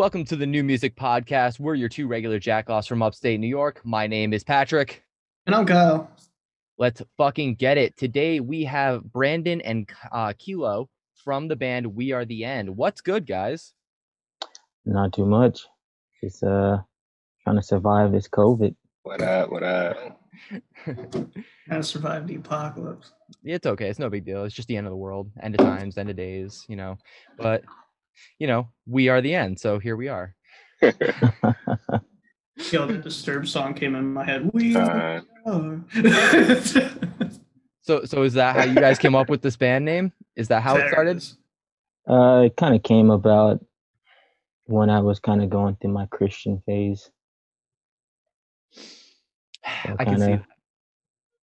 Boom. Boom. Welcome to the NuMusick Podcast. We're your two regular jackoffs from upstate New York. My name is Patrick. And I'm go. Let's fucking get it. Today we have Brandyn and uh, Keilo from the band We Are the End. What's good, guys? Not too much. Just uh trying to survive this COVID. What up? What up? Gotta survive the apocalypse. it's okay. It's no big deal. It's just the end of the world, end of times, end of days, you know. But, you know, we are the end. So here we are. Yo, the Disturbed song came in my head. We Uh, are. So, so is that how you guys came up with this band name? Is that how it started? is. uh it kind of came about when I was kind of going through my Christian phase. So I can see kinda-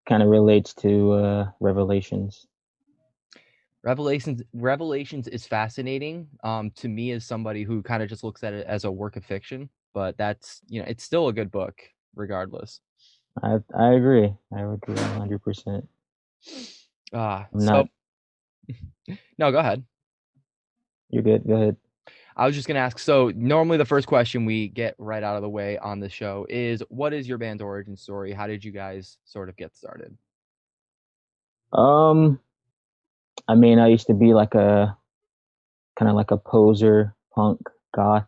Kind of relates to uh Revelations. Revelations Revelations is fascinating um to me as somebody who kind of just looks at it as a work of fiction, but that's, you know, it's still a good book regardless. I I agree. I agree 100%. Ah, I'm so No, go ahead. You're good. Go ahead. I was just going to ask so normally the first question we get right out of the way on the show is what is your band's origin story? How did you guys sort of get started? Um I mean, I used to be like a kind of like a poser punk goth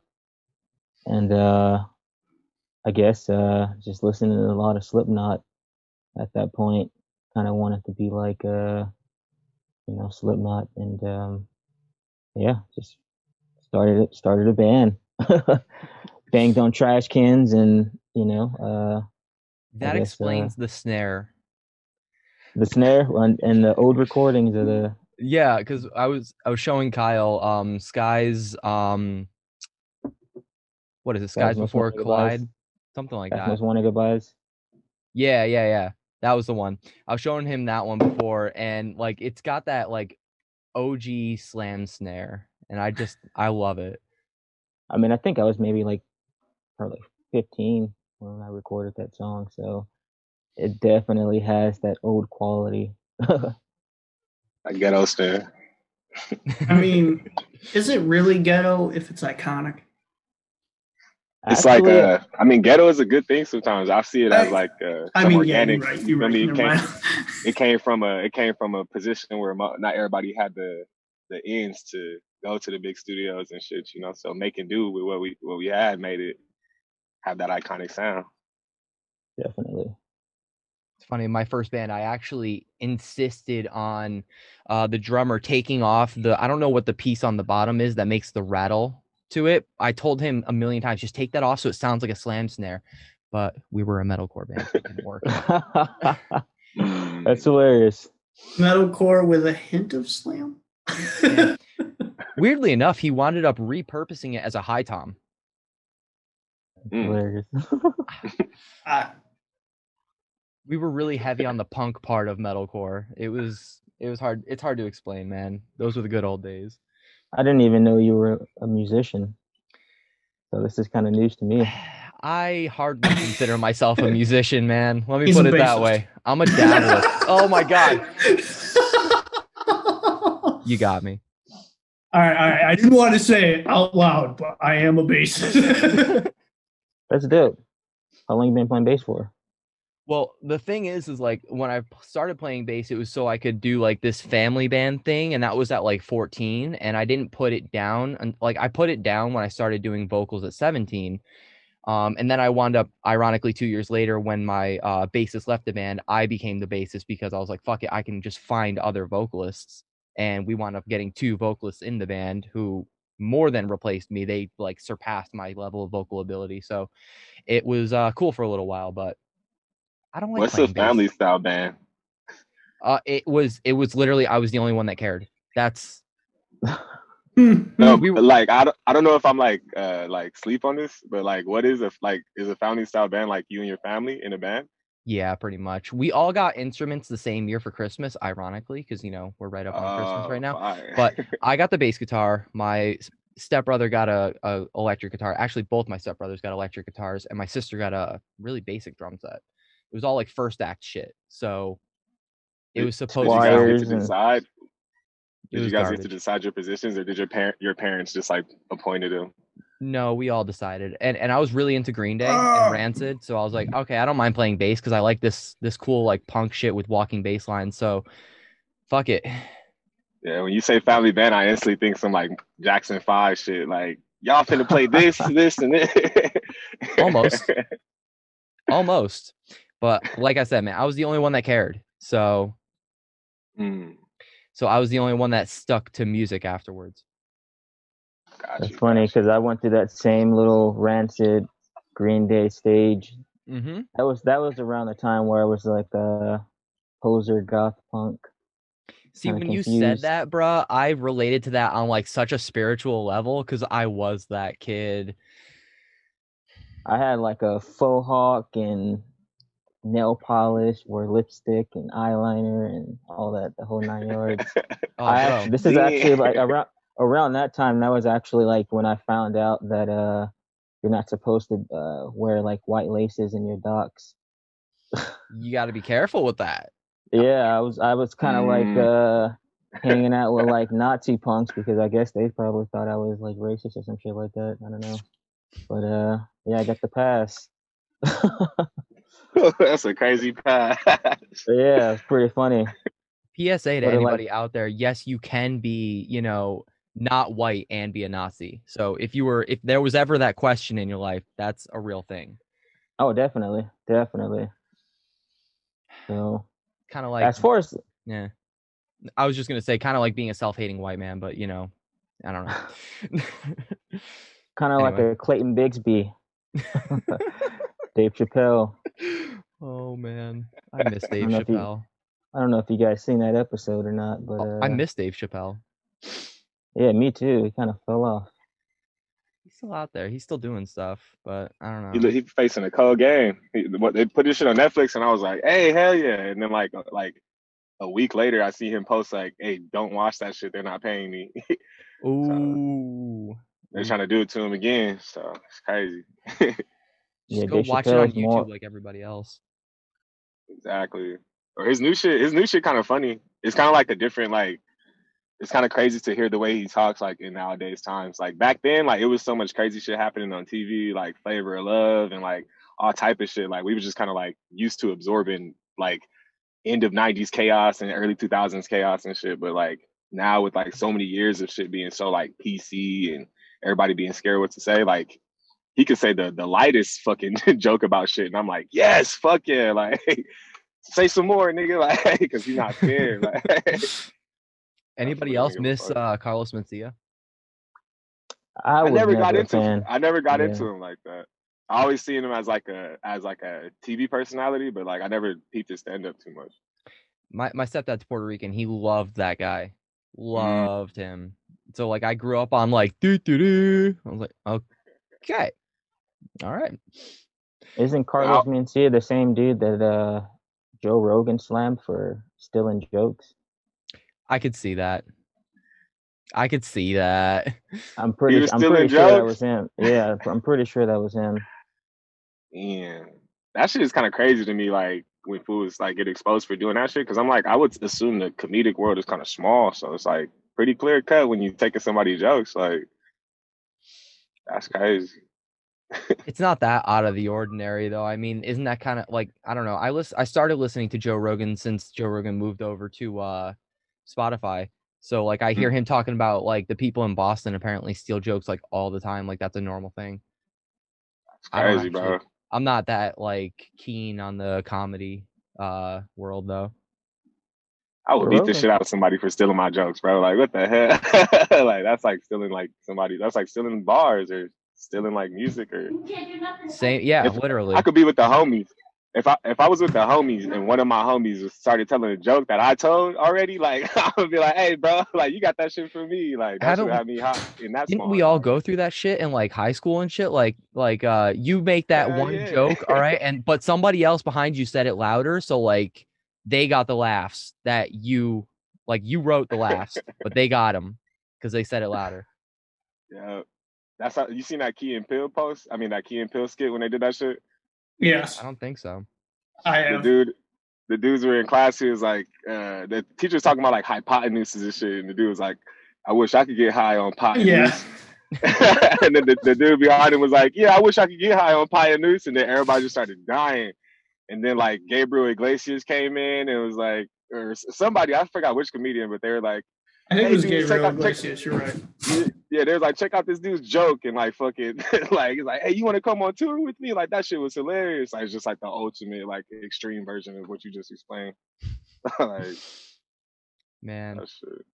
and uh I guess uh just listening to a lot of Slipknot at that point kind of wanted to be like uh you know Slipknot and um yeah, just started it started a band. Banged on trash cans and you know uh That guess, uh, explains the snare. The snare and, and the old recordings of the Yeah, because I was I was showing Kyle um Skies um what is it, Skies Before Goodbyes. Collide? Something like Guys that. Most Wanted Goodbyes. Yeah, yeah, yeah. That was the one. I was showing him that one before, and like it's got that like OG slam snare, and I just I love it. I mean, I think I was maybe like probably 15 when I recorded that song, so it definitely has that old quality. I ghetto stare. I mean, is it really ghetto if it's iconic? It's like Actually, uh, I mean, ghetto is a good thing sometimes. I see it as I- like uh, I some mean, yeah, organic. you're right. You're I mean, Never can't- It came from a it came from a position where not everybody had the the ends to go to the big studios and shit. You know, so making do with what we what we had made it have that iconic sound. definitely. It's funny. My first band, I actually insisted on uh, the drummer taking off the I don't know what the piece on the bottom is that makes the rattle to it. I told him a million times, just take that off so it sounds like a slam snare. But we were a metalcore band, so it didn't work. That's hilarious. Metalcore with a hint of slam. Yeah. Weirdly enough, he wound up repurposing it as a high tom. Mm. Hilarious. I, we were really heavy on the punk part of metalcore. It was it was hard. It's hard to explain, man. Those were the good old days. I didn't even know you were a musician, so this is kind of news to me. I hardly consider myself a musician, man. Let me He's put it that way. I'm a dabbler. oh my god, you got me. all right, all right. I didn't want to say it out loud, but I am a bassist. That's dope. How long you been playing bass for? Well, the thing is, is like when I started playing bass, it was so I could do like this family band thing, and that was at like 14. And I didn't put it down, and like I put it down when I started doing vocals at 17. Um, and then I wound up, ironically, two years later, when my uh, bassist left the band, I became the bassist because I was like, fuck it, I can just find other vocalists. And we wound up getting two vocalists in the band who more than replaced me. They like surpassed my level of vocal ability. So it was uh, cool for a little while, but I don't like What's a playing bass. family style band? Uh, it was it was literally I was the only one that cared. That's No, We were- like I don't, I don't know if I'm like uh like sleep on this, but like what is a like is a family style band like you and your family in a band? yeah, pretty much. We all got instruments the same year for Christmas, ironically, because you know we're right up on Christmas Oh, right now. fire. But I got the bass guitar. My s- stepbrother got a, a electric guitar. Actually, both my stepbrothers got electric guitars, and my sister got a really basic drum set. It was all like first act shit. So it was supposed to guys sound to decide? Did you guys garbage. get to decide your positions, or did your parent your parents just like appointed him? No, we all decided, and and I was really into Green Day Ah. and Rancid, so I was like, okay, I don't mind playing bass because I like this this cool like punk shit with walking bass lines. So, fuck it. Yeah, when you say family band, I instantly think some like Jackson Five shit. Like y'all finna play this, this, and this. Almost. Almost, but like I said, man, I was the only one that cared. So Mm, so I was the only one that stuck to music afterwards. got That's funny because I went through that same little rancid Green Day stage. Mm-hmm. That was that was around the time where I was like a poser goth punk. See, Kinda when you said that, bruh, I related to that on like such a spiritual level because I was that kid. I had like a faux hawk and nail polish, wore lipstick and eyeliner and all that, the whole nine yards. Oh, I bro. actually, this is actually like around around that time. That was actually like when I found out that uh you're not supposed to uh, wear like white laces in your docs. you got to be careful with that. Yeah, I was I was kind of like Mm. uh hanging out with like Nazi punks because I guess they probably thought I was like racist or some shit like that. I don't know, but uh yeah, I got the pass. That's a crazy pass. yeah, it's pretty funny. PSA to But it, like- anybody out there, yes, you can be, you know, not white and be a Nazi. So if you were if there was ever that question in your life, that's a real thing. Oh, definitely, definitely. So Kind of like as far as yeah. I was just going to say kind of like being a self-hating white man, but you know, I don't know. kind of like a Clayton Bigsby, Dave Chappelle. oh man, I miss Dave know if you- Chappelle. I don't know if you guys seen that episode or not, but Oh, uh, I miss Dave Chappelle. yeah, me too. He kind of fell off. He's still out there. He's still doing stuff, but I don't know. he, look- he facing a cold game. He, what they put this shit on Netflix, and I was like, "Hey, hell yeah!" And then like uh, like a week later, I see him post like, "Hey, don't watch that shit. They're not paying me. Ooh. They're trying to do it to him again." So it's crazy. Just Yeah, go Dave watch it on YouTube more- like everybody else. exactly. Or his new shit. His new shit kind of funny. It's kind of like a different like. It's kind of crazy to hear the way he talks like in nowadays times. Like back then, like it was so much crazy shit happening on TV, like Flavor of Love and like all type of shit. Like we were just kind of like used to absorbing like end of '90s chaos and early 2000s chaos and shit. But like now with like so many years of shit being so like PC and everybody being scared what to say, like he could say the the lightest fucking joke about shit, and I'm like, yes, fuck yeah, like say some more, nigga, like because he's not scared. Like Anybody else miss uh, Carlos Mencia? I, I was never got a into him. I never got Yeah. into him like that. I always seen him as like a as like a TV personality, but like I never peeped his stand up too much. My my stepdad's Puerto Rican. He loved that guy. Loved him. So like I grew up on like doo doo doo. I was like, okay, all right. Isn't Carlos Mencia the same dude that uh, Joe Rogan slammed for stealing jokes? I could see that. I could see that. I'm pretty. I'm pretty sure that was him. Yeah, I'm pretty sure that was him. And that shit is kind of crazy to me. Like when fools like get exposed for doing that shit, because I'm like, I would assume the comedic world is kind of small, so it's like pretty clear cut when you taking somebody's jokes. Like that's crazy. It's not that out of the ordinary though. I mean, isn't that kind of like I don't know. I list I started listening to Joe Rogan since Joe Rogan moved over to uh Spotify. So like I hear him talking about like the people in Boston apparently steal jokes like all the time. Like that's a normal thing. It's I don't crazy, bro. actually- I'm not that like keen on the comedy uh world though. I would beat the shit out of somebody for stealing my jokes, bro. Like what the hell? like that's like stealing like somebody. That's like stealing bars or stealing like music or. Same yeah, If- literally. I could be with the homies. If I if I was with the homies and one of my homies started telling a joke that I told already, like I would be like, "Hey, bro, like you got that shit for me." Like that Haven't- should have me hot in that. Didn't we all go through that shit in like high school and shit? Like like uh you make that Hell one yeah. joke, all right, and but somebody else behind you said it louder, so like they got the laughs that you like you wrote the laughs, but they got them because they said it louder. Yeah, that's how you seen that Key and Peele post. I mean that Key and Peele skit when they did that shit. Yes, I don't think so. I The dude, the dudes were in class. He was like, uh, the teacher was talking about like hypotenuses and shit, and the dude was like, "I wish I could get high on pot." and Yeah. and then the, the dude behind him was like, "Yeah, I wish I could get high on pie and noose," and then everybody just started dying. And then like Gabriel Iglesias came in and was like, or somebody I forgot which comedian, but they were like, I think Hey, it was dude, check Gabriel out- check- Iglesias. You're right. yeah, they was like, check out this dude's joke and like fucking like it's like, hey, you want to come on tour with me? Like that shit was hilarious. Like it's just like the ultimate like extreme version of what you just explained. like Man, that shit.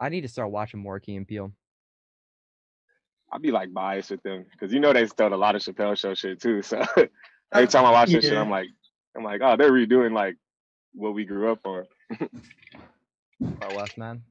I need to start watching more Key and Peele. I'd be like biased with them because you know they stole a lot of Chappelle show shit too. So uh, every time I watch this shit, I'm like, I'm like, oh, they're redoing like what we grew up on. Far West, man.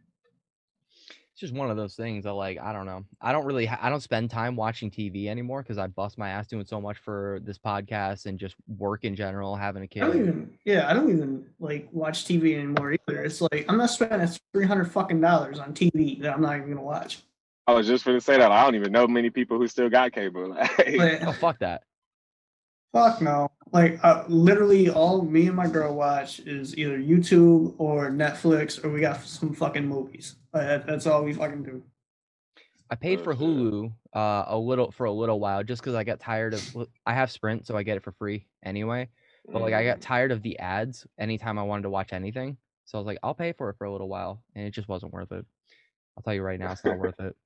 It's just one of those things that, like, I don't know. I don't really, ha- I don't spend time watching TV anymore because I bust my ass doing so much for this podcast and just work in general, having a I don't kid. even. Yeah, I don't even like watch TV anymore either. It's like I'm not spending three hundred fucking dollars on TV that I'm not even gonna watch. I was just gonna say that I don't even know many people who still got cable. Like, Like, Oh, fuck that. fuck no. Like uh, literally, all me and my girl watch is either YouTube or Netflix, or we got some fucking movies. Like, that, that's all we fucking do. I paid for. Hulu uh, a little for a little while just because I got tired of. I have Sprint, so I get it for free anyway. But like, I got mm, tired of the ads anytime I wanted to watch anything. So I was like, I'll pay for it for a little while, and it just wasn't worth it. I'll tell you right now, it's not worth it.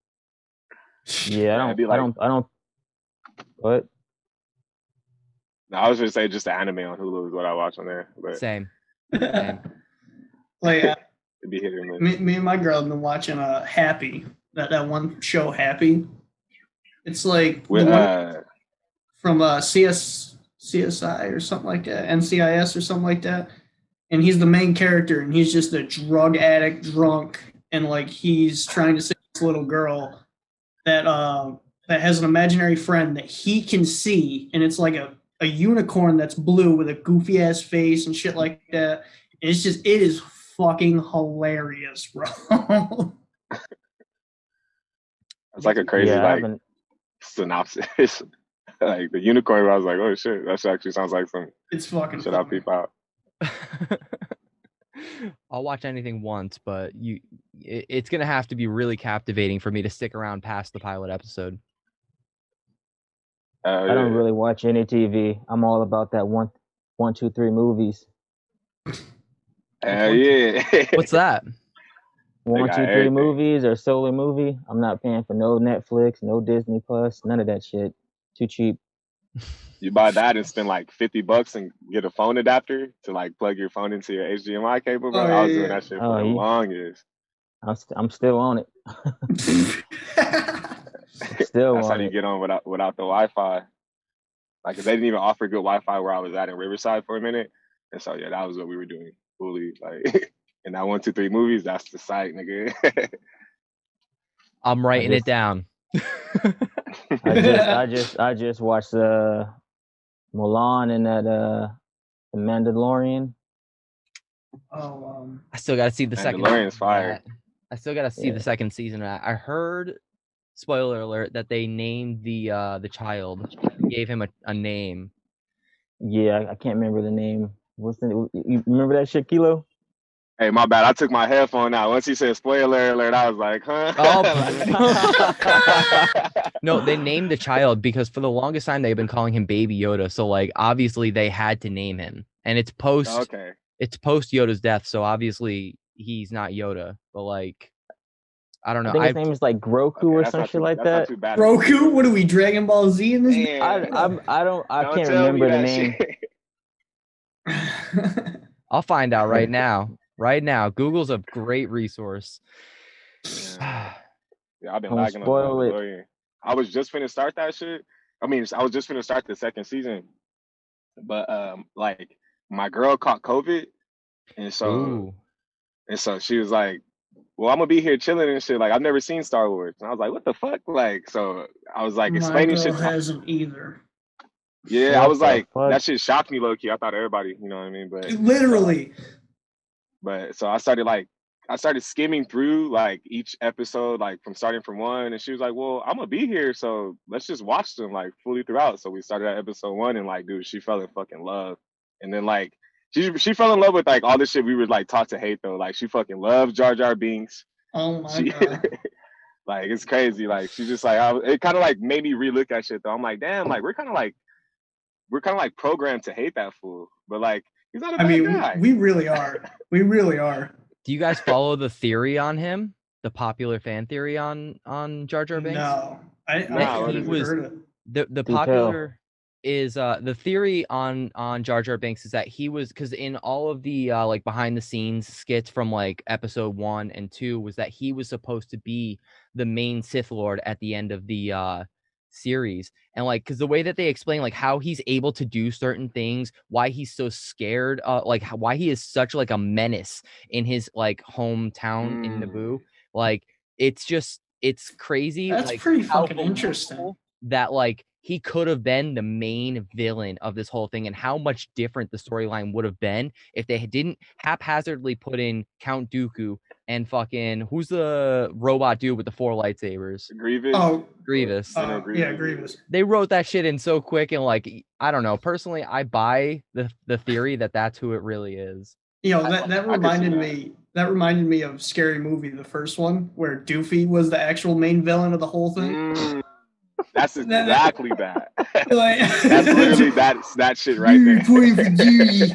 Yeah, I don't. it'd I don't. I don't. What? No, I was gonna say just the anime on Hulu is what I watch on there, but Same. Same. like uh, it'd be hit or miss. me, me and my girl have been watching uh Happy. That that one show Happy. It's like the one uh, from uh CS CSI or something like that, NCIS or something like that. And he's the main character, and he's just a drug addict, drunk, and like he's trying to save this little girl that uh that has an imaginary friend that he can see, and it's like a a unicorn that's blue with a goofy ass face and shit like that. And it's just it is fucking hilarious, bro. it's like a crazy yeah, like synopsis. like the unicorn, I was like, oh shit, that actually sounds like some it's fucking shit I'll peep out. I'll watch anything once, but you, it, it's gonna have to be really captivating for me to stick around past the pilot episode. Uh, I don't yeah. really watch any TV. I'm all about that one, one, two, three movies. Hell yeah. What's that? One, got two, three everything. movies or solo movie. I'm not paying for no Netflix, no Disney Plus, none of that shit. Too cheap. you buy that and spend like 50 bucks and get a phone adapter to like plug your phone into your HDMI cable, bro. Oh, I was yeah, doing that shit for Oh, the yeah. longest. I'm, st- I'm still on it. Still That's how on you it. get on without without the Wi-Fi. Like, 'cause they didn't even offer good Wi-Fi where I was at in Riverside for a minute, and so yeah, that was what we were doing fully. Like, and that one, two, three movies, that's the site, nigga. I'm writing just- it down. I just, I just, I just watched uh, Mulan and that uh, The Mandalorian. oh, um, I still got to see the second. Mandalorian's season fire. I still got to see Yeah. the second season. of. I heard, spoiler alert, that they named the uh the child, gave him a, a name. Yeah, I, I can't remember the name. What's the? You you remember that shit, Keilo? hey, my bad. I took my headphone out. Once he said spoiler alert, I was like, huh? Oh. No, they named the child because for the longest time they've been calling him Baby Yoda. So like obviously they had to name him, and it's post okay. it's post Yoda's death. So obviously he's not Yoda, but like I don't know. I know. think I, his name is like Grogu Okay, or that's some shit like that. Grogu? What are we, Dragon Ball Z in this? Man, I, I'm, I don't, I don't can't remember the name. I'll find out right now. Right now, Google's a great resource. Yeah. Yeah, I've been Don't lagging on spoil it. I was just finna start that shit. I mean, I was just finna start the second season, but um, like my girl caught COVID, and so Ooh. and so she was like, "Well, I'm gonna be here chilling and shit. Like I've never seen Star Wars." And I was like, "What the fuck?" Like, so I was like My explaining girl shit. to hasn't either. yeah, I was like, fuck? that shit shocked me low key. I thought everybody, you know what I mean? But Literally. But so I started like I started skimming through like each episode, like from starting from one, and she was like, "Well, I'm gonna be here, so let's just watch them like fully throughout." So we started at episode one, and like, dude, she fell in fucking love. And then like she she fell in love with like all this shit we were like taught to hate though. Like she fucking loves Jar Jar Binks. Oh my She, god. like it's crazy. Like she's just like I, it kind of like made me relook at shit though. I'm like, damn, like we're kind of like we're kind of like programmed to hate that fool, but like he's not a I bad mean, guy. we really are. We really are. Do you guys follow the theory on him? The popular fan theory on on Jar Jar Binks? No, I, Nah, I what haven't is even it? heard it. the the Do tell. popular is uh the theory on on Jar Jar Binks is that he was because in all of the uh like behind the scenes skits from like episode one and two was that he was supposed to be the main Sith Lord at the end of the uh series and like because the way that they explain like how he's able to do certain things why he's so scared uh like how, why he is such like a menace in his like hometown in Mm. Naboo like it's just it's crazy That's like, pretty fucking interesting. that like he could have been the main villain of this whole thing and how much different the storyline would have been if they didn't haphazardly put in Count Dooku and fucking who's the robot dude with the four lightsabers? Grievous. Oh, Grievous. I know uh, Grievous. yeah, Grievous. They wrote that shit in so quick and like I don't know. Personally, I buy the the theory that that's who it really is. You know that that I could see reminded that. me. That reminded me of Scary Movie, the first one, where Doofy was the actual main villain of the whole thing. Mm, that's That- that- exactly that. Like, That's literally that that shit right there. For G.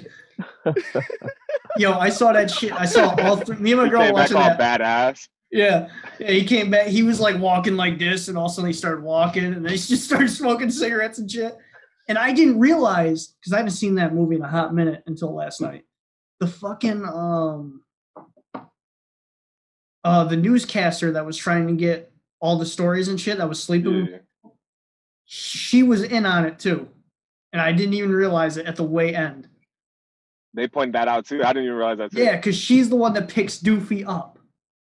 Yo, I saw that shit. I saw all three. Me and my girl watching all that. badass. Yeah. yeah, he came back. He was like walking like this, and all of a sudden he started walking, and then he just started smoking cigarettes and shit. And I didn't realize because I haven't seen that movie in a hot minute until last night. The fucking um, uh, the newscaster that was trying to get all the stories and shit that was sleeping, Yeah. She was in on it too, and I didn't even realize it at the way end. They point that out too. I didn't even realize that too. Yeah, because she's the one that picks Doofy up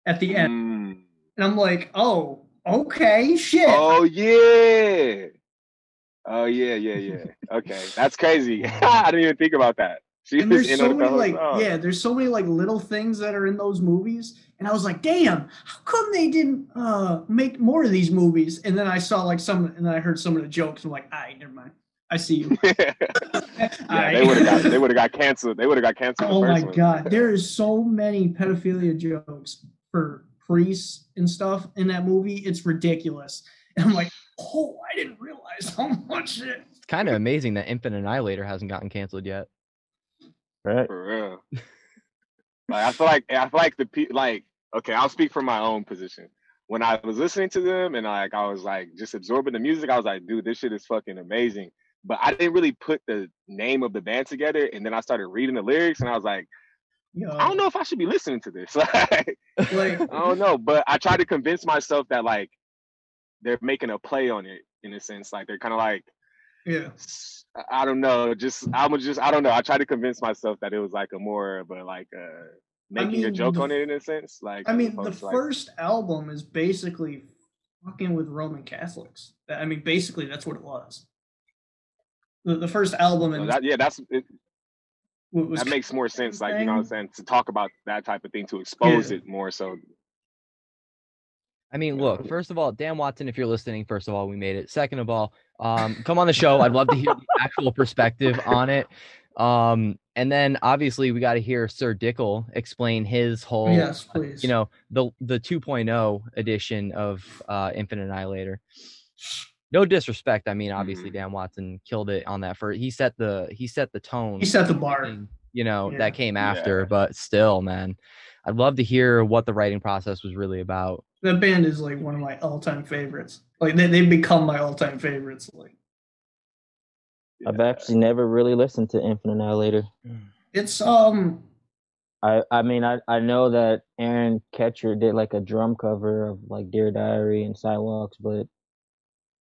at the end, Mm. and I'm like, oh, okay, shit. Oh yeah. Oh yeah, yeah, yeah. Okay, that's crazy. I didn't even think about that. She and there's in so many like song. yeah there's so many like little things that are in those movies and i was like damn how come they didn't uh make more of these movies and then i saw like some and then i heard some of the jokes i'm like all right never mind i see you yeah, Aight. they would have got they would have got canceled. They would have got canceled. oh my god there is so many pedophilia jokes for priests and stuff in that movie it's ridiculous and i'm like oh i didn't realize how much shit It's kind of amazing that Infant Annihilator hasn't gotten canceled yet. right? For real. like I feel like I feel like the pe- like okay, I'll speak from my own position. When I was listening to them and like I was like just absorbing the music, I was like, dude, this shit is fucking amazing. But I didn't really put the name of the band together, and then I started reading the lyrics, and I was like, Yo, I don't know if I should be listening to this. like, like I don't know, but I tried to convince myself that like they're making a play on it in a sense, like they're kind of like yeah I don't know, just I'm just I don't know. I tried to convince myself that it was like a more of a like uh making a mean, joke the on it in a sense. Like I mean, the like- first album is basically fucking with Roman Catholics. I mean, basically, that's what it was. The, the first album so and that, yeah, that's it, was that makes more sense. Like you know what I'm saying to talk about that type of thing to expose Yeah. it more. So I mean, look, first of all, Dan Watson, if you're listening, first of all, we made it. Second of all, um, come on the show. I'd love to hear the actual perspective on it. Um, and then obviously we got to hear Sir Dickel explain his whole, yes, please. you know, the the 2.0 edition of uh, Infant Annihilator. No disrespect. I mean, obviously Mhm. Dan Watson killed it on that first. He set the he set the tone he set the bar. thing, you know, Yeah. that came Yeah. after, but still, man, I'd love to hear what the writing process was really about. That band is like one of my all-time favorites. Like they they become my all-time favorites. Like I've actually never really listened to Infant Annihilator. it's um I I mean I I know that Aaron Kitcher did like a drum cover of like Dear Diary and Sidewalks, but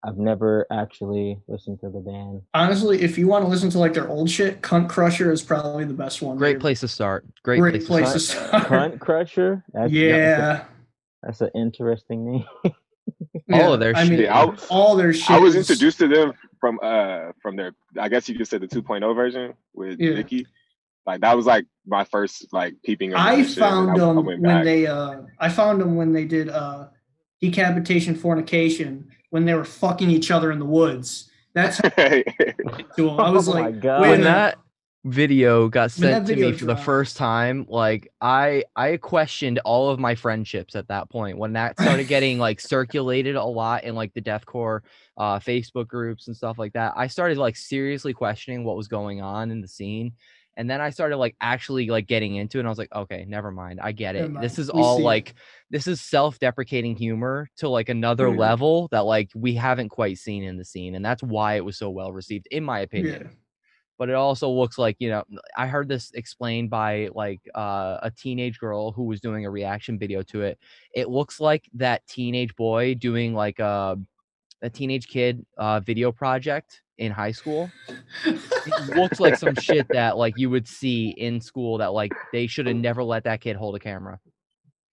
I've never actually listened to the band. honestly, if you want to listen to like their old shit, Cunt Crusher is probably the best one. Great They're- place to start. Great, Great place, place to to start. start. Cunt Crusher. That's, Yeah. that's an interesting name. All of their I shit. Yeah, I, all their shit. I was introduced to them from uh from their I guess you could say the 2.0 version with Yeah. Vicky. Like that was like my first like peeping. I their shit, found I- I them when back. they uh I found them when they did uh decapitation fornication when they were fucking each other in the woods. That's cool. I was oh like, my god. wait when that video got sent to me video for the first time, like I I questioned all of my friendships at that point when that started getting like circulated a lot in like the deathcore uh Facebook groups and stuff like that. I started like seriously questioning what was going on in the scene. And then I started like actually like getting into it and I was like, okay, never mind. I get it. This is We all see it. like this is self-deprecating humor to like another Mhm. level that like we haven't quite seen in the scene. And that's why it was so well received, in my opinion Yeah. But it also looks like you know i heard this explained by like uh, a teenage girl who was doing a reaction video to it it looks like that teenage boy doing like a, a teenage kid uh, video project in high school it looks like some shit that like you would see in school that like they should have never let that kid hold a camera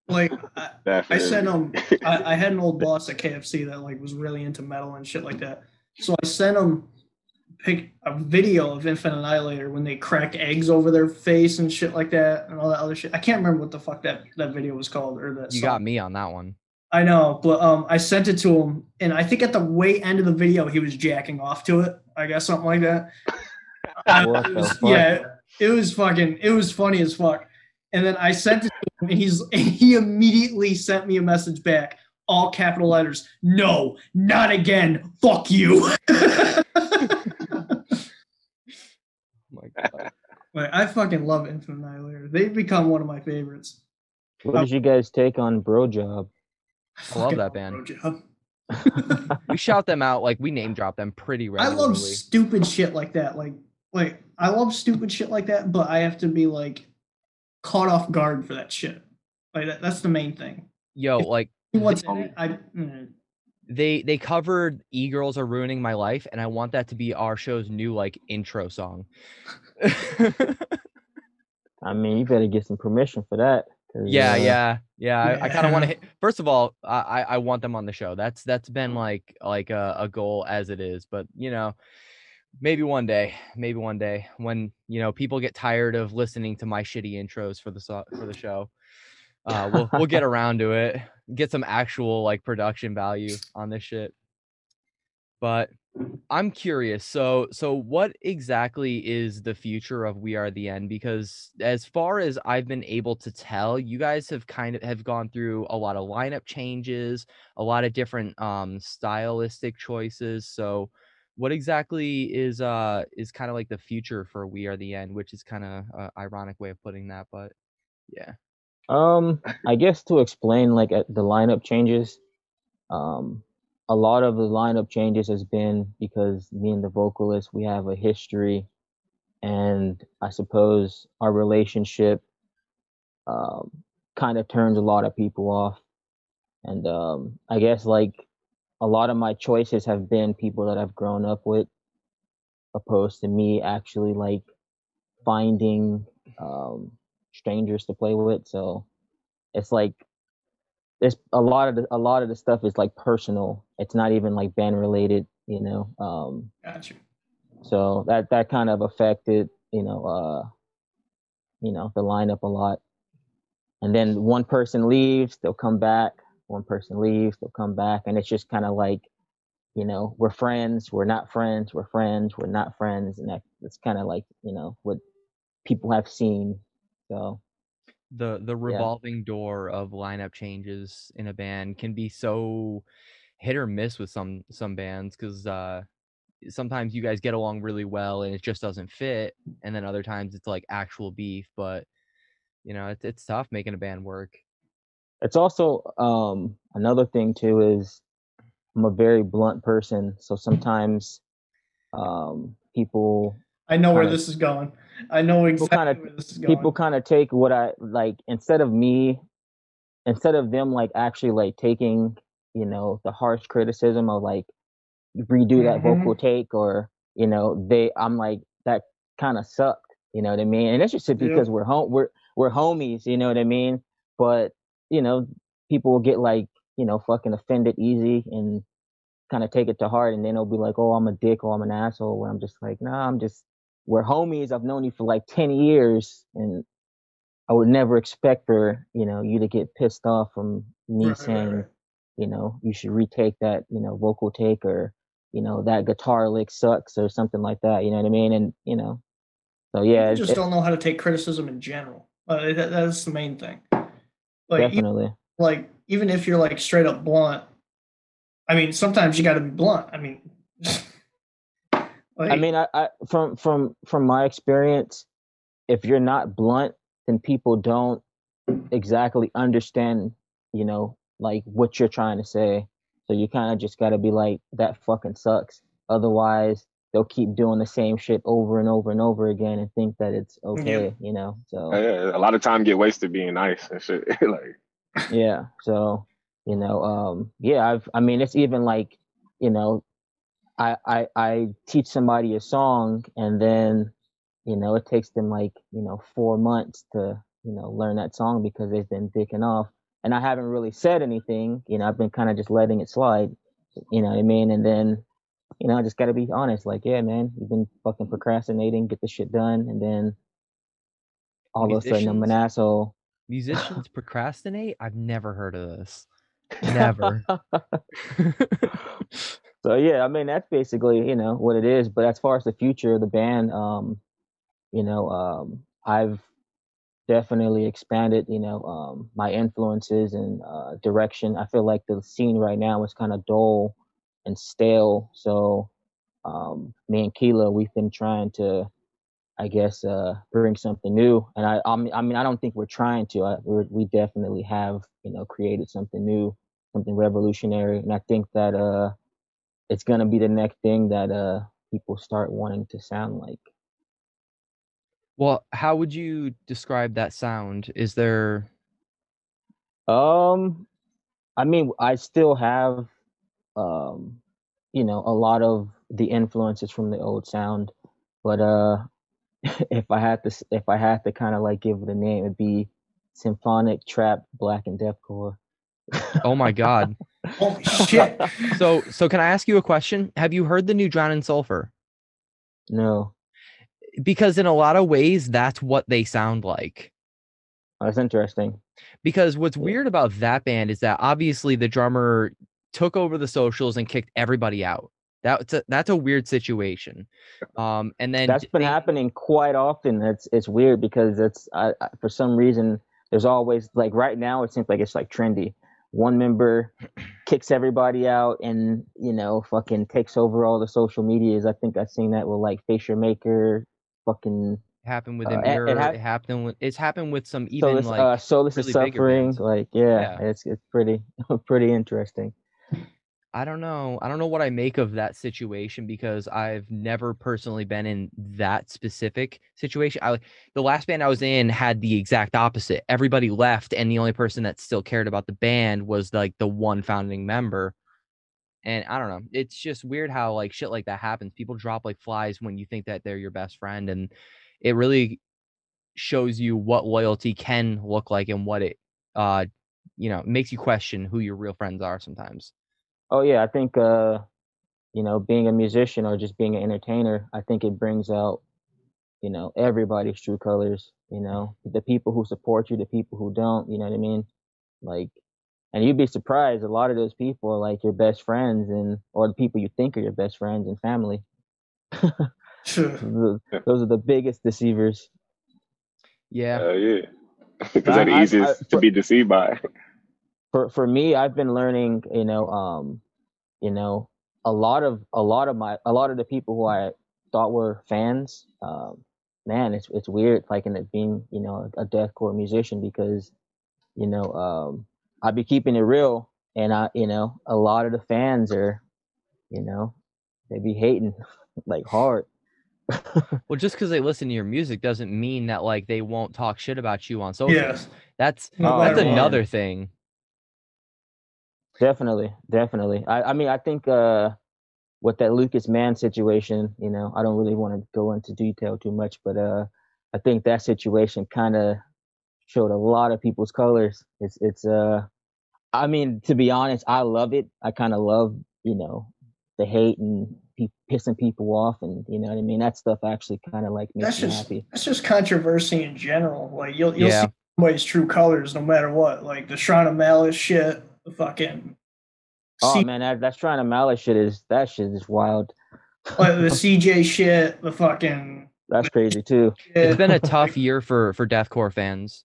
like I, I sent him. I, I had an old boss at KFC that like was really into metal and shit like that. So I sent him pic a video of Infant Annihilator when they crack eggs over their face and shit like that and all that other shit. I can't remember what the fuck that that video was called or that. you song. got me on that one I know, but um, I sent it to him, and I think at the way end of the video, he was jacking off to it. I guess something like that. Uh, it was- yeah, it was fucking. It was funny as fuck. And then I sent it to him, and he's and he immediately sent me a message back, all capital letters. No, not again. Fuck you. My God. Like, I fucking love Infant Annihilator. They've become one of my favorites. What did you guys take on Bro Job? I love that band. Road Job. we shout them out like we name drop them pretty regularly. I love stupid shit like that. Like, like I love stupid shit like that, but I have to be like caught off guard for that shit. Like that, that's the main thing. yo like What's They- in it? I mm, they they covered e-girls are ruining my life and i want that to be our show's new like intro song. I mean, you better get some permission for that yeah uh, yeah yeah i, I kind of want to hit first of all I, I I want them on the show. That's that's been like like a, a goal as it is but you know maybe one day maybe one day when you know people get tired of listening to my shitty intros for the so- for the show uh we'll we'll get around to it get some actual like production value on this shit. But i'm curious so so what exactly is the future of we are the end? Because as far as i've been able to tell you guys have kind of have gone through a lot of lineup changes a lot of different um stylistic choices so what exactly is uh is kind of like the future for we are the end? Which is kind of ironic way of putting that but yeah Um, I guess to explain like uh, the lineup changes, um, a lot of the lineup changes has been because me and the vocalist we have a history, and I suppose our relationship, um, kind of turns a lot of people off, and um, I guess like a lot of my choices have been people that I've grown up with, opposed to me actually like finding um strangers to play with. So it's like there's a lot of the, a lot of the stuff is like personal. It's not even like band related, you know. Um, gotcha. so that that kind of affected, you know, uh, you know, the lineup a lot. And then one person leaves, they'll come back. One person leaves, they'll come back, and it's just kind of like, you know, we're friends, we're not friends, we're friends, we're not friends, and that that's kind of like, you know, what people have seen. So the the revolving door of lineup changes in a band can be so hit or miss with some some bands because uh sometimes you guys get along really well and it just doesn't fit and then other times it's like actual beef but you know it's, it's tough making a band work. It's also um another thing too is I'm a very blunt person, so sometimes um people I know where Kinda- this is going. I know exactly kinda- where this is going. people kind of take what I like instead of me instead of them like actually like taking you know the harsh criticism of like redo that Mhm. vocal take or you know they I'm like that kind of sucked you know what I mean and it's just Yeah. because we're home we're we're homies you know what I mean but you know people will get like you know fucking offended easy and kind of take it to heart and then they'll be like oh I'm a dick or I'm an asshole where I'm just like nah I'm just we're homies I've known you for like 10 years and I would never expect for you know you to get pissed off from me Right, right, saying right. you know you should retake that you know vocal take or you know that guitar lick sucks or something like that you know what I mean and you know So yeah, it- just it- don't know how to take criticism in general. Uh, that, that's the main thing. Like, definitely. like even if you're like straight up blunt, I mean, sometimes you got to be blunt. I mean, like, I mean, I, I from from from my experience, if you're not blunt, then people don't exactly understand, you know, like what you're trying to say. So you kind of just got to be like, that fucking sucks. Otherwise, they'll keep doing the same shit over and over and over again and think that it's okay, you know. So Oh, yeah, a lot of time get wasted being nice and shit. like, yeah so you know um yeah i've i mean it's even like you know i i i teach somebody a song and then you know it takes them like you know four months to you know learn that song because they've been dicking off and i haven't really said anything you know i've been kind of just letting it slide you know what i mean and then you know i just got to be honest like yeah man you've been fucking procrastinating get this shit done and then all of a sudden i'm an Musicians? asshole Musicians procrastinate? I've never heard of this. Never. so yeah, I mean that's basically you know what it is. But as far as the future of the band, um, you know, um, I've definitely expanded, you know, um, my influences and uh, direction. I feel like the scene right now is kind of dull and stale. So um, me and Keela, we've been trying to, I guess, uh, bring something new. And I, I mean, I don't think we're trying to. I, we definitely have, you know, created something new, something revolutionary. And I think that uh, it's gonna be the next thing that uh, people start wanting to sound like. well, how would you describe that sound? Is there Um, I mean, I still have, um, you know, a lot of the influences from the old sound, but uh, if I had to, if I had to kind of like give it a name, it'd be symphonic trap black and deathcore. Oh my god. holy shit. So so can I ask you a question? Have you heard the new Drown in Sulphur? no, Because in a lot of ways that's what they sound like. that's interesting. Because what's weird about that band is that obviously the drummer took over the socials and kicked everybody out. That's a, that's a weird situation. Um, and then That's d- been they- happening quite often. It's it's weird because it's I, I, for some reason there's always like right now it seems like it's like trendy. One member kicks everybody out and you know fucking takes over all the social medias. I think I've seen that with like Facial Maker, fucking happened with Uh, it- Emmure. it happened with it's happened with some even Solus, like uh, Solus is really bigger suffering. Like yeah, Yeah. it's it's pretty pretty interesting. I don't know. I don't know what I make of that situation because I've never personally been in that specific situation. I the last band I was in had the exact opposite. Everybody left and the only person that still cared about the band was like the one founding member. And I don't know. It's just weird how like shit like that happens. People drop like flies when you think that they're your best friend and it really shows you what loyalty can look like and what it uh you know, makes you question who your real friends are sometimes. Oh yeah, I think uh, you know, being a musician or just being an entertainer, I think it brings out, you know, everybody's true colors. You know, the people who support you, the people who don't. You know what I mean? Like, and you'd be surprised. A lot of those people are like your best friends, and or the people you think are your best friends and family. Sure. The- Those are the biggest deceivers. Yeah. uh, yeah, because they're the I- I- easiest I- to be deceived by. for for me i've been learning you know um you know a lot of a lot of my a lot of the people who i thought were fans um man it's it's weird like in it being you know a deathcore musician because you know um i be keeping it real and i you know a lot of the fans are you know they be hating like hard Well, just because they listen to your music doesn't mean that like they won't talk shit about you on social. Yes. That's No that's matter what. another thing. Definitely, definitely. I, I mean, I think uh, with that Lucas Mann situation, you know, I don't really want to go into detail too much, but uh, I think that situation kind of showed a lot of people's colors. It's, it's, uh, I mean, to be honest, I love it. I kind of love, you know, the hate and pe- pissing people off, and you know what I mean. That stuff actually kind of like makes That's me just happy. that's just controversy in general. Like you'll you'll Yeah. see somebody's true colors no matter what. Like the Shrine of Malice shit, the fucking Oh C- man, that that's trying to malice shit is that shit is wild. like the CJ shit, the fucking That's crazy too. It's been a tough year for for deathcore fans.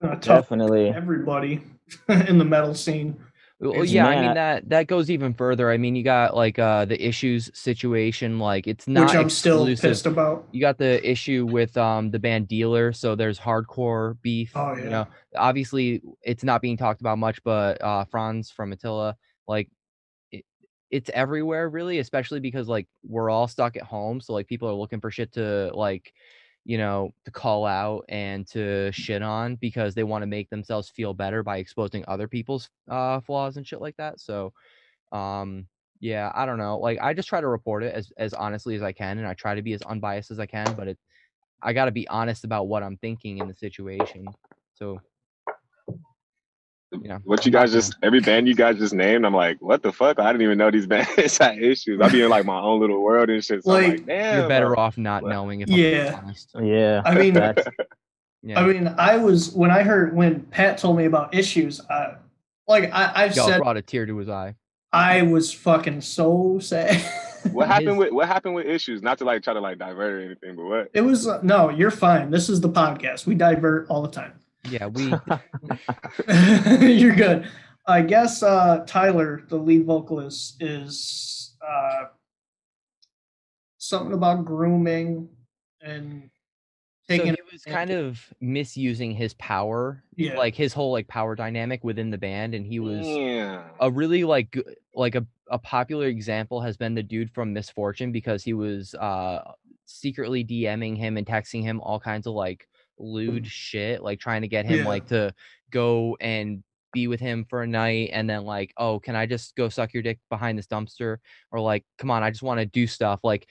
Tough Definitely. everybody in the metal scene. Well, It's- yeah, I mean that that goes even further. I mean, you got like uh the issues situation. Like it's not which I'm still pissed about. You got the issue with um the band Dealer, so there's hardcore beef. Oh, yeah. You know, obviously it's not being talked about much, but uh Fronz from Attila, like it, it's everywhere really, especially because like we're all stuck at home, so like people are looking for shit to like you know to call out and to shit on because they want to make themselves feel better by exposing other people's uh flaws and shit like that. So um yeah, I don't know. Like I just try to report it as as honestly as I can and I try to be as unbiased as I can, but it I got to be honest about what I'm thinking in the situation. So you know, What you guys just every band you guys just named, I'm like, what the fuck? I didn't even know these bands had issues. I be in like my own little world and shit. So I'm Like, like, damn, you're better bro. off not What? knowing if Yeah. I'm honest. Yeah. I mean- that's, Yeah. I mean, I was when I heard when Pat told me about issues. I, like I, I've Y'all said, brought a tear to his eye. I was fucking so sad. What happened with what happened with issues? Not to like try to like divert or anything, but what? it was uh, no, you're fine. This is the podcast. We divert all the time. Yeah, we You're good. I guess uh, Tyler, the lead vocalist, is uh, something about grooming and so taking. he was kind of misusing his power, Yeah. like his whole like power dynamic within the band and he was Yeah. a really like like a, a popular example has been the dude from misfortune because he was uh secretly dming him and texting him all kinds of like lewd mm. shit like trying to get him Yeah. like to go and be with him for a night and then like oh can i just go suck your dick behind this dumpster or like come on i just want to do stuff like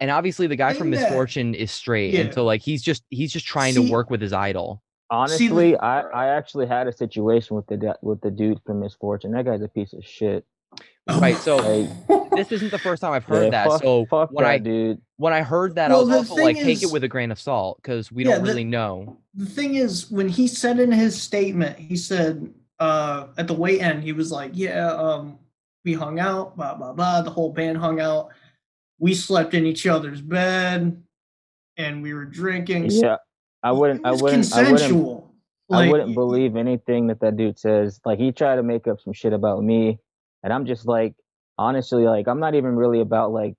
and obviously the guy from Thing that- misfortune is straight and so like he's just he's just trying See- to work with his idol honestly, I, I actually had a situation with the du- with the dude from Misfortune. That guy's a piece of shit. Right, so this isn't the first time i've heard yeah, that fuck, so fuck when that i dude. when I heard that, Well, I was also thing like, take it with a grain of salt because we Yeah, don't the- really know. the thing is, when he said in his statement, he said uh, at the way end, he was like, "Yeah, um, we hung out, blah blah blah. The whole band hung out. We slept in each other's bed, and we were drinking. Yeah, I wouldn't. It I wouldn't. I wouldn't. consensual. I wouldn't believe anything that that dude says. Like he tried to make up some shit about me, and I'm just like, honestly, like I'm not even really about like,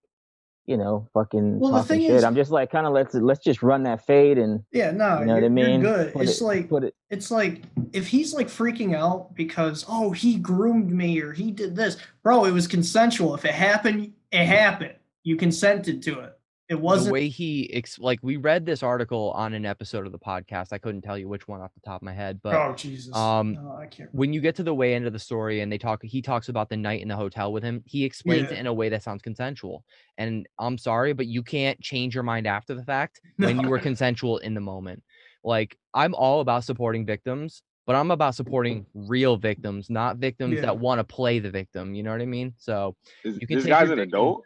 you know, fucking Well, the talking thing shit. is- I'm just like, kind of let's let's just run that fade and Yeah, no, you know what I mean. good. Put It's it, like put it. it's like if he's like freaking out because oh he groomed me or he did this, bro. It was consensual. If it happened, it happened. You consented to it. It The wasn't. the way he, ex- like, we read this article on an episode of the podcast. I couldn't tell you which one off the top of my head, but oh Jesus. um, no, I can't. when you get to the way end of the story and they talk, he talks about the night in the hotel with him. He explains Yeah. it in a way that sounds consensual. And I'm sorry, but you can't change your mind after the fact when you were consensual in the moment. Like, I'm all about supporting victims, but I'm about supporting real victims, not victims Yeah. that want to play the victim. You know what I mean? So Is, You can this take guy's an victim- adult.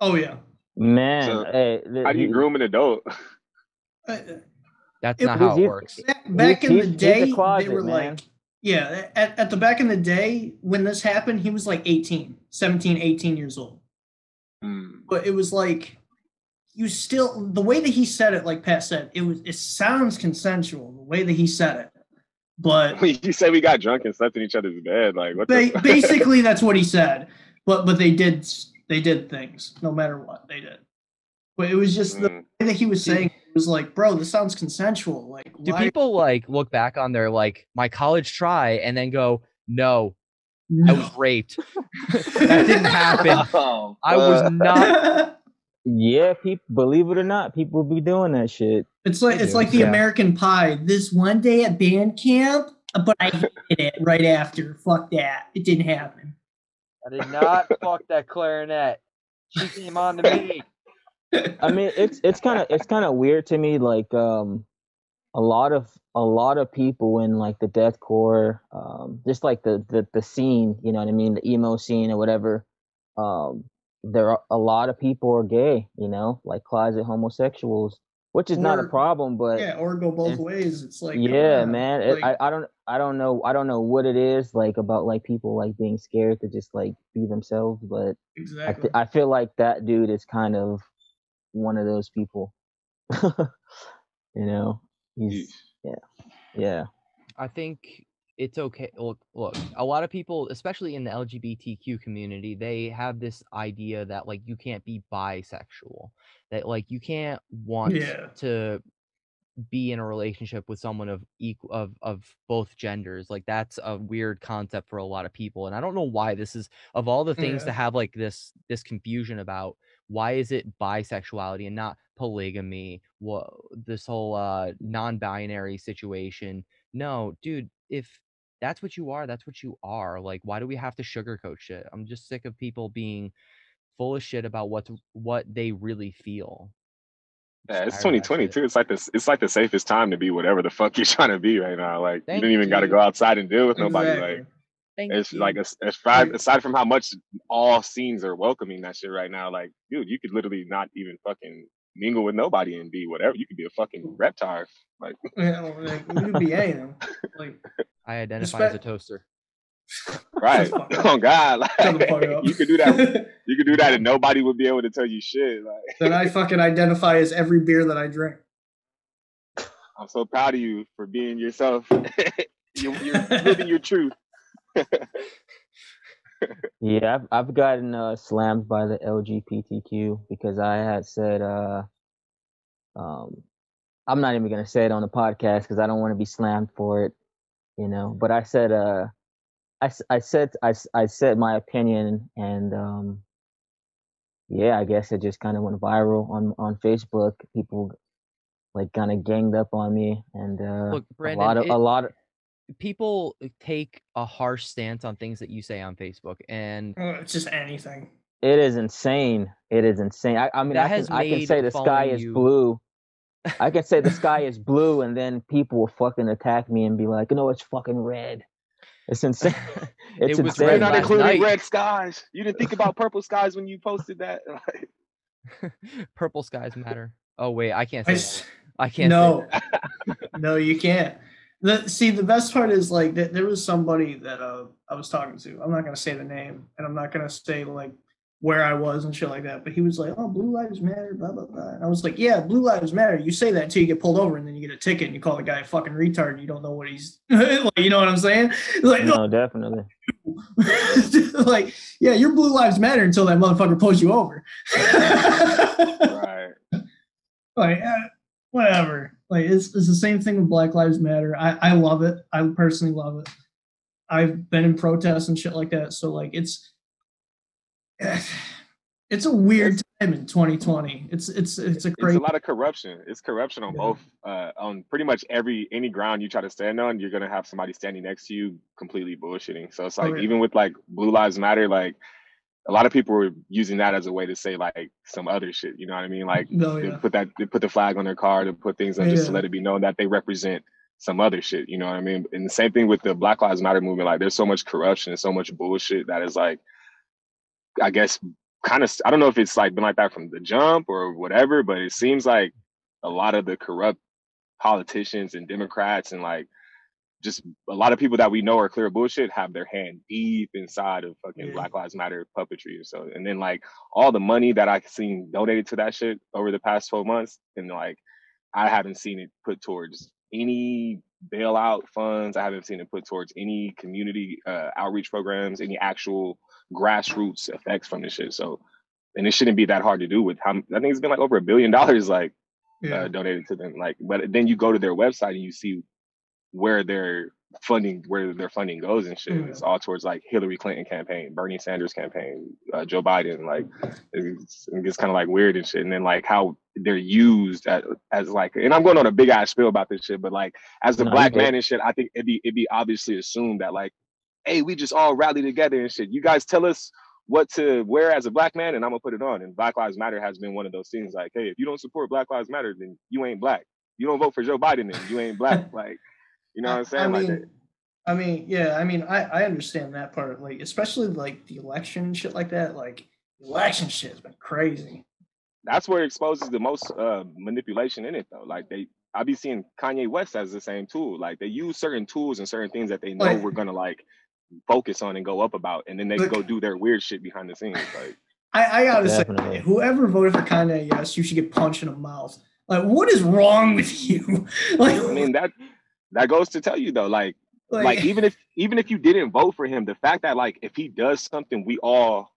Oh yeah. Man, So, hey, th- How do you groom an adult? Uh, that's It not how it he- works. back, back in the he's a day, they were man. like, yeah, at, at the back in the day when this happened, he was like 18, 17, 18 years old. Hmm. But it was like, you still, the way that he said it, like Pat said, it was, it sounds consensual, the way that he said it. But you said we got drunk and slept in each other's bed. Like what? ba- the basically that's what he said. But, but they did, they did things no matter what they did. But it was just the Hmm. way that he was saying it was like, bro, this sounds consensual. Like, Do why? people like look back on their like my college try and then go, no, I was raped. that didn't happen. Oh, I was not. yeah, people believe it or not, people be doing that shit. It's like it's like the yeah. American Pie. This one day at band camp, but I hated it right after. Fuck that. It didn't happen. I did not fuck that clarinet. She came on to me. I mean, it's it's kind of it's kind of weird to me. Like, um, a lot of a lot of people in like the deathcore, um, just like the the the scene, you know what I mean, the emo scene or whatever. Um, there are a lot of people are gay, you know, like closet homosexuals, which is not a problem, but yeah, or go both eh, ways. It's like yeah, on, man. It, like- I I don't I don't know I don't know what it is like about like people like being scared to just like be themselves, but I, exactly. th- I feel like that dude is kind of one of those people. you know, he's Yeesh. yeah. I think it's okay. Look, look, a lot of people, especially in the LGBTQ community, they have this idea that like you can't be bisexual, that like you can't want Yeah. to be in a relationship with someone of equal of of both genders. Like that's a weird concept for a lot of people, and I don't know why this is of all the things to have like this this confusion about. Why is it bisexuality and not polygamy? What this whole uh non-binary situation? No, dude, if that's what you are, that's what you are. Like, why do we have to sugarcoat shit? I'm just sick of people being full of shit about what what they really feel. Yeah, it's Just tired of that 2020 too. It's like this. It's like the safest time to be whatever the fuck you're trying to be right now. Like Thank you don't even got to go outside and deal with nobody. Exactly. Like Thank it's you. like as- aside aside from how much all scenes are welcoming that shit right now. Like dude, you could literally not even fucking mingle with nobody and be whatever. You could be a fucking reptile. Like Yeah, well, like, we could be anything. Like, I identify as a toaster. right? Shut the oh God, shut the fuck like you could do that. You could do that and nobody would be able to tell you shit. Like then I fucking identify as every beer that I drink. I'm so proud of you for being yourself. you're, you're living your truth. Yeah, I've I've gotten uh, slammed by the LGBTQ because I had said uh, um, I'm not even gonna say it on the podcast because I don't want to be slammed for it, you know. But I said uh, I said I, I said my opinion and um, yeah, I guess it just kind of went viral on on Facebook. People like kind of ganged up on me and uh, Look, a lot of it- a lot of People take a harsh stance on things that you say on Facebook, and Uh, It's just anything. It is insane. It is insane. I, I mean, That I has can, I can say the sky is you- blue. I can say the sky is blue, and then people will fucking attack me and be like, "No, it's fucking red." It's insane. It's it was insane. You're red not including night. red skies. You didn't think about purple skies when you posted that. Purple skies matter. Oh wait, I can't I say. s- that. I can't. no, Say that. no, you can't. The, see, the best part is like that there was somebody that uh, I was talking to. I'm not gonna say the name, and I'm not gonna say like where I was and shit like that. But he was like, "Oh, Blue Lives Matter," blah blah blah. And I was like, "Yeah, Blue Lives Matter." You say that until you get pulled over, and then you get a ticket, and you call the guy a fucking retard. And you don't know what he's like. You know what I'm saying? Like, no, no, definitely. like, yeah, your Blue Lives Matter until that motherfucker pulls you over. right. like eh, whatever like it's, it's the same thing with black lives matter I, I love it i personally love it i've been in protests and shit like that so like it's it's a weird time in 2020 it's it's it's a It's a lot of corruption. It's corruption on Yeah. both, uh, on pretty much every any ground you try to stand on. You're gonna have somebody standing next to you completely bullshitting. So it's like yeah. even with like Blue Lives Matter, like a lot of people were using that as a way to say like some other shit. You know what I mean? Like they yeah put that they put the flag on their car to put things on just to let it be known that they represent some other shit. You know what I mean? And the same thing with the Black Lives Matter movement. Like there's so much corruption and so much bullshit that is like, I guess, kind of. I don't know if it's like been like that from the jump or whatever, but it seems like a lot of the corrupt politicians and Democrats and like just a lot of people that we know are clear bullshit have their hand deep inside of fucking Yeah. Black Lives Matter puppetry. Or so and then like all the money that I've seen donated to that shit over the past 12 months, and like I haven't seen it put towards any bailout funds. I haven't seen it put towards any community uh, outreach programs, any actual grassroots effects from this shit. So and it shouldn't be that hard to do with how I think it's been like over a billion dollars like yeah uh, donated to them. Like, but then you go to their website and you see where their funding, where their funding goes and shit. Mhm. It's all towards like Hillary Clinton campaign, Bernie Sanders campaign, uh, Joe Biden. Like, it's, it gets kind of like weird and shit. And then like how they're used as, as like, and I'm going on a big ass spiel about this shit, but like as the No, black man and shit, I think it'd be it'd be obviously assumed that like, hey, we just all rally together and shit. You guys tell us what to wear as a black man and I'm gonna put it on. And Black Lives Matter has been one of those things like, hey, if you don't support Black Lives Matter, then you ain't black. You don't vote for Joe Biden, then you ain't black. like, you know what I'm saying? I like mean, that. I mean, yeah, I mean, I, I understand that part, of like especially like the election shit like that. Like election shit has been crazy. That's where it exposes the most uh, manipulation in it, though. Like they, I be seeing Kanye West as the same tool. Like they use certain tools and certain things that they know Like- we're gonna like focus on and go up about, and then they Look- go do their weird shit behind the scenes. Like, I, I gotta Definitely. say, whoever voted for Kanye, yes, you should get punched in the mouth. Like, what is wrong with you? like, I mean that that goes to tell you though, like like, like even if even if you didn't vote for him, the fact that like if he does something, we all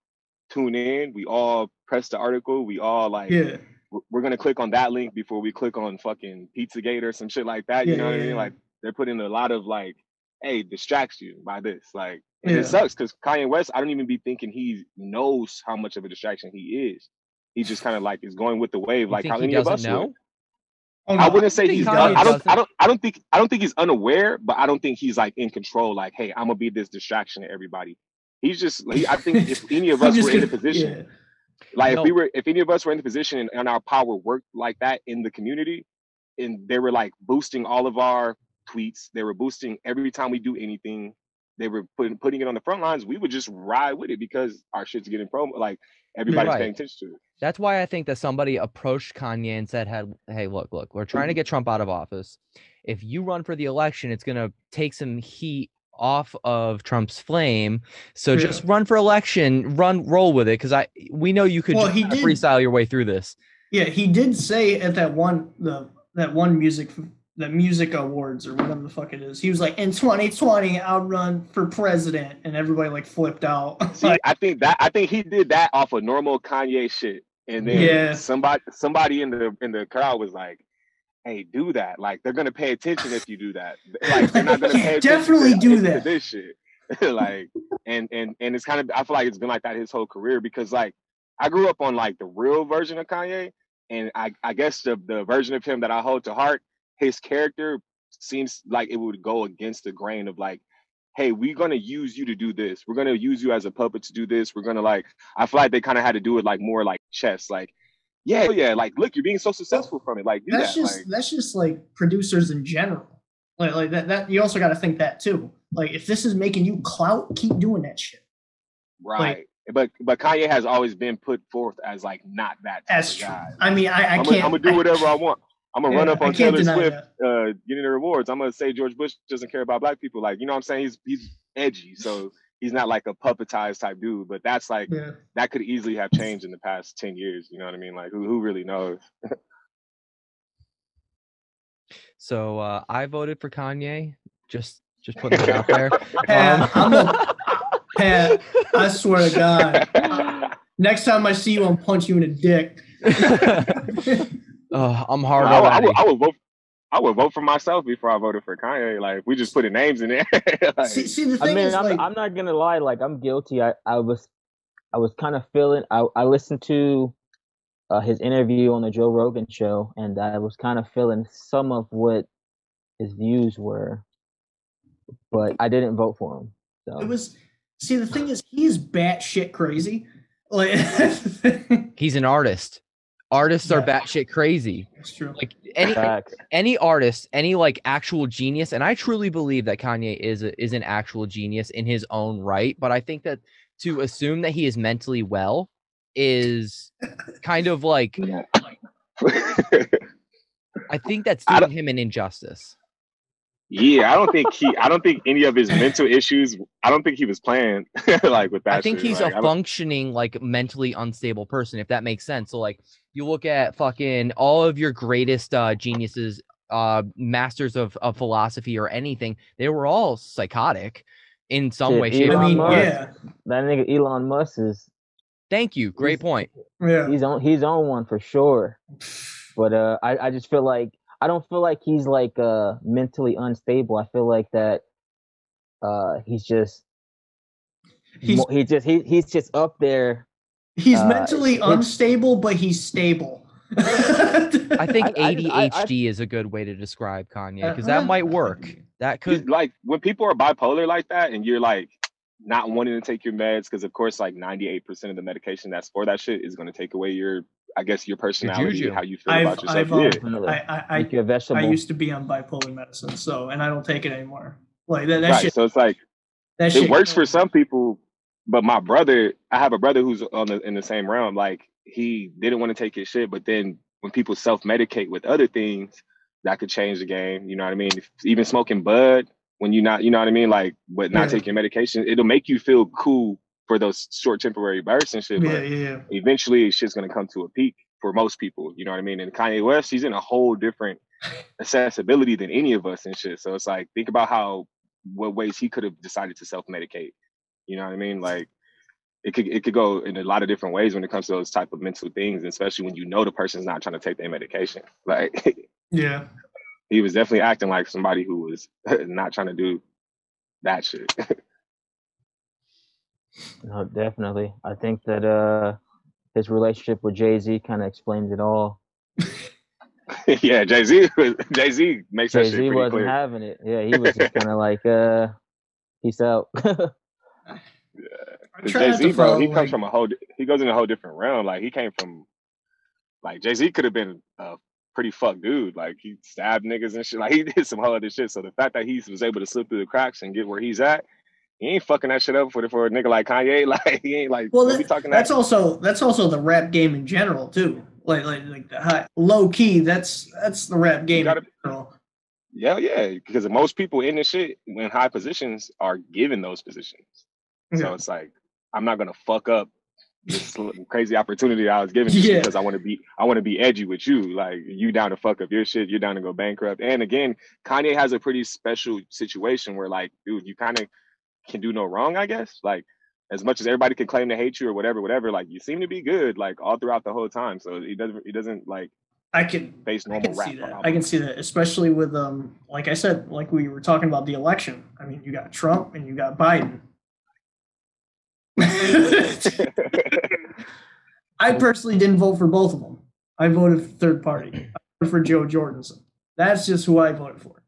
tune in, we all press the article, we all like yeah, we're- we're gonna click on that link before we click on fucking Pizzagate or some shit like that. You Yeah, know what yeah, I mean? yeah. Like they're putting a lot of like, hey, distracts you by this. Like Yeah. it sucks because Kanye West, I don't even be thinking he knows how much of a distraction he is. He just kind of like is going with the wave, You like think how he any of doesn't us know? Oh, I wouldn't say think he's. Kanye I, I don't. doesn't. I don't. I don't think. I don't think he's unaware, but I don't think he's like in control. Like, hey, I'm gonna be this distraction to everybody. He's just. He, I think if any of I'm us just were in the position, yeah. like if we were, if any of us were in the position and, and our power worked like that in the community, and they were like boosting all of our tweets, they were boosting every time we do anything. They were putting putting it on the front lines. We would just ride with it because our shit's getting promo. Like everybody's Right. paying attention to it. That's why I think that somebody approached Kanye and said, hey, look, look, we're trying to mm-hmm. get Trump out of office. If you run for the election, it's gonna take some heat off of Trump's flame. So Yeah. just run for election, run, roll with it, because I we know you could Well, he did- freestyle your way through this. Yeah, he did say at that one the that one music the music awards or whatever the fuck it is. He was like, in 2020, I'll run for president, and everybody like flipped out. See, like, I think that I think he did that off of normal Kanye shit, and then Yeah. somebody somebody in the in the crowd was like, "Hey, do that! Like they're gonna pay attention if you do that. Like they're not gonna pay. Definitely to, do to that. this shit. like, and and and it's kind of I feel like it's been like that his whole career because like I grew up on like the real version of Kanye, and I I guess the the version of him that I hold to heart, his character seems like it would go against the grain of like hey, we're gonna use you to do this. We're gonna use you as a puppet to do this. We're gonna like. I feel like they kind of had to do it like more like chess. Like, yeah, yeah. Like, look, you're being so successful from it. Like, do that's that. just like, that's just like producers in general. Like like that that you also got to think that too. Like if this is making you clout, keep doing that shit. right. but but Kanye has always been put forth as like not that That's true. guy. I mean, I, I can't I'm can't. gonna do whatever I want. I'm gonna run up on can't Taylor Swift, uh, getting the rewards. I'm gonna say George Bush doesn't care about black people. Like, you know what I'm saying? He's he's edgy, so he's not like a puppetized type dude. But that's like Yeah. that could easily have changed in the past ten years. You know what I mean? Like, who who really knows? So uh, I voted for Kanye. Just just putting it out there. Pat, Um, I'm a, Pat, I swear to God, next time I see you, I'm punch you in the dick. Oh, I'm hard I, would- I, would, I would vote. I would vote for myself before I voted for Kanye. Like, we just putting names in there. like, see, see, the I thing mean, is, I'm, like, I'm not gonna lie. Like, I'm guilty. I, I was, I was kind of feeling. I, I listened to uh, his interview on the Joe Rogan show, and I was kind of feeling some of what his views were, but I didn't vote for him. So it was. See, the thing is, he's batshit crazy. Like, He's an artist. Artists are Yeah. batshit crazy. it's true. Like any facts. any artist, any like actual genius, and I truly believe that Kanye is a, is an actual genius in his own right. But I think that to assume that he is mentally well is kind of like I think that's doing him an injustice. Yeah, I don't think he. I don't think any of his mental issues. I don't think he was playing like with that. I think shit. he's Like, a I don't- functioning like mentally unstable person, if that makes sense. So like you look at fucking all of your greatest uh geniuses, uh masters of, of philosophy or anything, they were all psychotic in some Shit, way, shape, Elon I mean, form. Musk. yeah, That nigga Elon Musk is Thank you. Great He's- point. yeah. he's on he's on one for sure. But uh, I I just feel like I don't feel like he's like uh mentally unstable. I feel like that uh he's just He's he just he he's just up there. he's uh, mentally it's- unstable, but he's stable. I think I- I I- I- ADHD is a good way to describe Kanye because that uh, might work. That He's could like when people are bipolar like that, and you're like not wanting to take your meds because, of course, like 98% of the medication that's for that shit is going to take away your, I guess, your personality, juju. how you feel I've- about yourself. I've, um, yeah. I, I, I, Make you a vegetable. I used to be on bipolar medicine, so and I don't take it anymore. Like that, that right. shit. So it's like That it works for some people, but my brother, I have a brother who's on the in the same realm. Like he didn't want to take his shit, but then when people self medicate with other things, that could change the game. You know what I mean? If- even smoking bud when you're not, you know what I mean, like but not Yeah. taking medication, it'll make you feel cool for those short temporary bursts and shit. Yeah, But yeah, yeah. eventually, shit's gonna come to a peak for most people. You know what I mean? And Kanye West, he's in a whole different accessibility than any of us and shit. So it's like, think about how what ways he could have decided to self medicate. You know what I mean? Like it could it could go in a lot of different ways when it comes to those type of mental things, especially when you know the person's not trying to take their medication. Like Yeah. he was definitely acting like somebody who was not trying to do that shit. No, definitely. I think that uh, his relationship with Jay Z kind of explains it all. yeah, Jay Z Jay Z makes that Jay shit Z pretty wasn't clear. having it. Yeah, he was just kind of like, uh, peace out. I try Jay Z, bro, follow, he comes from a whole. He goes in a whole different realm. Like he came from, like Jay Z could have been a pretty fuck dude. Like he stabbed niggas and shit. Like he did some whole other shit. So the fact that he was able to slip through the cracks and get where he's at, he ain't fucking that shit up for for a nigga like Kanye. Like he ain't like Well, that, talking that's that. also that's also the rap game in general too. Like like like the high, low key. That's that's the rap game gotta- in general. Yeah, yeah. Because most people in this shit in high positions are given those positions. So it's like I'm not gonna fuck up this crazy opportunity I was given Yeah. because I want to be I want to be edgy with you. Like you down to fuck up your shit, you're down to go bankrupt. And again, Kanye has a pretty special situation where like, dude, you kind of can do no wrong, I guess. Like as much as everybody can claim to hate you or whatever, whatever, like you seem to be good like all throughout the whole time. So he doesn't he doesn't like I can face I can rap. see that. I can see that, especially with um, like I said, like we were talking about the election. I mean, you got Trump and you got Biden. I personally didn't vote for both of them. I voted for third party. I voted for Jo Jorgensen. That's just who I voted for.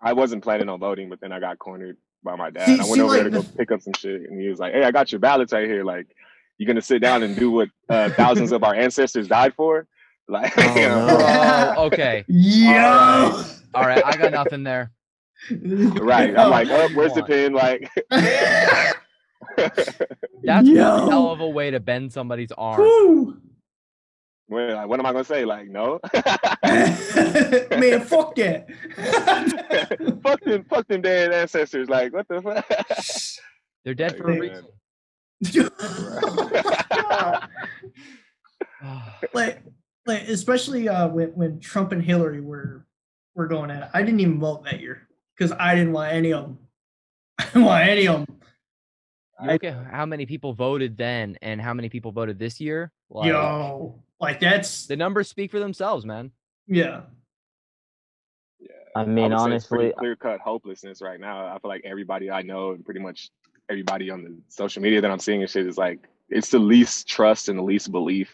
I wasn't planning on voting, but then I got cornered by my dad. See- I went see, over there to go pick up some shit, and he was like, "Hey, I got your ballots right here. Like, you're gonna sit down and do what uh, thousands of our ancestors died for?" Like, Oh, you know, no. Bro, okay. Yo. All right, I got nothing there. right? I'm like, "Oh, where's the Come pin?" Like, That's Yo. one hell of a way to bend somebody's arm. Woo. Well, like, what am I gonna say? Like, no, Man, fuck that. fuck them, fuck them dead ancestors. Like, what the fuck? They're dead for a Man. reason. like, like especially uh, when when Trump and Hillary were were going at it. I didn't even vote that year because I didn't want any of them. I didn't want any of them. You look at how many people voted then and how many people voted this year. Like, Yo, like that's the numbers speak for themselves, man. yeah. Yeah. I mean, honestly, clear cut hopelessness right now. I feel like everybody I know and pretty much everybody on the social media that I'm seeing and shit is like it's the least trust and the least belief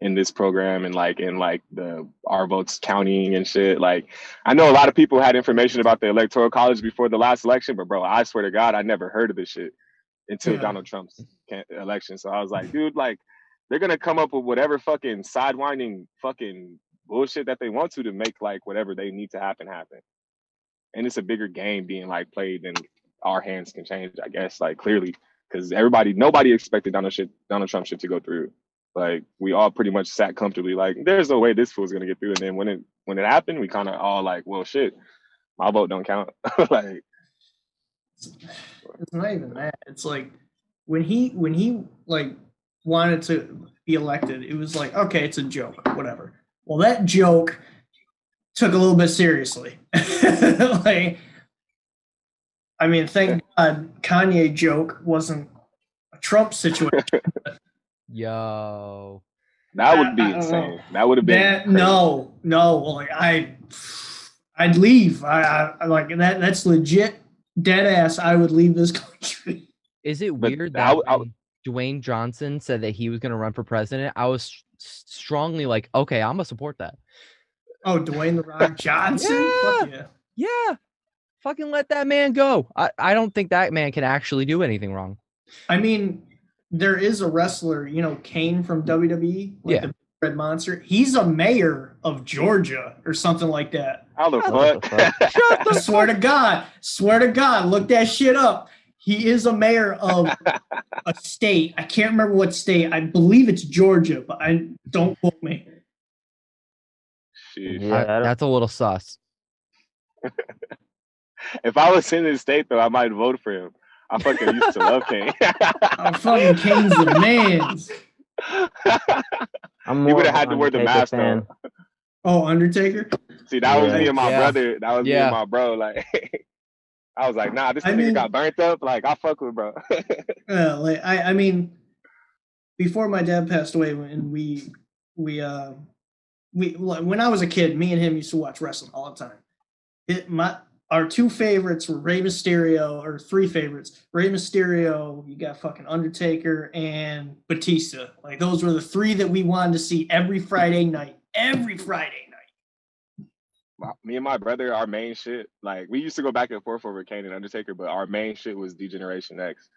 in this program and like in like the our votes counting and shit. Like I know a lot of people had information about the electoral college before the last election, but bro, I swear to God, I never heard of this shit until Yeah. Donald Trump's election. So I was like, dude, like they're gonna come up with whatever fucking sidewinding fucking bullshit that they want to to make like whatever they need to happen happen. And it's a bigger game being like played than our hands can change, I guess, like clearly. Because everybody nobody expected Donald shit Donald Trump shit to go through. Like we all pretty much sat comfortably, like, there's no way this fool's gonna get through. And then when it when it happened, we kind of all like, well shit, my vote don't count. like It's not even that. It's like when he when he like wanted to be elected, it was like, okay, it's a joke, whatever. Well, that joke took a little bit seriously. like I mean, thank God Kanye joke wasn't a Trump situation. Yo. that would be I- I don't know. insane. That would have been that crazy. no, no, like I I'd leave. I, I, I like that that's legit dead ass. I would leave this country. Is it But weird I that w- I when Dwayne Johnson said that he was going to run for president, I was s- strongly like, okay, I'm going to support that. Oh, Dwayne the Rock Johnson? Fuck yeah. Yeah. Fucking let that man go. I, I don't think that man can actually do anything wrong. I mean, there is a wrestler, you know, Kane from WWE, like Yeah. the Red Monster. He's a mayor of Georgia or something like that. How the What the fuck? I swear to God, swear to God, look that shit up. He is a mayor of a state. I can't remember what state. I believe it's Georgia, but I don't quote me. Yeah, I- I that's a little sus. If I was in his state though, I might vote for him. I fucking used to love Kane. Oh, fucking Kane's the man's. I'm He would have had to wear the mask fan. though. Oh, Undertaker. See, that was me and my Yeah. brother. That was me and my bro. Like, I was like, nah, this I nigga mean- got burnt up. Like, I fuck with bro. Uh, like I, I mean, before my dad passed away, and we, we, uh, we like, when I was a kid, me and him used to watch wrestling all the time. It my our two favorites were Rey Mysterio, or three favorites: Rey Mysterio. You got fucking Undertaker and Batista. Like those were the three that we wanted to see every Friday night. Every Friday. My- me and my brother, our main shit, like we used to go back and forth over Kane and Undertaker, but our main shit was D-Generation X.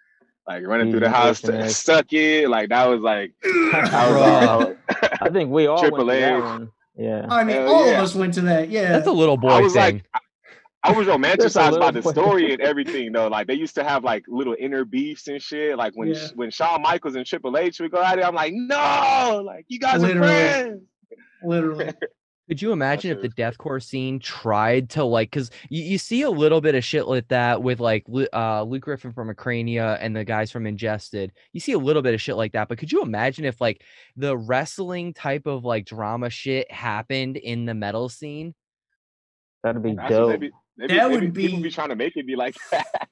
Like running through the mm, house, D-Generation X. suck it. Like that was like that was Bruh. I think we all Triple went to that one. Yeah. I mean, Hell all yeah. of us went to that. Yeah, That's a little boy I was thing. like, I, I was romanticized by the story and everything though. Like they used to have like little inner beefs and shit. Like when Yeah. when Shawn Michaels and Triple H would go at it, I'm like, no, like you guys Literally. are friends. literally. Could you imagine if the deathcore scene tried to like, because you, you see a little bit of shit like that with like uh, Luke Griffin from Acrania and the guys from Ingested. You see a little bit of shit like that, but could you imagine if like the wrestling type of like drama shit happened in the metal scene? That'd be That's what they dope. be, they That they would people be- be trying to make it be like that.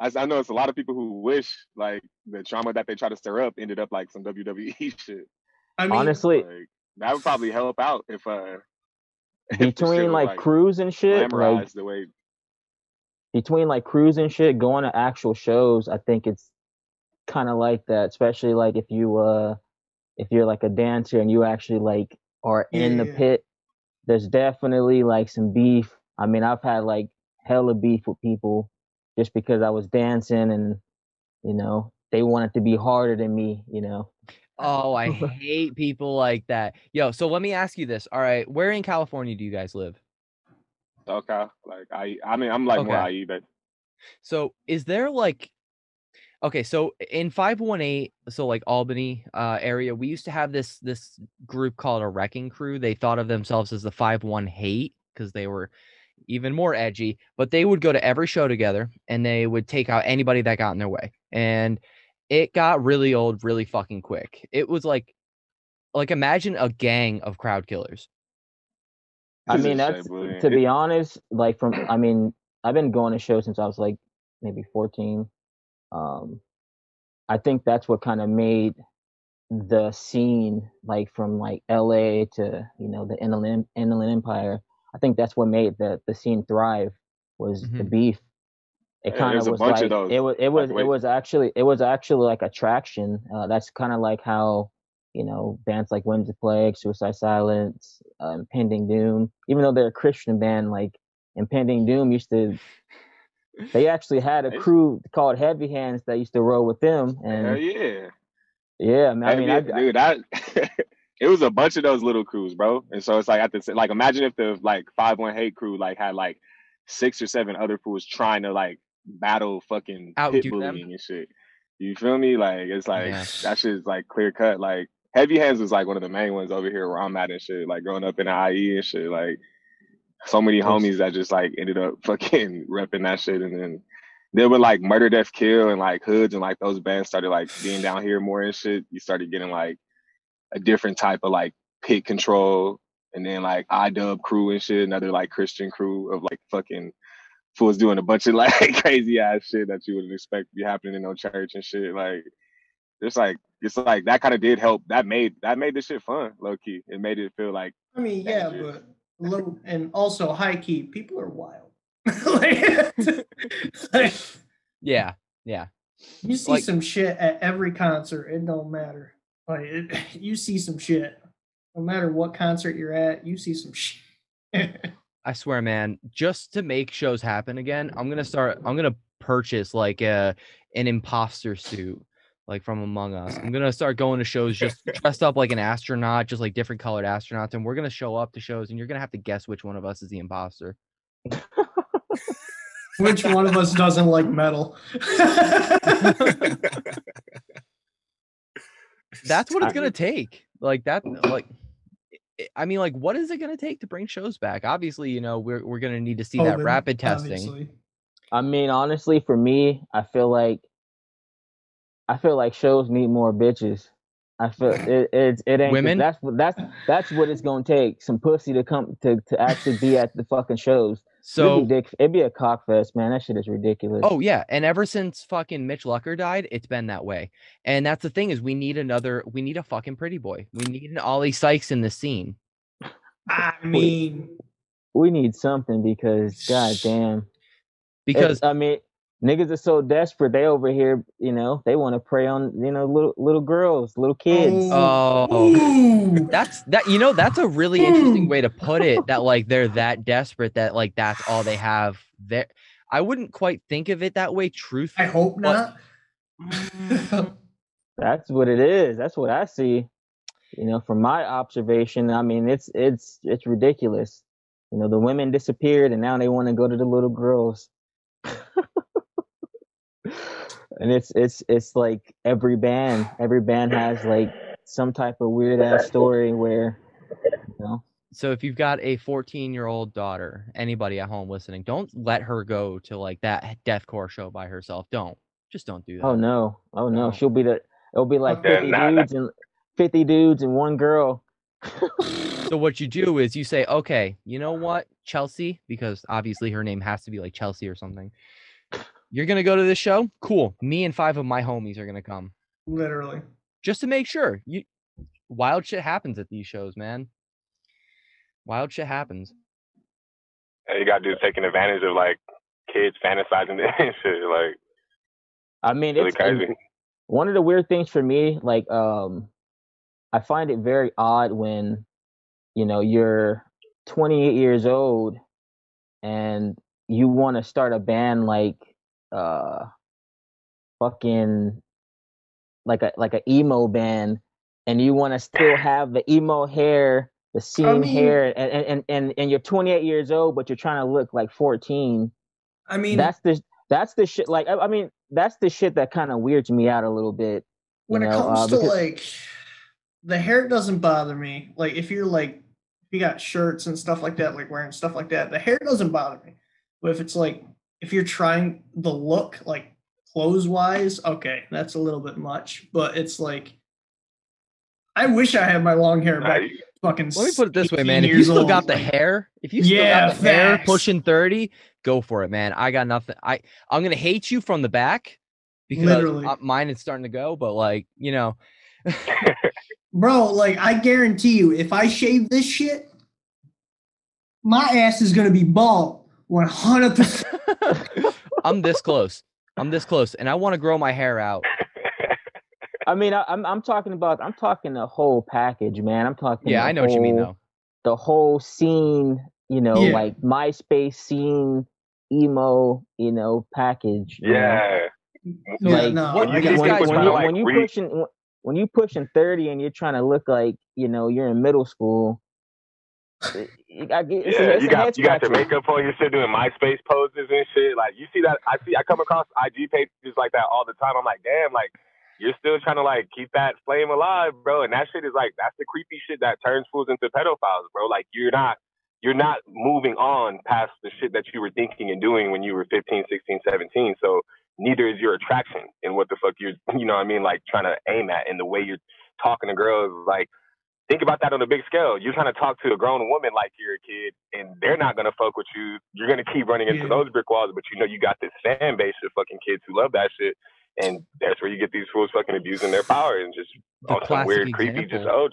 I, I know it's a lot of people who wish like the drama that they try to stir up ended up like some WWE shit. I mean, Honestly, Like, that would probably help out if uh if between was, like, crews and shit, like the way between like crews and shit, going to actual shows, I think it's kind of like that. Especially like if you uh if you're like a dancer and you actually like are in the pit, there's definitely like some beef. I mean, I've had like hella beef with people just because I was dancing and you know they wanted to be harder than me. You know, Oh, I hate people like that. Yo, so let me ask you this. All right, where in California do you guys live? okay. Like I I mean I'm like more Okay. IE but So is there like okay, so in 518, so like Albany uh area, we used to have this this group called a wrecking crew. They thought of themselves as the 51 hate because they were even more edgy, but they would go to every show together and they would take out anybody that got in their way. And it got really old really fucking quick. It was like like imagine a gang of crowd killers. I mean that's bullying. to be honest. Like from I mean I've been going to shows since I was like maybe 14. Um, I think that's what kind of made the scene like from like LA to you know the Inland Inland Empire. I think that's what made the the scene thrive was the Mhm. beef. It kind of was of like those, it was it was it was actually it was actually like attraction. Uh, that's kind of like how you know bands like Winds of Plague, Suicide Silence, uh, Impending Doom, even though they're a Christian band, like Impending Doom used to. They actually had a crew called Heavy Hands that used to roll with them, Hell and yeah. yeah, man, I mean, I, dude, that it was a bunch of those little crews, bro. And so it's like at the like imagine if the like five one hate crew like had like six or seven other fools trying to like battle fucking Outdo pit bullying and shit. You feel me? Like it's like Yeah. that shit is like clear cut. Like Heavy Hands was like one of the main ones over here where I'm at and shit. Like growing up in the IE and shit. Like so many homies that just like ended up fucking repping that shit and then then were like Murder Death Kill and like Hoods and like those bands started like being down here more and shit, you started getting like a different type of like pit control and then like I dub crew and shit, another like Christian crew of like fucking fools doing a bunch of like crazy ass shit that you wouldn't expect to be happening in no church and shit. Like it's like it's like that kind of did help. That made that made this shit fun, low key. It made it feel like I mean, yeah, Dangerous. but low and also high key. People are wild. like, like, Yeah, yeah. you see Like- some shit at every concert. It don't matter. Like it, you see some shit. No matter what concert you're at, you see some shit. I swear, man, just to make shows happen again, I'm gonna start. I'm gonna purchase like a an imposter suit, like from Among Us. I'm gonna start going to shows just dressed up like an astronaut, just like different colored astronauts, and we're gonna show up to shows, and you're gonna have to guess which one of us is the imposter. Which one of us doesn't like metal? That's what it's gonna take. Like that, like. I- I mean, like, what is it gonna take to bring shows back? Obviously, you know, we're we're gonna need to see that COVID, rapid testing. obviously. I mean, honestly, for me, I feel like I feel like shows need more bitches. I feel it. It, it ain't Women? That's what that's that's what it's gonna take. Some pussy to come to to actually be at the fucking shows. So it'd be, it'd be a cock fest, man. That shit is ridiculous. Oh yeah, and ever since fucking Mitch Lucker died, it's been that way. And that's the thing is we need another we need a fucking pretty boy. We need an Oli Sykes in the scene. I mean, we need something because god damn. Because It's- I mean, niggas are so desperate. They over here, you know, they want to prey on you know little little girls, little kids. Oh. oh. That's that you know, that's a really interesting way to put it. That like they're that desperate that like that's all they have there. I wouldn't quite think of it that way, Truthfully, I hope But- not. That's what it is. That's what I see. You know, from my observation, I mean, it's it's it's ridiculous. You know, the women disappeared, and now they want to go to the little girls. And it's it's it's like every band, every band has like some type of weird ass story where, you know, So if you've got a 14 year old daughter, anybody at home listening, don't let her go to like that deathcore show by herself. Don't. Just don't do oh, that. oh no, oh no, No. she'll be the. It'll be like fifty nah, dudes and fifty dudes and one girl. So what you do is you say, okay, you know what, Chelsea, because obviously her name has to be like Chelsea or something. You're gonna go to this show? Cool. Me and five of my homies are gonna come. Literally. Just to make sure. You wild shit happens at these shows, man. Wild shit happens. And you gotta do taking advantage of like kids fantasizing and shit. Like I mean, really it's and crazy. one of the weird things for me like um i find it very odd when you know you're 28 years old and you want to start a band like uh fucking like a like a emo band and you want to still have the emo hair the seam mean- hair and, and and and you're 28 years old but you're trying to look like 14 I mean, that's the that's the shit like i, I mean that's the shit that kind of weirds me out a little bit when it comes uh, to like the hair doesn't bother me. Like if you're like if you got shirts and stuff like that, like wearing stuff like that, the hair doesn't bother me. But if it's like if you're trying the look like clothes wise, okay, that's a little bit much. But it's like I wish I had my long hair back you- fucking Let me put it this way, man. If you years still old, got the like, hair, if you still Yeah, got the hair pushing 30, go for it, man. I got nothing. I I'm gonna hate you from the back because Literally. mine is starting to go, but like, you know, Bro, like I guarantee you, if I shave this shit, my ass is gonna be bald. One hundred percent. I'm this close. I'm this close, and I want to grow my hair out. I mean, I, I'm I'm talking about I'm talking the whole package, man. I'm talking. Yeah, I know what you mean though. The whole scene, you know, Yeah. like MySpace scene, emo, you know, package. you know? yeah. So, like, no, what you when, when, when you, to, like, when you read- pushing when you pushing 30 and you're trying to look like you know you're in middle school. It- it- I get- a- Yeah, it's you got you got your makeup on, you're still doing MySpace poses and shit. Like you see that I see I come across IG pages like that all the time. I'm like, damn, like you're still trying to like keep that flame alive, bro. And that shit is like that's the creepy shit that turns fools into pedophiles, bro. Like you're not you're not moving on past the shit that you were thinking and doing when you were 15, 16, 17. So neither is your attraction and what the fuck you're you know what I mean, like trying to aim at and the way you're talking to girls like think about that on a big scale. You're trying to talk to a grown woman like you're a kid, and they're not gonna fuck with you. You're gonna keep running into Yeah. those brick walls, but you know you got this fan base of fucking kids who love that shit, and that's where you get these fools fucking abusing their power and just The on some classic weird, creepy, just example- oh,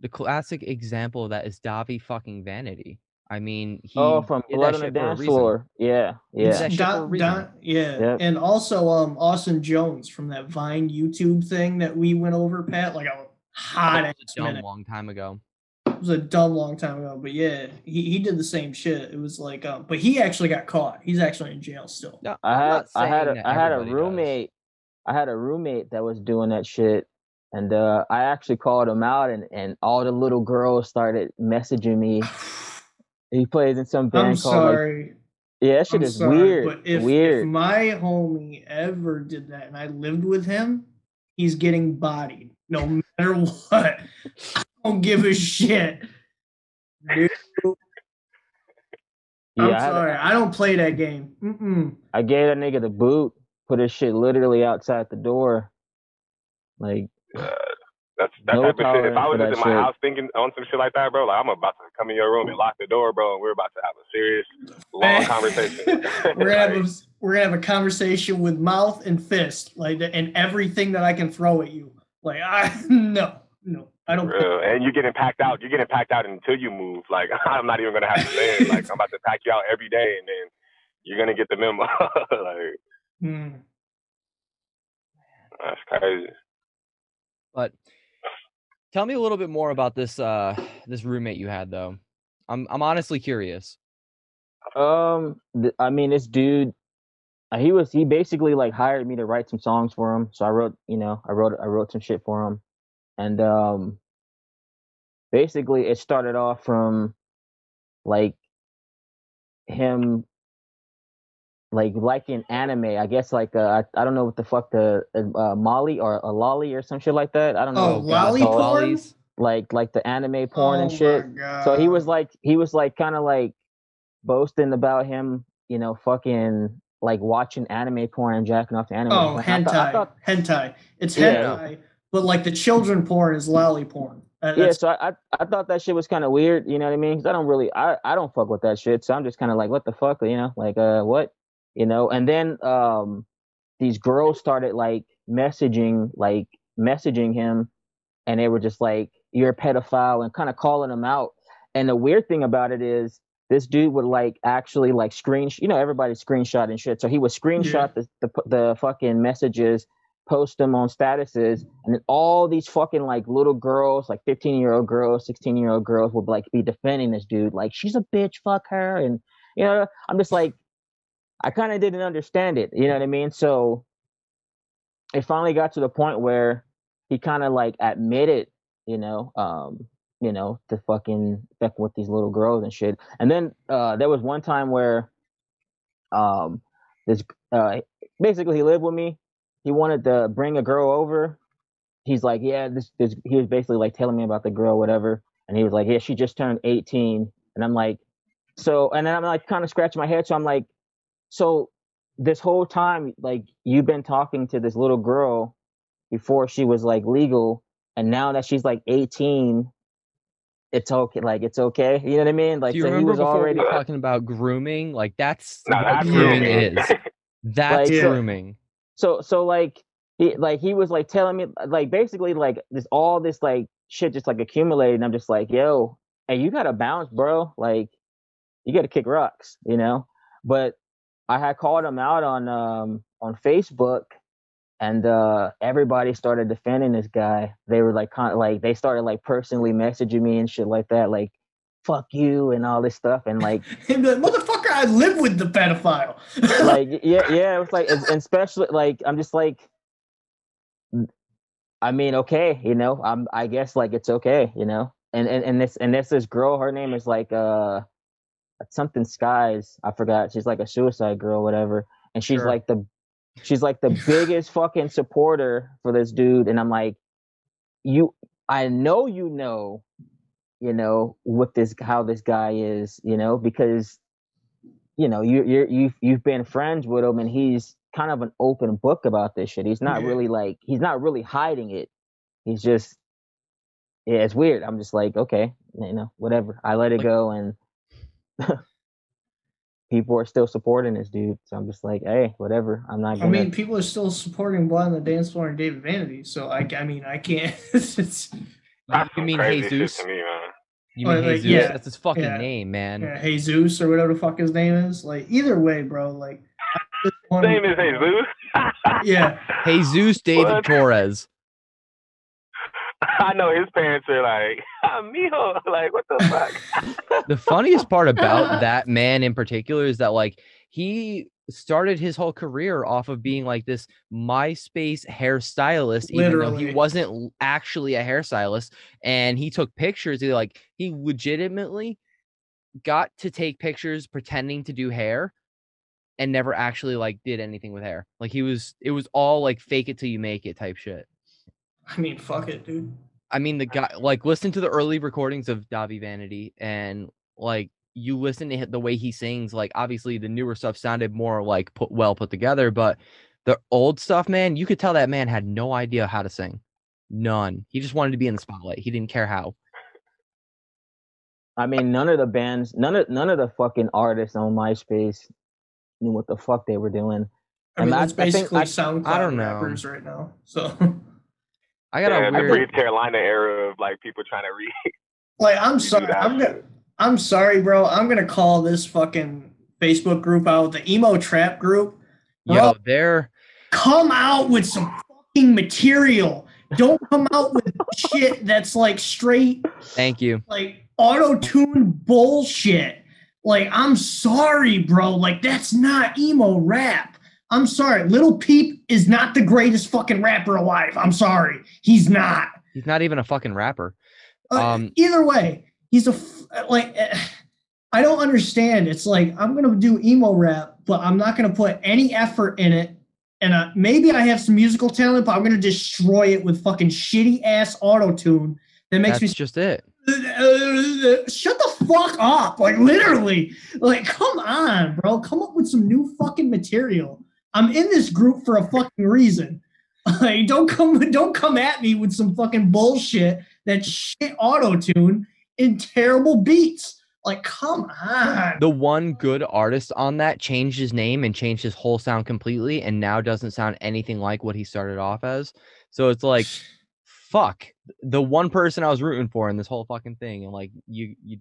The classic example of that is Dahvie fucking Vanity. I mean, he Oh, from did Blood that on the shit for a Dance. Floor. Yeah, yeah. that shit Don. Don, yeah, Yep. and also um Austin Jones from that Vine YouTube thing that we went over, Pat, like a hot That ass was a dumb minute. long time ago. It was a dumb long time ago, but yeah, he, he did the same shit. It was like, um, but he actually got caught. He's actually in jail still. No, I had I had saying a, that I had a everybody does. roommate. I had a roommate that was doing that shit, and uh, I actually called him out, and and all the little girls started messaging me. He plays in some band I'm called like yeah, that shit I'm is sorry, weird. but if, weird. if my homie ever did that and I lived with him, he's getting bodied no matter what. I don't give a shit. Dude, I'm I, sorry, I don't play that game. Mm-mm. I gave that nigga the boot, put his shit literally outside the door. Like, That's that No type of shit. If I was just in my shit. house thinking on some shit like that, bro, like I'm about to come in your room and lock the door, bro, and we're about to have a serious, long conversation. we're gonna have Like, a, we're gonna have a conversation with mouth and fist, like and everything that I can throw at you. Like I no no I don't. real. And you're getting packed out. You're getting packed out until you move. Like I'm not even gonna have to say it. Like I'm about to pack you out every day, and then you're gonna get the memo. like Hmm. that's crazy. But tell me a little bit more about this uh this roommate you had though. I'm I'm honestly curious. um, th- I mean, this dude, he was he basically like hired me to write some songs for him. So I wrote, you know, I wrote I wrote some shit for him, and um, basically it started off from like him like liking anime. I guess like uh, I, I don't know what the fuck the uh, Molly or a lolly or some shit like that. I don't know. Oh, lolly porn? Lollies? like like the anime porn Oh and shit. So he was like he was like kind of like boasting about him, you know, fucking like watching anime porn and jacking off to anime. Oh, porn. I hentai, thought- I thought- hentai. It's Yeah. hentai, but like the children porn is lolly porn. Uh, yeah, so I, I I thought that shit was kind of weird. You know what I mean? 'Cause I don't really I I don't fuck with that shit. So I'm just kind of like, what the fuck, you know? Like uh what, you know? And then um these girls started like messaging like messaging him, and they were just like, you're a pedophile, and kind of calling him out. And the weird thing about it is. This dude would like actually like screen, you know, everybody's and shit. So he would screenshot the, the the fucking messages, post them on statuses, and then all these fucking like little girls, like 15 year old girls, 16 year old girls would like be defending this dude, like she's a bitch, fuck her, and you know, I'm just like, I kind of didn't understand it, you know what I mean? So it finally got to the point where he kind of like admitted, you know, um, you know, to fucking fuck with these little girls and shit. And then uh, there was one time where, um, this uh, basically he lived with me. He wanted to bring a girl over. He's like, yeah, this, this. He was basically like telling me about the girl, whatever. And he was like, yeah, she just turned 18. And I'm like, so, and then I'm like kind of scratching my head. So I'm like, so this whole time, like you've been talking to this little girl before she was like legal, and now that she's like 18, it's okay. Like it's okay. You know what I mean? Like Do you so he was before already. we were talking about grooming? Like that's Nah, what that's grooming grooming. is. That's Like, grooming. so so like he like he was like telling me like basically like this all this like shit just like accumulated and i'm just like yo hey you gotta bounce bro like you gotta kick rocks you know but i had called him out on um on facebook and uh everybody started defending this guy they were like of like they started like personally messaging me and shit like that like fuck you and all this stuff and like He'd like, motherfucker, I live with the pedophile. like yeah yeah it was like and and especially like i'm just like i mean okay you know i'm i guess like it's okay you know and and, and this and this this girl her name is like uh something skies i forgot she's like a suicide girl whatever and she's Sure. like the she's like the biggest fucking supporter for this dude and i'm like you i know you know you know what this how this guy is you know because you know you you're you've you've been friends with him and he's kind of an open book about this shit. He's not Yeah. really like he's not really hiding it. He's just yeah it's weird. I'm just like okay you know whatever. I let it Like- go and people are still supporting this dude so i'm just like hey whatever i'm not I gonna mean, people are still supporting Blood on the Dance Floor and Dahvie Vanity, so I, I mean, I can't. it's, That's You mean crazy shit Jesus? to me. You Oh, mean like, Jesus? yeah, That's his fucking yeah, name, man. yeah, Jesus or whatever the fuck his name is. Like, either way, bro. Like, I just His wanna- name is Jesus. Yeah. Jesus David What? Torres. I know his parents are like, "Ah, mijo, like what the fuck? The funniest part about that man in particular is that like he started his whole career off of being like this MySpace hairstylist, even though he wasn't actually a hairstylist. And he took pictures. He like he legitimately got to take pictures pretending to do hair and never actually like did anything with hair. Like he was it was all like fake it till you make it type shit. I mean, fuck it, dude. I mean, the guy like listen to the early recordings of Dahvie Vanity, and like you listen to the way he sings, like obviously the newer stuff sounded more like put well put together, but the old stuff, man, you could tell that man had no idea how to sing. None. He just wanted to be in the spotlight. He didn't care how. I mean, none of the bands, none of none of the fucking artists on MySpace knew what the fuck they were doing. I mean, And I- that's I think- basically I- SoundCloud I don't know. rappers right now. So, I got yeah, a the weird. Breathe Carolina era of like people trying to read. like, I'm sorry. I'm gonna. I'm sorry, bro. I'm gonna call this fucking Facebook group out, the emo trap group. Yo, Bro, they're come out with some fucking material. Don't come out with shit that's like straight thank you. like auto tune bullshit. Like, I'm sorry, bro. Like, that's not emo rap. I'm sorry. Lil Peep is not the greatest fucking rapper alive. I'm sorry. He's not. He's not even a fucking rapper. Uh, Um, either way, he's a f- like. I don't understand. It's like I'm gonna do emo rap, but I'm not gonna put any effort in it. And uh, maybe I have some musical talent, but I'm gonna destroy it with fucking shitty ass auto tune that makes That's just it. shut the fuck up. Like literally, like come on, bro. Come up with some new fucking material. I'm in this group for a fucking reason. Like, don't come, don't come at me with some fucking bullshit that shit auto tune in terrible beats. Like, come on. The one good artist on that changed his name and changed his whole sound completely, and now doesn't sound anything like what he started off as. So it's like, fuck, the one person I was rooting for in this whole fucking thing, and like you, you,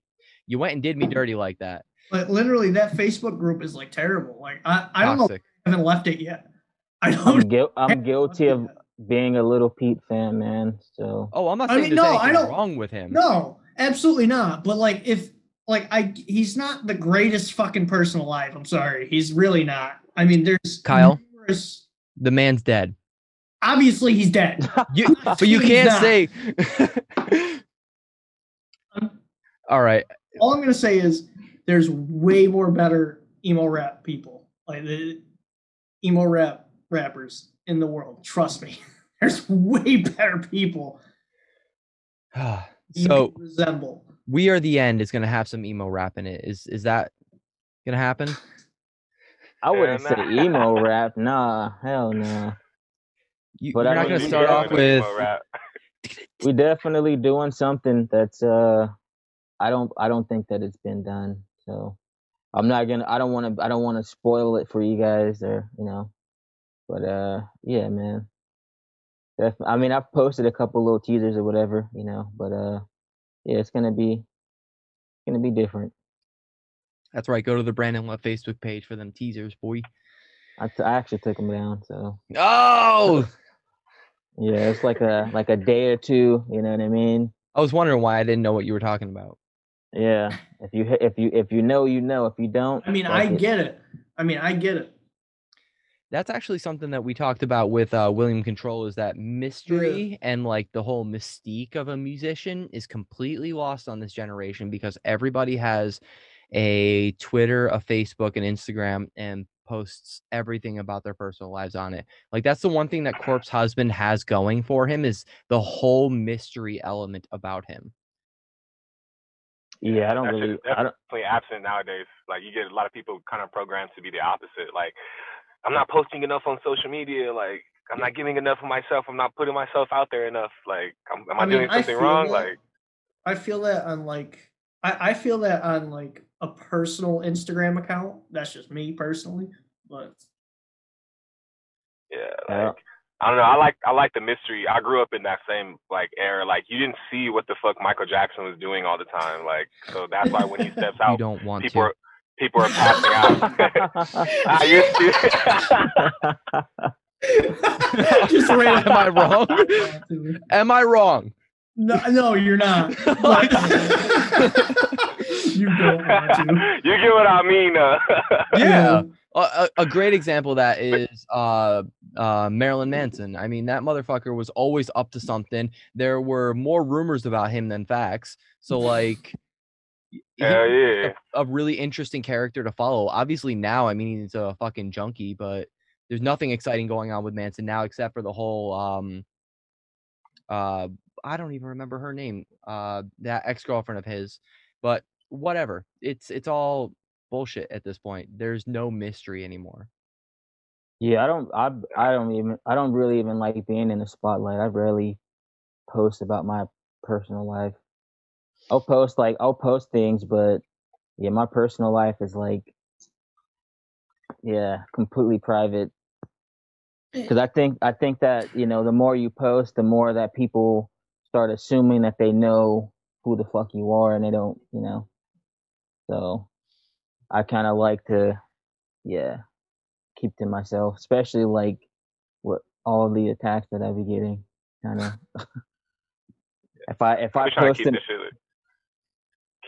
you went and did me dirty like that. But literally, that Facebook group is like terrible. Like, I, I don't know. Toxic. Haven't left it yet. I I'm, don't. I'm guilty of being a Lil Peep fan, man. So Oh, I'm not I saying mean, there's no, I anything don't- wrong with him. No, absolutely not. But like, if like I, he's not the greatest fucking person alive. I'm sorry, he's really not. I mean, there's Kyle? numerous- The man's dead. obviously, he's dead. You, but you can't say. All right. All I'm gonna say is there's way more better emo rap people, like the emo rap rappers in the world. Trust me, there's way better people you so can resemble. we are the end is gonna have some emo rap in it. Is is that gonna happen? I wouldn't say emo rap. Nah, hell no. You, But you're I not gonna start off with emo rap. We definitely doing something that's uh I don't I don't think that it's been done. So I'm not gonna I don't wanna I don't wanna spoil it for you guys or you know. But uh yeah man. Def- I mean I've posted a couple little teasers or whatever, you know, but uh yeah it's gonna be gonna be different. That's right. Go to the Brandyn Love Facebook page for them teasers, boy. I, t- I actually took them down, so Oh, yeah, it's like a like a day or two, you know what I mean? I was wondering why I didn't know what you were talking about. Yeah. If you if you if you know, you know. If you don't, I mean, I get it. I mean, I get it. That's actually something that we talked about with uh, William Control is that mystery and like the whole mystique of a musician is completely lost on this generation because everybody has a Twitter, a Facebook, an Instagram, and posts everything about their personal lives on it. Like that's the one thing that Corpse Husband has going for him is the whole mystery element about him. Yeah, I don't That really. is I don't. definitely absent nowadays. Like you get a lot of people kind of programmed to be the opposite. Like I'm not posting enough on social media. Like I'm not giving enough of myself. I'm not putting myself out there enough. Like am, am I, I mean, doing I something feel wrong? that. Like I feel that on like I, I feel that on like a personal Instagram account. That's just me personally, but yeah, Yeah. Like I don't know. I like I like the mystery. I grew up in that same like era. Like you didn't see what the fuck Michael Jackson was doing all the time. Like so that's why when he steps out, You out, don't want people to. are people are passing out. I used to. just right Am I wrong? Am I wrong? No, no, you're not. But- you don't want to. you get what I mean. Uh, Yeah. A, a- great example of that is uh, uh, Marilyn Manson. I mean, that motherfucker was always up to something. There were more rumors about him than facts. So, like, was yeah. a, a really interesting character to follow. Obviously, now, I mean, he's a fucking junkie, but there's nothing exciting going on with Manson now except for the whole. Um, uh, I don't even remember her name. Uh, that ex girlfriend of his, but whatever. It's it's all bullshit at this point. There's no mystery anymore. Yeah, I don't. I I don't even. I don't really even like being in the spotlight. I rarely post about my personal life. I'll post like I'll post things, but yeah, my personal life is like yeah, completely private. Eh. Because I think I think that you know the more you post, the more that people start assuming that they know who the fuck you are, and they don't, you know. So I kind of like to, yeah, keep to myself, especially like what all the attacks that I be getting. Kind of. if I if I trying post keep an, shit,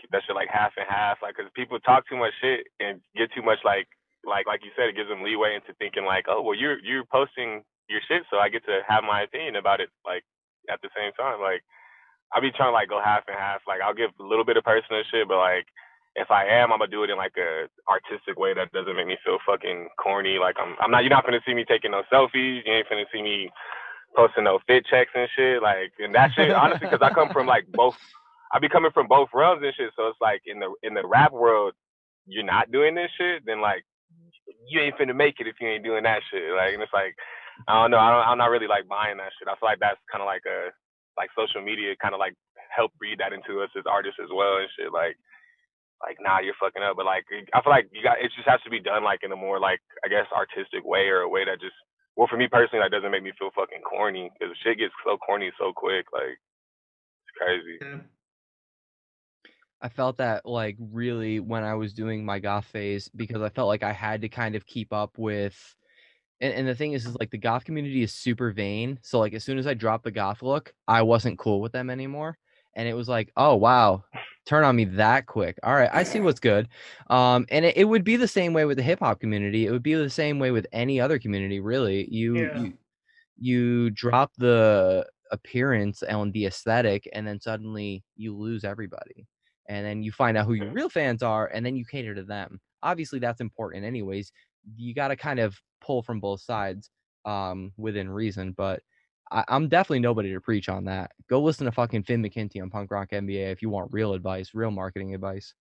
keep that shit like half and half, like, cause people talk too much shit and get too much like, like, like you said, it gives them leeway into thinking like, oh, well, you're you're posting your shit, so I get to have my opinion about it, like, at the same time, like, I be trying to like go half and half, like, I'll give a little bit of personal shit, but like, if I am, I'm gonna do it in like a artistic way that doesn't make me feel fucking corny. Like I'm, I'm not. You're not gonna see me taking no selfies. You ain't gonna see me posting no fit checks and shit. Like, and that shit, honestly, because I come from like both. I be coming from both realms and shit. So it's like in the in the rap world, you're not doing this shit, then like you ain't finna make it if you ain't doing that shit. Like, and it's like I don't know. I don't, I'm not really like buying that shit. I feel like that's kind of like a like social media kind of like help breed that into us as artists as well and shit. Like like nah you're fucking up but like i feel like you got it just has to be done like in a more like i guess artistic way or a way that just well for me personally that doesn't make me feel fucking corny because shit gets so corny so quick like it's crazy Yeah. I felt that like really when I was doing my goth phase because I felt like I had to kind of keep up with and, and the thing is is like the goth community is super vain. So like as soon as I dropped the goth look, I wasn't cool with them anymore. And it was like, oh wow, turn on me that quick. All right, I see what's good. Um, and it, it would be the same way with the hip hop community. It would be the same way with any other community, really. You Yeah. you you drop the appearance and the aesthetic, and then suddenly you lose everybody. And then you find out who your real fans are, and then you cater to them. Obviously, that's important, anyways. You got to kind of pull from both sides um, within reason, but I, I'm definitely nobody to preach on that. Go listen to fucking Finn McKenty on Punk Rock MBA if you want real advice, real marketing advice.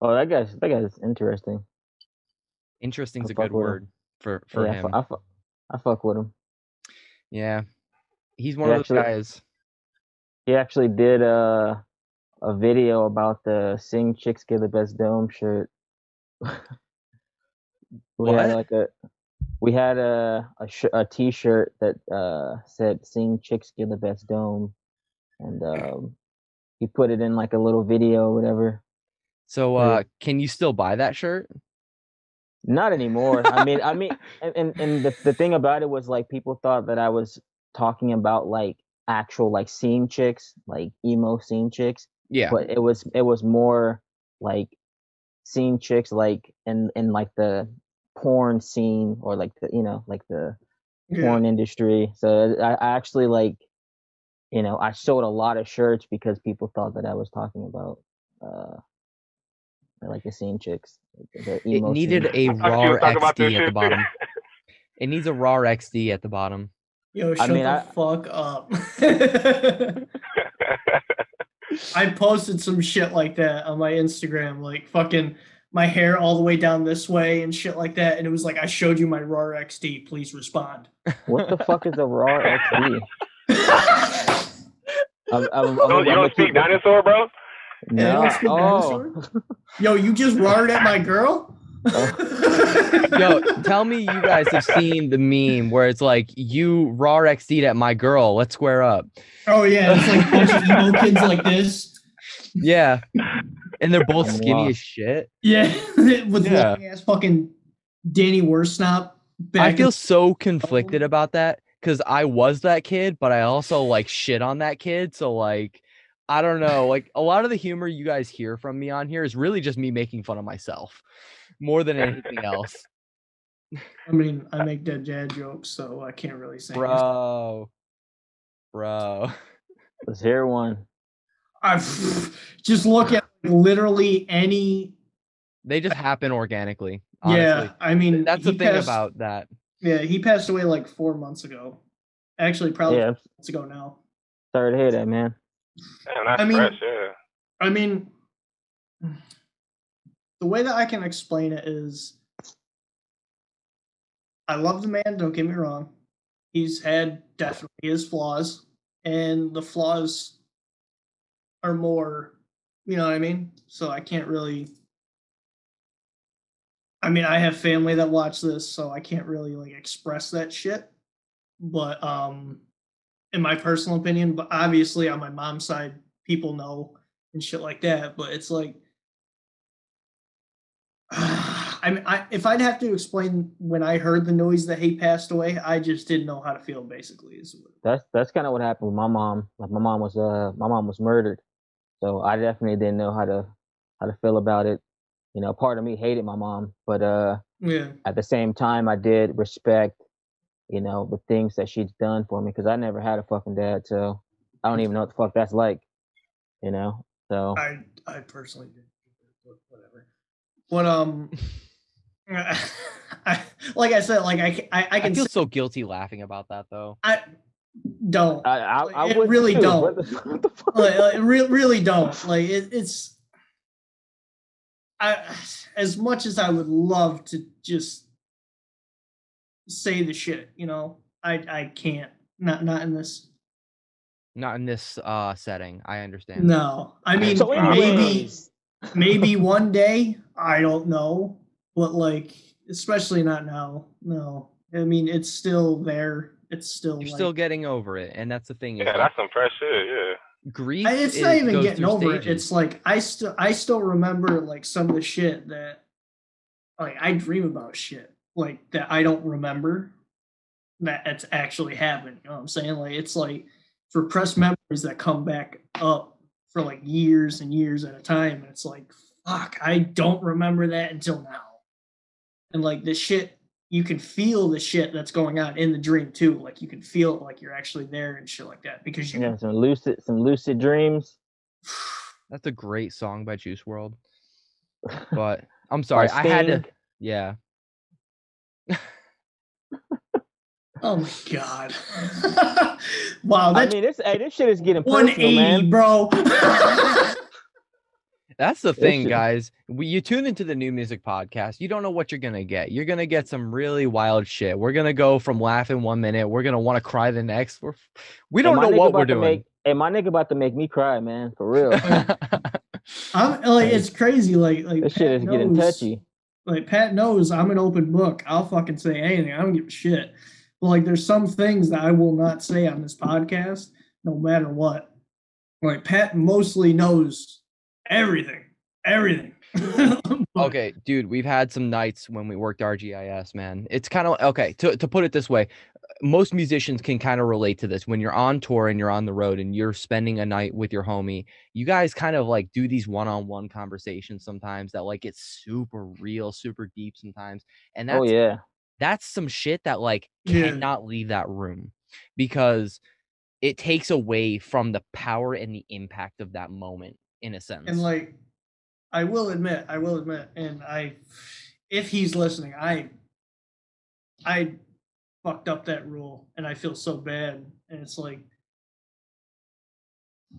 oh, that guy's that guy's interesting. Interesting's I a good with him. word for for yeah, I, him. I, fu- I fuck with him. yeah, he's one He of those guys. He actually did a a video about the "Scene Chicks Get the Best Dome" shirt. we had What? like a we had a a, sh- a t-shirt that uh said "Scene Chicks Get the Best Dome," and um he put it in like a little video, or whatever. So, Yeah. uh, can you still buy that shirt? Not anymore. I mean, I mean, and and, and the the thing about it was like people thought that I was talking about like actual like scene chicks, like emo scene chicks, Yeah. but it was it was more like scene chicks like in in like the porn scene or like the you know like the Yeah. porn industry. So I, I actually like you know I sold a lot of shirts because people thought that I was talking about uh like the scene chicks. the It needed scene. a I raw you were talking about this XD at the bottom. It needs a raw XD at the bottom. Yo, I shut mean, the I- fuck up. I posted some shit like that on my Instagram, like fucking my hair all the way down this way and shit like that. And it was like, I showed you my RAR XD. Please respond. What the fuck is a raw XD? I'm, I'm, I'm, Oh, I'm you don't speak dinosaur bro No. don't Oh. dinosaur? Yo, you just roared at my girl? Oh. Yo, tell me you guys have seen the meme where it's like you raw XD'd at my girl. Let's square up. oh yeah, it's like a bunch of emo kids like this. Yeah. And they're both skinny as shit. Yeah, with Yeah. long ass fucking Danny Worsnop. Back I feel in- so conflicted about that because I was that kid, but I also like shit on that kid. So like, I don't know. Like a lot of the humor you guys hear from me on here is really just me making fun of myself more than anything else. I mean, I make dead dad jokes, so I can't really say. anything. Bro. Bro. Let's hear one. I just look at literally any. They just happen organically. Honestly. Yeah, I mean, That's the he thing passed- about that. Yeah, he passed away like four months ago. Actually, probably Yeah, four months ago now. sorry to hear that, man. Damn, that's I mean- fresh yeah I mean, the way that I can explain it is I love the man, don't get me wrong. He's had definitely his flaws, and the flaws are more, you know what I mean? So I can't really I mean, I have family that watch this, so I can't really like express that shit. But um in my personal opinion, but obviously on my mom's side, people know and shit like that. But it's like I mean, I, if I'd have to explain when I heard the noise that he passed away, I just didn't know how to feel. Basically, is That's that's kind of what happened with my mom. Like my mom was uh my mom was murdered, so I definitely didn't know how to how to feel about it. You know, part of me hated my mom, but uh yeah, at the same time, I did respect, you know, the things that she's done for me because I never had a fucking dad, so I don't even know what the fuck that's like, you know. So I I personally did, but whatever. But um, I, like I said, like I ca- I, I I can feel say, so guilty laughing about that though. I don't I I, Like, I it would really too. don't. What the, what the fuck? like, like, re- really don't like it, it's I as much as I would love to just say the shit, you know, I I can't not not in this. Not in this uh setting. I understand. No, I mean So maybe maybe one day I don't know, but like especially not now. No, I mean it's still there. It's still You're like, still getting over it, and that's the thing. Yeah, that's some fresh shit. Yeah. grief. I- it's is- not even getting through over it. It's like I still I still remember like some of the shit that like I dream about shit like that I don't remember that it's actually happened. You know what I'm saying? Like it's like repressed mm. memories that come back up for like years and years at a time. And it's like, fuck, I don't remember that until now. And like the shit, you can feel the shit that's going on in the dream too. Like you can feel it like you're actually there and shit like that because you yeah, some lucid some lucid dreams. That's a great song by Juice WRLD. But I'm sorry, I had to. Yeah, Oh my god! wow, I mean, this hey, this shit is getting personal, 180, man. bro. that's the thing, shit- guys. We, you tune into the NuMusick podcast. You don't know what you're gonna get. You're gonna get some really wild shit. We're gonna go from laughing one minute. We're gonna want to cry the next. We're, we don't know what about we're to doing. Make, hey, my nigga about to make me cry, man, for real. I'm like, it's crazy. Like, like this shit Pat is getting knows- touchy. Like Pat knows I'm an open book. I'll fucking say anything. I don't give a shit. But like, there's some things that I will not say on this podcast, no matter what. Like Pat mostly knows everything, everything. Okay, dude, we've had some nights when we worked RGIS, man. It's kind of okay to to put it this way. Most musicians can kind of relate to this when you're on tour and you're on the road and you're spending a night with your homie. You guys kind of like do these one-on-one conversations sometimes that like get super real, super deep sometimes. And oh, that's Oh yeah. that's some shit that like Yeah. cannot leave that room because it takes away from the power and the impact of that moment in a sense. and like i will admit i will admit and i if he's listening i i fucked up that rule and i feel so bad and it's like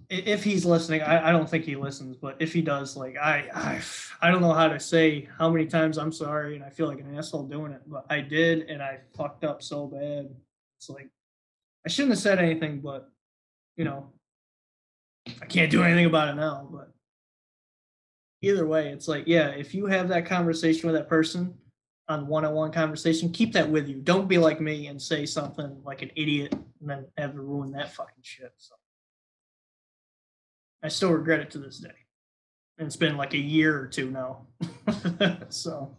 if he's listening i, I don't think he listens but if he does like I, I i don't know how to say how many times i'm sorry and i feel like an asshole doing it but i did and i fucked up so bad it's like i shouldn't have said anything but you know i can't do anything about it now but either way, it's like, yeah, if you have that conversation with that person on one-on-one conversation, keep that with you. Don't be like me and say something like an idiot and then have to ruin that fucking shit. So I still regret it to this day. And it's been like a year or two now. so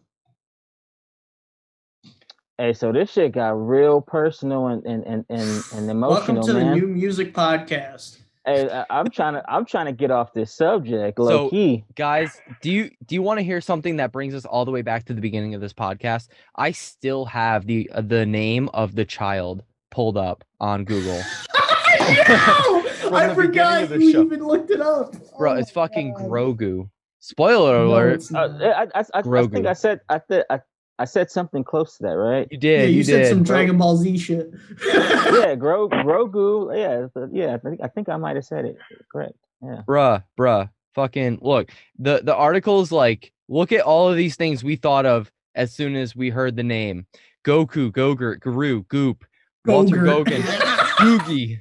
Hey, so this shit got real personal and and and and, and emotional, welcome to man. the new music podcast. Hey, I- I'm trying to I'm trying to get off this subject, low So- key. guys do you do you want to hear something that brings us all the way back to the beginning of this podcast i still have the uh, the name of the child pulled up on google I know! I forgot of you show. even looked it up. bro Oh it's fucking God. grogu spoiler alert it's Uh, not. I, I, I, I think I said I, th- I I said something close to that, right? you yeah, did you, you, said did some. Dragon Ball Z shit. yeah, Gro- Grogu. Yeah, yeah. I think I think I might have said it correct. Yeah. bruh bruh fucking look. The the article's like, look at all of these things we thought of as soon as we heard the name. Goku, Gogurt, Guru, Goop, Walter Gogurt. Gogan, Googie,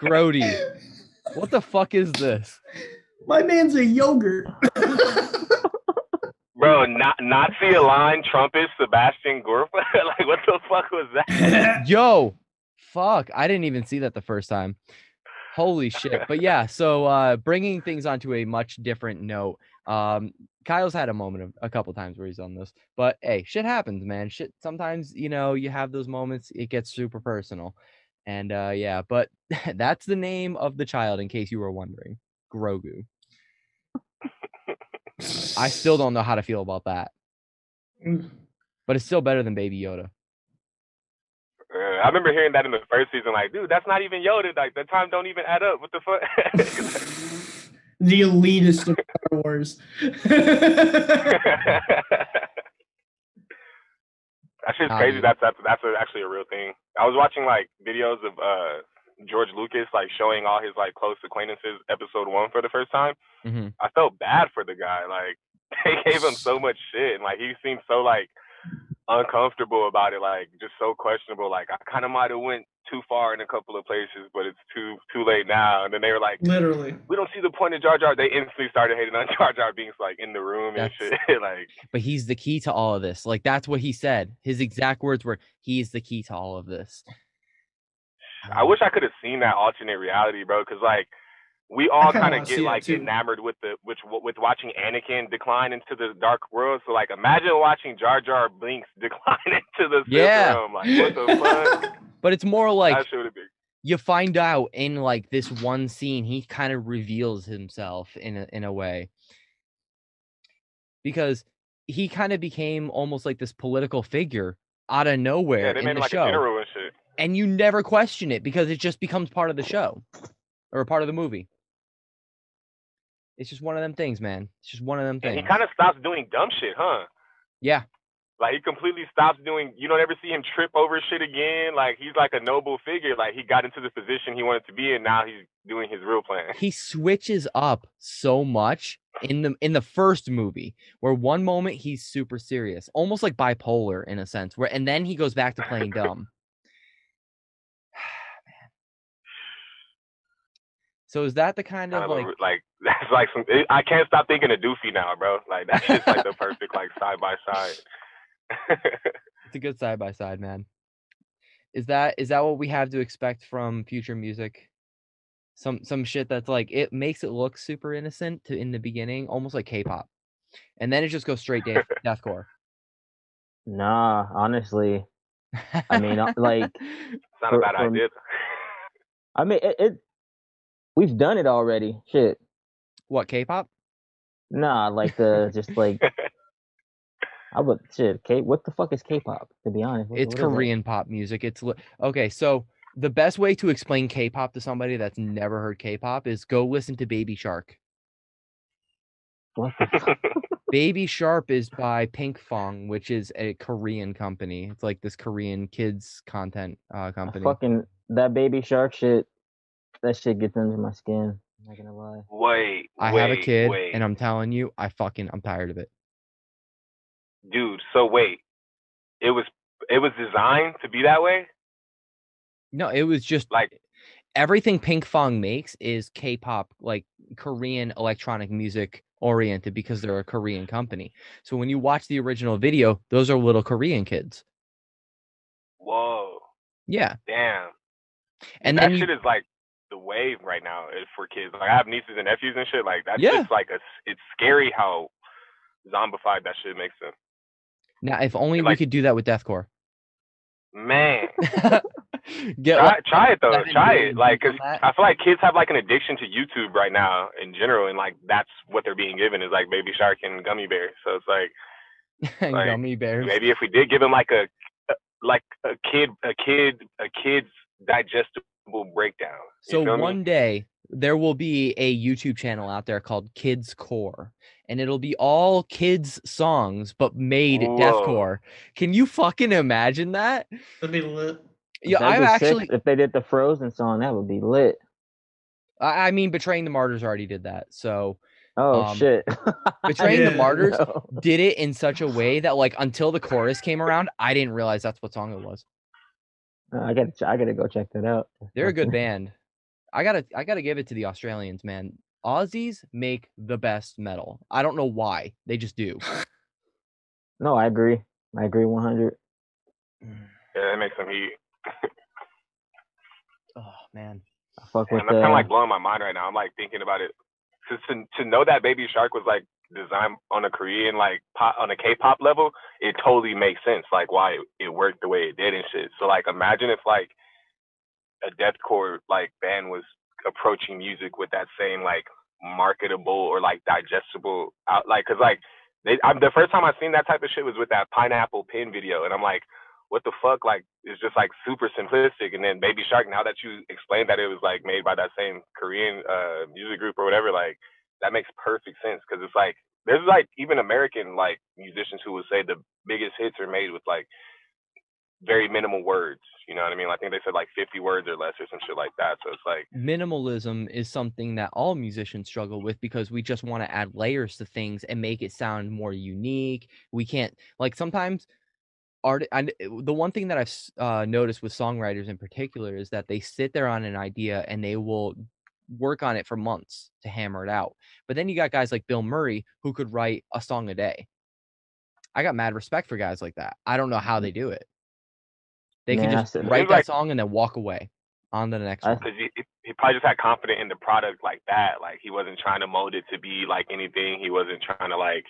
Grody. What the fuck is this? My man's a yogurt. Bro, not Nazi aligned trumpet Sebastian Gorka. like, what the fuck was that? Yo, fuck. I didn't even see that the first time. Holy shit. But yeah, so uh bringing things onto a much different note. Um Kyle's had a moment of a couple times where he's on this. But hey, shit happens, man. Shit sometimes, you know, you have those moments, it gets super personal. And uh yeah, but that's the name of the child in case you were wondering. Grogu. I still don't know how to feel about that. But it's still better than Baby Yoda. Uh, I remember hearing that in the first season. Like, dude, that's not even Yoda. Like, the time don't even add up. What the fuck? the elitist of Star Wars. that shit's crazy. dude. That's that's that's actually a real thing. I was watching like videos of uh George Lucas like showing all his like close acquaintances episode one for the first time. hmm I felt bad for the guy. Like they gave him so much shit, and like he seemed so like uncomfortable about it. Like just so questionable. Like I kind of might have went too far in a couple of places, but it's too too late now. And then they were like, Literally. we don't see the point of Jar Jar. They instantly started hating on Jar Jar being like in the room and shit. like but he's the key to all of this. Like that's what he said. His exact words were, "He's the key to all of this." I wish I could have seen that alternate reality, bro. Because like we all kinda kind wanna of see get like enamored with the which with watching Anakin decline into the dark world. So like imagine watching Jar Jar Binks decline into the Sith Yeah. realm. Like what the fuck? But it's more like that should have been. you find out in like this one scene, he kind of reveals himself in a, in a way because he kind of became almost like this political figure out of nowhere Yeah, they in made the like show, a general and you never question it because it just becomes part of the show or part of the movie. It's just one of them things, man. It's just one of them And things. he kind of stops doing dumb shit, huh? yeah, Like he completely stops doing. You don't ever see him trip over shit again. Like he's like a noble figure. Like he got into the position he wanted to be in. Now he's doing his real plan. he switches up so much in the in the first movie where one moment he's super serious almost like bipolar in a sense where and then he goes back to playing dumb so is that the kind Kind of of like a, like that's like some. It, I can't stop thinking of Doofy now, bro. Like that's just like the perfect like side by side. it's a good side by side man is that is that what we have to expect from future music some some shit that's like it makes it look super innocent to in the beginning almost like k-pop and then it just goes straight death deathcore Nah, honestly, I mean, uh, like- It's not For- a bad for- idea. I mean, it, it. We've done it already. Shit. what K-pop? Nah, like the just like I would shit. K. What the fuck is K-pop? To be honest, What- It's what? Korean pop music. It's li- okay. So the best way to explain K-pop to somebody that's never heard K-pop is go listen to Baby Shark. What the fuck? Baby Shark is by Pinkfong, which is a Korean company. It's like this Korean kids content uh, company. fucking that baby shark shit. That shit gets under my skin. I'm not gonna lie. wait, I wait, have a kid, wait. and I'm telling you, I fucking I'm tired of it. dude. So wait, it was it was designed to be that way. No, it was just Like everything Pinkfong makes is K-pop, like Korean electronic music oriented because they're a Korean company. So when you watch the original video, those are little Korean kids. whoa, Yeah, damn. and that then you, shit is like the wave right now uh, for kids. Like I have nieces and nephews and shit. Like that's Yeah. shit's like a. It's scary how zombified that shit makes them. now if only we like- could do that with deathcore. Man, Get try, like, try it though. Try it. Like, cause. I feel like kids have like an addiction to YouTube right now in general, and like that's what they're being given is like Baby Shark and Gummy Bear. So it's like like, gummy bears. maybe if we did give them like a, a like a kid a kid a kid's digestible breakdown. You So feel me? one day there will be a YouTube channel out there called Kids Core, and it'll be all kids songs but made Whoa. deathcore. Can you fucking imagine that? That'd be lit. Yeah, That'd I'm be sick actually. if they did the Frozen song, that would be lit. I I mean, Betraying the Martyrs already did that. So Oh Um, shit! Betraying the Martyrs No. did it in such a way that like until the chorus came around, I didn't realize that's what song it was. Uh, I gotta, I gotta go check that out. They're a good band. I gotta I gotta give it to the Australians, man. Aussies make the best metal. I don't know why. They just do. No, I agree. I agree 100. Yeah, that makes some heat. Oh man. I fuck And with that's kind the. of like blowing my mind right now. I'm like thinking about it. To, to to know that Baby Shark was like designed on a Korean like pop, on a K-pop level, it totally makes sense. Like why it, worked the way it did and shit. So like imagine if like a deathcore like band was approaching music with that same like marketable or like digestible out like because like they I'm, the first time I seen that type of shit was with that pineapple pin video and I'm like what the fuck like it's just like super simplistic and then baby shark now that you explained that it was like made by that same korean uh music group or whatever like that makes perfect sense because it's like there's like even american like musicians who would say the biggest hits are made with like very minimal words you know what i mean i think they said like 50 words or less or some shit like that so it's like minimalism is something that all musicians struggle with because we just want to add layers to things and make it sound more unique. We can't like sometimes art and the one thing that I've uh, noticed with songwriters in particular is that they sit there on an idea and they will work on it for months to hammer it out. But then you got guys like Bill Murray who could write a song a day. I got mad respect for guys like that. I don't know how they do it. They can just write that like- song and then walk away on to the next one. because he, he probably just had confidence in the product like that. Like he wasn't trying to mold it to be like anything. He wasn't trying to like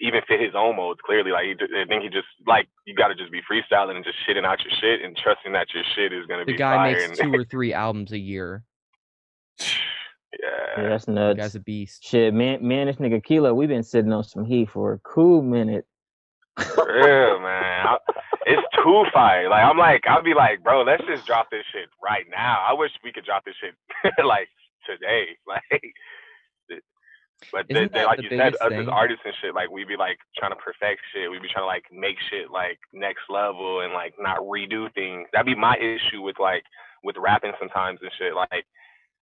even fit his own molds. Clearly, like he, I think he just like you got to just be freestyling and just shitting out your shit and trusting that your shit is gonna The be guy fire. makes and, two or three albums a year. Yeah, yeah, that's The nuts. guy's a beast. Shit, man, man, this nigga Keilo, we've been sitting on some heat for a cool minute. for real, man. I, it's too fire. Like I'm like I'll be like, bro, let's just drop this shit right now. I wish we could drop this shit like today. Like. But then, then like the you said, biggest us as artists and shit, like we be like trying to perfect shit. We be trying to like make shit like next level and like not redo things. That'd be my issue with like with rapping sometimes and shit. Like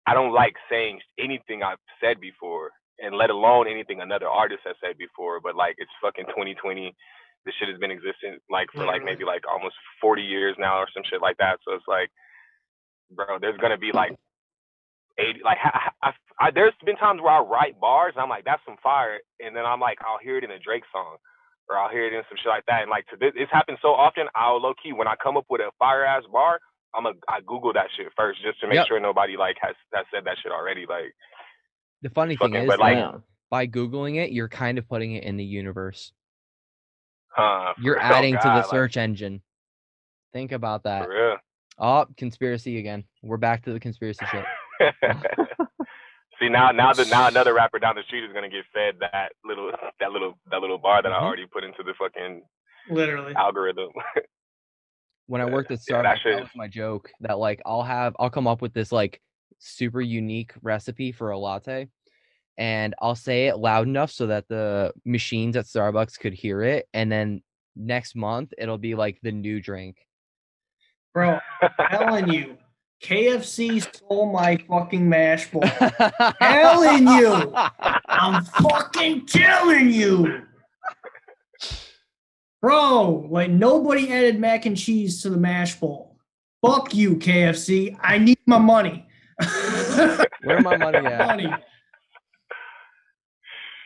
I don't like saying anything I've said before, and let alone anything another artist has said before. But like it's fucking 2020. This shit has been existing like for like mm-hmm. maybe like almost 40 years now or some shit like that. So it's like, bro, there's gonna be like 80 like I, I, I, there's been times where I write bars and I'm like that's some fire and then I'm like I'll hear it in a Drake song or I'll hear it in some shit like that and like to this it's happened so often I'll low key when I come up with a fire ass bar I'm a I Google that shit first just to make Yep. sure nobody like has has said that shit already like The funny thing is, but, like- Damn. by googling it, you're kind of putting it in the universe. huh You're real, adding to the God, like, search engine. Think about that. for real Oh, conspiracy again. We're back to the conspiracy shit. See now, now that now another rapper down the street is gonna get fed that little that little that little bar that I Mhm. already put into the fucking Literally. algorithm. When I Yeah, worked at Starbucks, that that, was my joke. That like I'll have I'll come up with this like super unique recipe for a latte, and I'll say it loud enough so that the machines at Starbucks could hear it, and then next month it'll be like the new drink. Bro, I'm telling you, KFC stole my fucking mash ball. Telling you. I'm fucking telling you. Bro, like nobody added mac and cheese to the mash bowl. Fuck you, KFC. I need my money. Where my money at? money.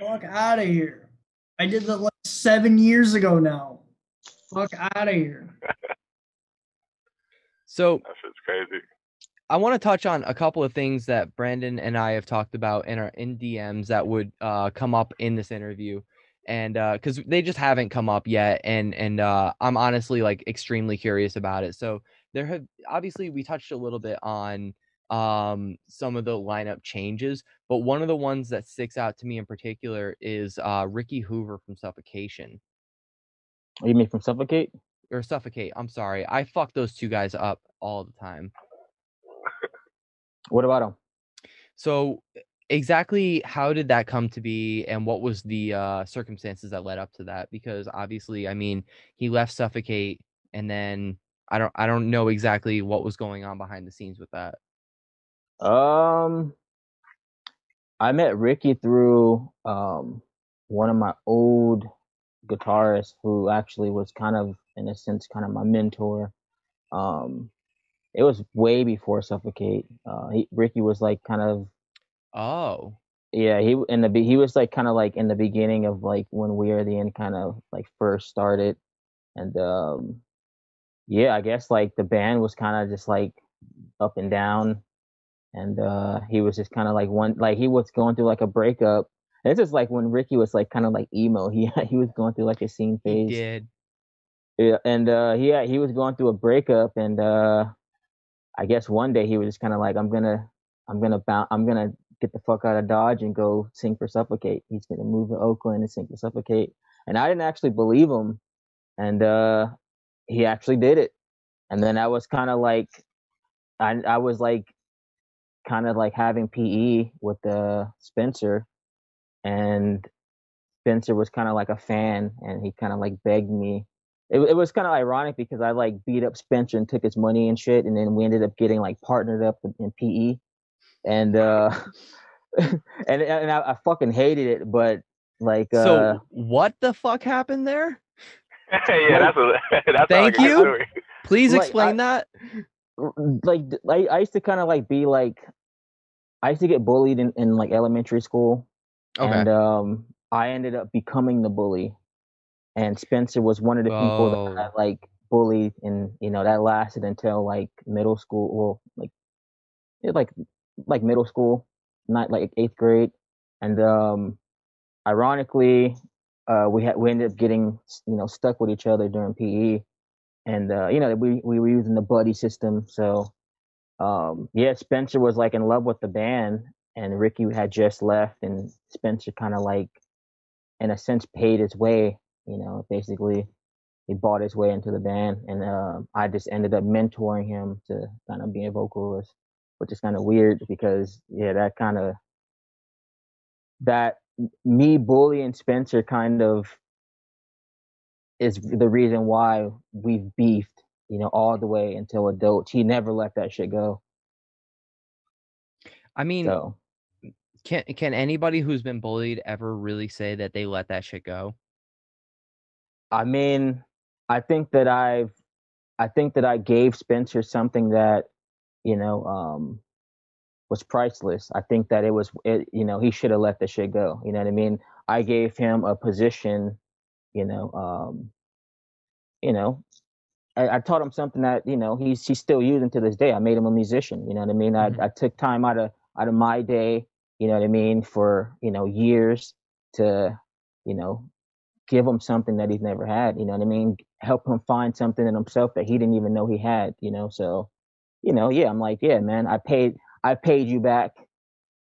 Fuck out of here. I did that like seven years ago now. Fuck out of here. So that shit's crazy. I want to touch on a couple of things that Brandyn and I have talked about in our in DMs that would uh, come up in this interview, and uh because they just haven't come up yet, and and uh, I'm honestly like extremely curious about it. So there have obviously we touched a little bit on um some of the lineup changes, but one of the ones that sticks out to me in particular is uh Ricky Hoover from Suffocation Oh, you mean from Suffocate? or Suffocate. I'm sorry, I fuck those two guys up all the time. What about him? So exactly how did that come to be and what was the uh circumstances that led up to that because obviously I mean he left Suffocate and then I don't I don't know exactly what was going on behind the scenes with that. Um, I met Ricky through um, one of my old guitarists who actually was kind of, in a sense, kind of my mentor. Um, it was way before Suffocate. Uh, he, Ricky was like kind of, Oh, yeah, he in the he was like kind of like in the beginning of like when We Are the End kind of like first started, and um, yeah, I guess like the band was kind of just like up and down, and uh, he was just kind of like one like he was going through like a breakup. And this is like when Ricky was like kind of like emo. He he was going through like a scene he phase. did. Yeah, and uh, yeah, he was going through a breakup, and uh, I guess one day he was just kind of like, I'm gonna, I'm gonna bounce, I'm gonna get the fuck out of Dodge and go sing for Suffokate. He's gonna move to Oakland and sing for Suffokate, and I didn't actually believe him, and uh, he actually did it, and then I was kind of like, I I was like, kind of like having PE with uh, Spencer, and Spencer was kind of like a fan, and he kind of like begged me. It, it was kind of ironic because I like beat up Spencer and took his money and shit, and then we ended up getting like partnered up in PE, and uh, and and I, I fucking hated it, but like uh, So what the fuck happened there? yeah, that's a that's Thank a you. story. Please Like, explain that. r- like I used to kind of like be like I used to get bullied in, in like elementary school Okay. and um I ended up becoming the bully and Spencer was one of the people that I Oh. like bullied and you know that lasted until like middle school well like yeah, like like middle school not like eighth grade and um ironically uh we had we ended up getting you know stuck with each other during PE and uh you know we we were using the buddy system so um yeah Spencer was like in love with the band and Ricky had just left and Spencer kind of like in a sense paid his way you know basically he bought his way into the band and uh, I just ended up mentoring him to kind of be a vocalist which is kind of weird because yeah that kind of that me bullying Spencer kind of is the reason why we've beefed you know all the way until adults he never let that shit go I mean, so can can anybody who's been bullied ever really say that they let that shit go? I mean, I think that I've, I think that I gave Spencer something that, you know, um, was priceless. I think that it was, it, you know, he should have let the shit go. You know what I mean? I gave him a position, you know, um, you know, I, I taught him something that you know he's he's still using to this day. I made him a musician. You know what I mean? Mhm. I I took time out of out of my day. You know what I mean? For you know years to you know give him something that he's never had. You know what I mean? Help him find something in himself that he didn't even know he had. You know, so you know, yeah, I'm like, yeah, man, I paid I paid you back.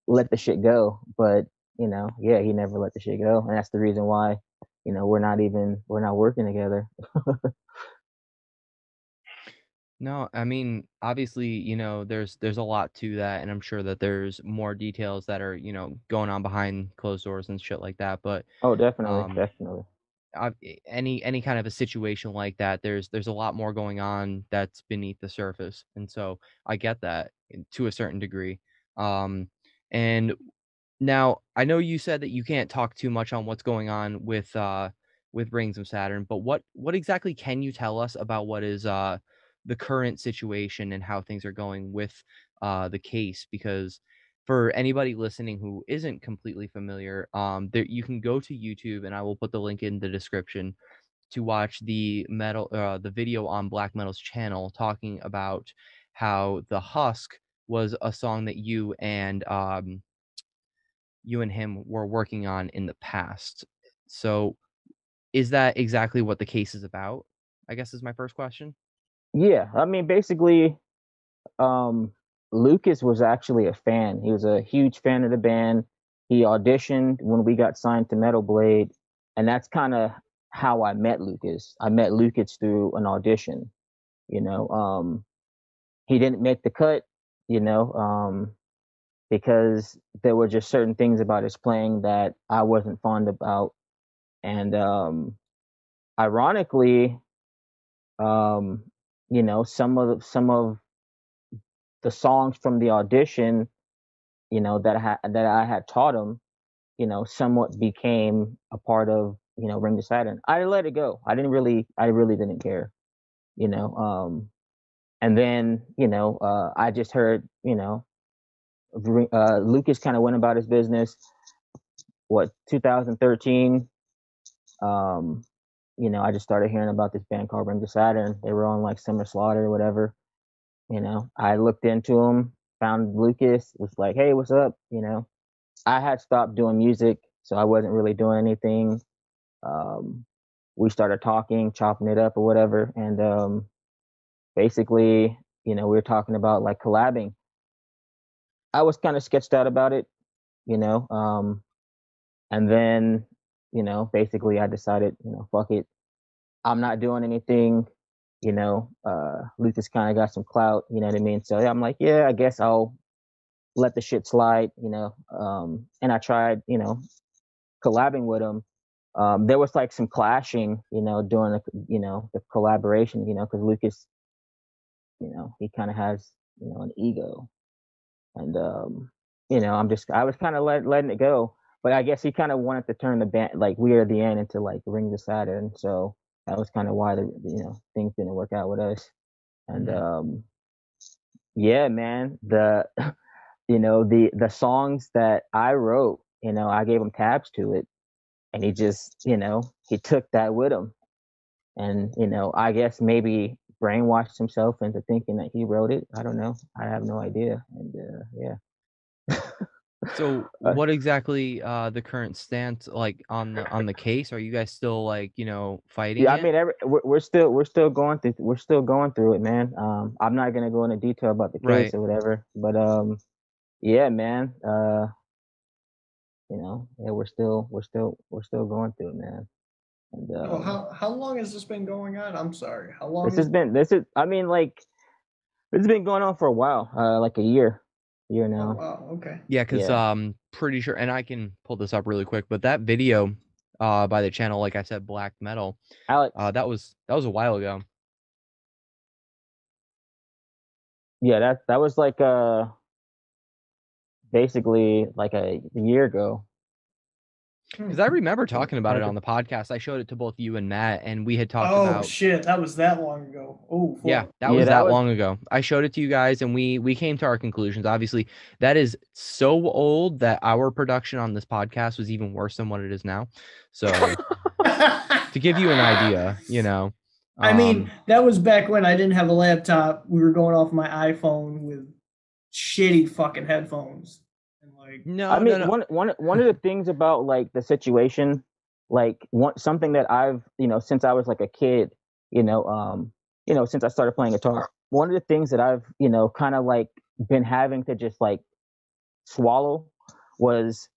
Let the shit go. But you know, yeah, he never let the shit go, and that's the reason why you know we're not even we're not working together. No, I mean, obviously, you know, there's there's a lot to that, and I'm sure that there's more details that are, you know, going on behind closed doors and shit like that. But Oh, definitely, um, definitely. I, any any kind of a situation like that, there's there's a lot more going on that's beneath the surface, and so I get that to a certain degree. Um, and now I know you said that you can't talk too much on what's going on with uh with Rings of Saturn, but what what exactly can you tell us about what is uh the current situation and how things are going with uh the case? Because for anybody listening who isn't completely familiar, um, there you can go to YouTube and I will put the link in the description to watch the metal uh, the video on Black Metal's channel talking about how the Husk was a song that you and um you and him were working on in the past. So is that exactly what the case is about? I guess is my first question. Yeah, I mean, basically, um, Lucas was actually a fan. He was a huge fan of the band. He auditioned when we got signed to Metal Blade, and that's kind of how I met Lucas. I met Lucas through an audition. You know, um, he didn't make the cut. You know, um, because there were just certain things about his playing that I wasn't fond about, and um, ironically, um, you know, some of some of the songs from the audition you know, that I had that I had taught him, you know, somewhat became a part of you know Ring of Saturn. I let it go. I didn't really, I really didn't care, you know. Um, and then you know, uh, I just heard, you know, uh, Lucas kind of went about his business. What 2013? Um, you know, I just started hearing about this band called Ring of Saturn. They were on like Summer Slaughter or whatever. You know, I looked into them, found Lucas, was like, hey, what's up? You know, I had stopped doing music, so I wasn't really doing anything. Um, we started talking, chopping it up or whatever, and um, basically, you know, we were talking about like collabing. I was kind of sketched out about it, you know, um, and then you know, basically I decided, you know, fuck it. I'm not doing anything, you know, uh Lucas kinda got some clout, you know what I mean? So I'm like, yeah, I guess I'll let the shit slide, you know. Um and I tried, you know, collabing with him. Um there was like some clashing, you know, during the you know, the collaboration, you know, because Lucas, you know, he kinda has, you know, an ego. And um, you know, I'm just I was kind of let, letting it go but I guess he kind of wanted to turn the band like We Are the End into like Ring to Saturn, so that was kind of why the you know things didn't work out with us. And Mhm. um, yeah, man, the you know the the songs that I wrote, you know, I gave him tabs to it, and he just you know he took that with him, and you know I guess maybe brainwashed himself into thinking that he wrote it. I don't know. I have no idea. And uh, yeah. So Uh, what exactly uh the current stance like on the on the case? Are you guys still like, you know, fighting Yeah, I it? mean, every, we're, we're still we're still going through we're still going through it, man. Um, I'm not gonna go into detail about the case Right. or whatever, but um, yeah, man. Uh, you know, yeah, we're still we're still we're still going through it, man. And Oh, um, how how long has this been going on? I'm sorry. How long? this has has been this is I mean, like it's been going on for a while, uh, like a year, year Oh, now. wow. Okay. Yeah, because Yeah. um pretty sure and I can pull this up really quick, but that video uh by the channel, like I said, Black Metal, Alex, uh that was that was a while ago. yeah, that that was like uh basically like a year ago. Because I remember talking about it on the podcast. I showed it to both you and Matt, and we had talked about Oh about shit, that was that long ago. Oh Yeah, that Yeah, was that that was- long ago. I showed it to you guys and we we came to our conclusions. Obviously, that is so old that our production on this podcast was even worse than what it is now. So, to give you an idea, you know. I mean, um, that was back when I didn't have a laptop. We were going off my iPhone with shitty fucking headphones. And like no, I mean, no, no. one one one of the things about like the situation, like one something that I've you know since I was like a kid, you know, um, you know, since I started playing guitar, one of the things that I've you know kind of like been having to just like swallow was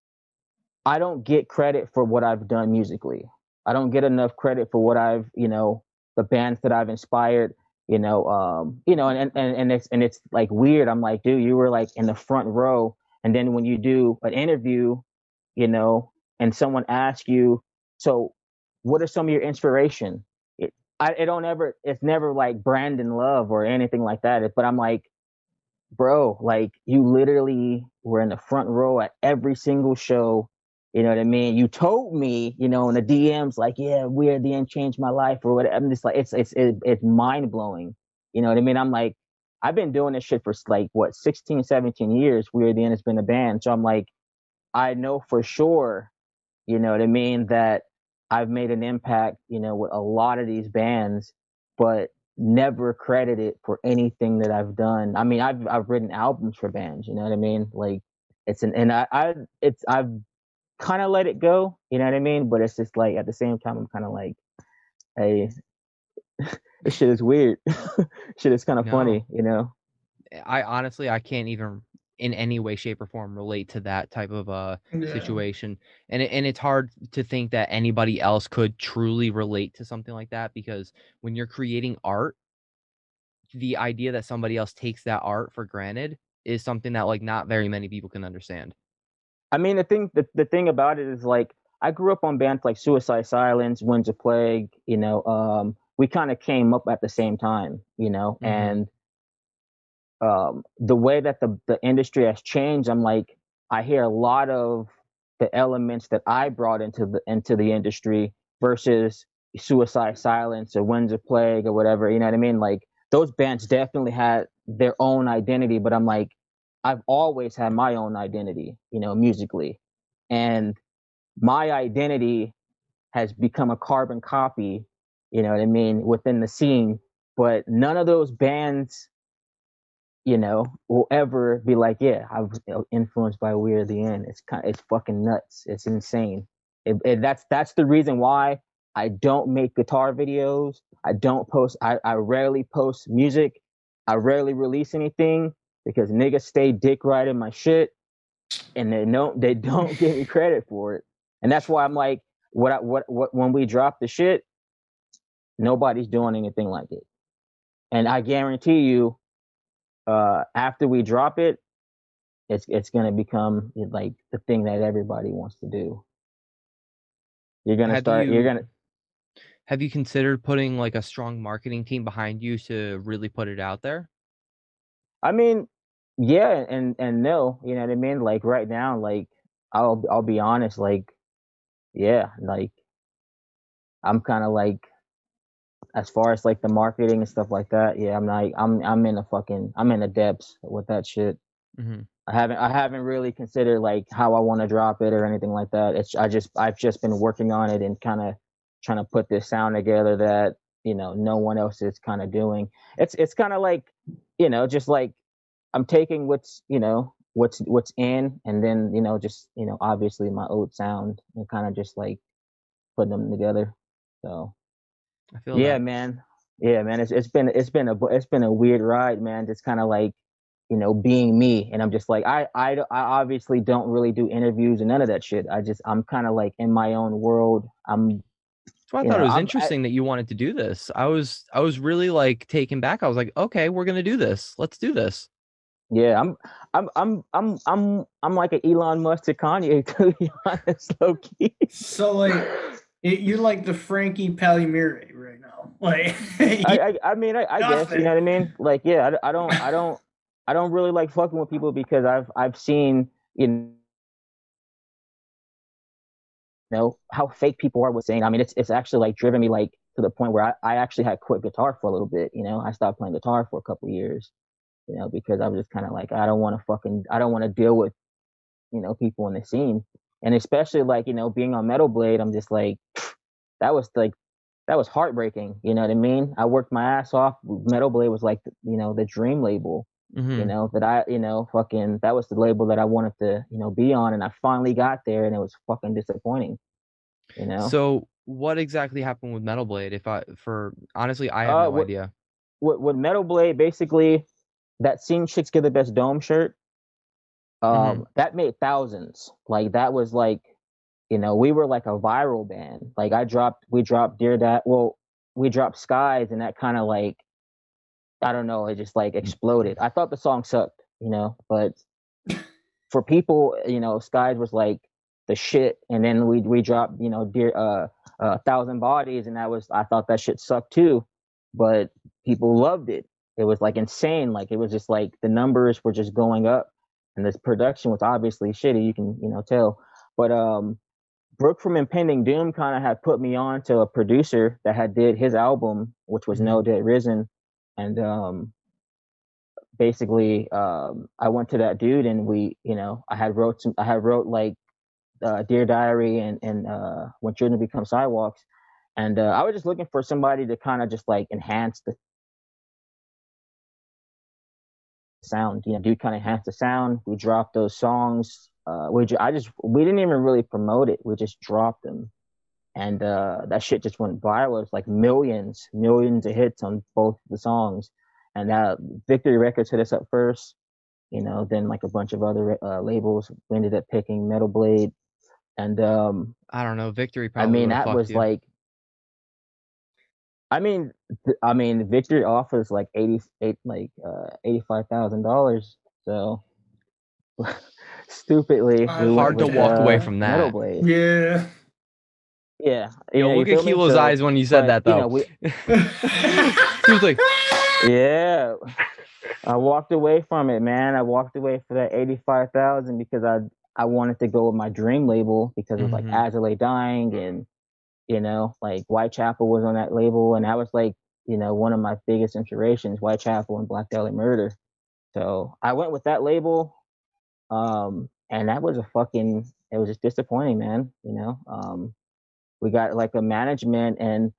I don't get credit for what I've done musically. I don't get enough credit for what I've you know the bands that I've inspired. You know, um, you know, and, and and it's and it's like weird. I'm like, dude, you were like in the front row and then when you do an interview, you know, and someone asks you, so what are some of your inspiration? It, I, it don't ever, it's never like Brandyn Love or anything like that. But I'm like, bro, like you literally were in the front row at every single show. You know what I mean? You told me, you know, in the DMs, like, yeah, we're the end changed my life or whatever. I'm just like, it's, it's, it, it's mind blowing. You know what I mean? I'm like, I've been doing this shit for like what 16, 17 years. We Are the End has been a band. So I'm like, I know for sure, you know what I mean, that I've made an impact, you know, with a lot of these bands, but never credited for anything that I've done. I mean, I've I've written albums for bands, you know what I mean? Like it's an and I, I it's I've kind of let it go, you know what I mean? But it's just like at the same time I'm kind of like, hey, this shit is weird. shit is kind of No. funny, you know? I honestly I can't even in any way shape or form relate to that type of uh yeah. situation and it, and it's hard to think that anybody else could truly relate to something like that because when you're creating art the idea that somebody else takes that art for granted is something that like not very many people can understand I mean, the thing the, the thing about it is like I grew up on bands like Suicide Silence, Winds of Plague. You know, um, we kind of came up at the same time. You know, Mhm. and um, the way that the the industry has changed, I'm like, I hear a lot of the elements that I brought into the into the industry versus Suicide Silence or Winds of Plague or whatever. You know what I mean? Like those bands definitely had their own identity, but I'm like, I've always had my own identity, you know, musically. And my identity has become a carbon copy, you know what I mean, within the scene. But none of those bands, you know, will ever be like, yeah, I was influenced by We Are the End. It's kind, it's fucking nuts. It's insane. It, it, that's that's the reason why I don't make guitar videos. I don't post. I, I rarely post music. I rarely release anything because niggas stay dick riding my shit, and they don't they don't give me credit for it. And that's why I'm like, what I, what what when we drop the shit, nobody's doing anything like it. And I guarantee you, uh, after we drop it, it's it's gonna become like the thing that everybody wants to do. You're gonna Have start. You, are gonna. Have you considered putting like a strong marketing team behind you to really put it out there? I mean, yeah, and and no, you know what I mean. Like right now, like I'll I'll be honest, like yeah, like I'm kind of like as far as like the marketing and stuff like that. Yeah, I'm like I'm I'm in a fucking I'm in the depths with that shit. hmm I haven't I haven't really considered like how I want to drop it or anything like that. It's I just I've just been working on it and kind of trying to put this sound together that you know no one else is kind of doing. It's it's kind of like you know just like I'm taking what's you know what's what's in and then you know just you know obviously my old sound and kind of just like putting them together. So I feel yeah, that. man. Yeah, man. It's it's been it's been a it's been a weird ride, man. Just kind of like you know being me, and I'm just like I I I obviously don't really do interviews and none of that shit. I just I'm kind of like in my own world. I'm So I thought know, it was I'm- I- interesting that you wanted to do this. I was I was really like taken back. I was like, okay, we're gonna do this. Let's do this. yeah I'm I'm I'm I'm I'm I'm like an Elon Musk to Kanye to be honest, low key. So like, it, you're like the Frankie Palmeri right now. Like, I, I I mean I, I guess you know what I mean. Like yeah, I, I don't I don't I don't really like fucking with people because I've I've seen you know how fake people are with saying. I mean it's it's actually like driven me like to the point where I, I actually had quit guitar for a little bit. You know I stopped playing guitar for a couple years. You know because I was just kind of like I don't want to fucking I don't want to deal with you know people in the scene and especially like you know being on Metal Blade I'm just like that was like that was heartbreaking. You know what I mean? I worked my ass off. Metal Blade was like, you know, the dream label. Mhm. You know that I, you know, fucking that was the label that I wanted to, you know, be on, and I finally got there, and it was fucking disappointing. You know, So what exactly happened with Metal Blade? If I for honestly, I have Uh, no what- idea. with, with Metal Blade, basically, that scene chicks get the best dome shirt. Um, Mhm. that made thousands. Like that was like, you know, we were like a viral band. Like I dropped, we dropped Dear Dad. Well, we dropped Skies, and that kind of like, I don't know, it just like exploded. I thought the song sucked, you know, but for people, you know, Skies was like the shit. And then we we dropped, you know, Dear uh, uh Thousand Bodies, and that was I thought that shit sucked too, but people loved it. It was like insane. Like it was just like the numbers were just going up, and this production was obviously shitty. You can you know tell, but um. Brooke from Impending Doom kind of had put me on to a producer that had did his album, which was Nailed Dead Risen, and um, basically um, I went to that dude and we, you know, I had wrote some, I had wrote like uh, Dear Diary and and uh, When Children Become Sidewalks, and uh, I was just looking for somebody to kind of just like enhance the sound. You know, dude kind of enhanced the sound. We dropped those songs. Uh, we I just we didn't even really promote it. We just dropped them, and uh, that shit just went viral. It's like millions, millions of hits on both the songs. And uh, Victory Records hit us up first. You know, then like a bunch of other uh, labels. We ended up picking Metal Blade, and um, I don't know. Victory I mean, that was you. like. I mean, th- I mean, Victory offers like eighty eight, like uh, eighty five thousand dollars. So stupidly, Uh, we went Hard to with, walk away uh, from Metal that. Blade. yeah. Yeah, Yo, yeah, you look at feel? Keilo's So, eyes when you said but, that you though. know, we, he was like, yeah, I walked away from it, man. I walked away for that eighty five thousand because I I wanted to go with my dream label because it was like As I Dying and you know like Whitechapel was on that label and that was like you know one of my biggest inspirations, Whitechapel and Black Dahlia Murder. So I went with that label, um, and that was a fucking it was just disappointing, man. You know, um, we got like a management and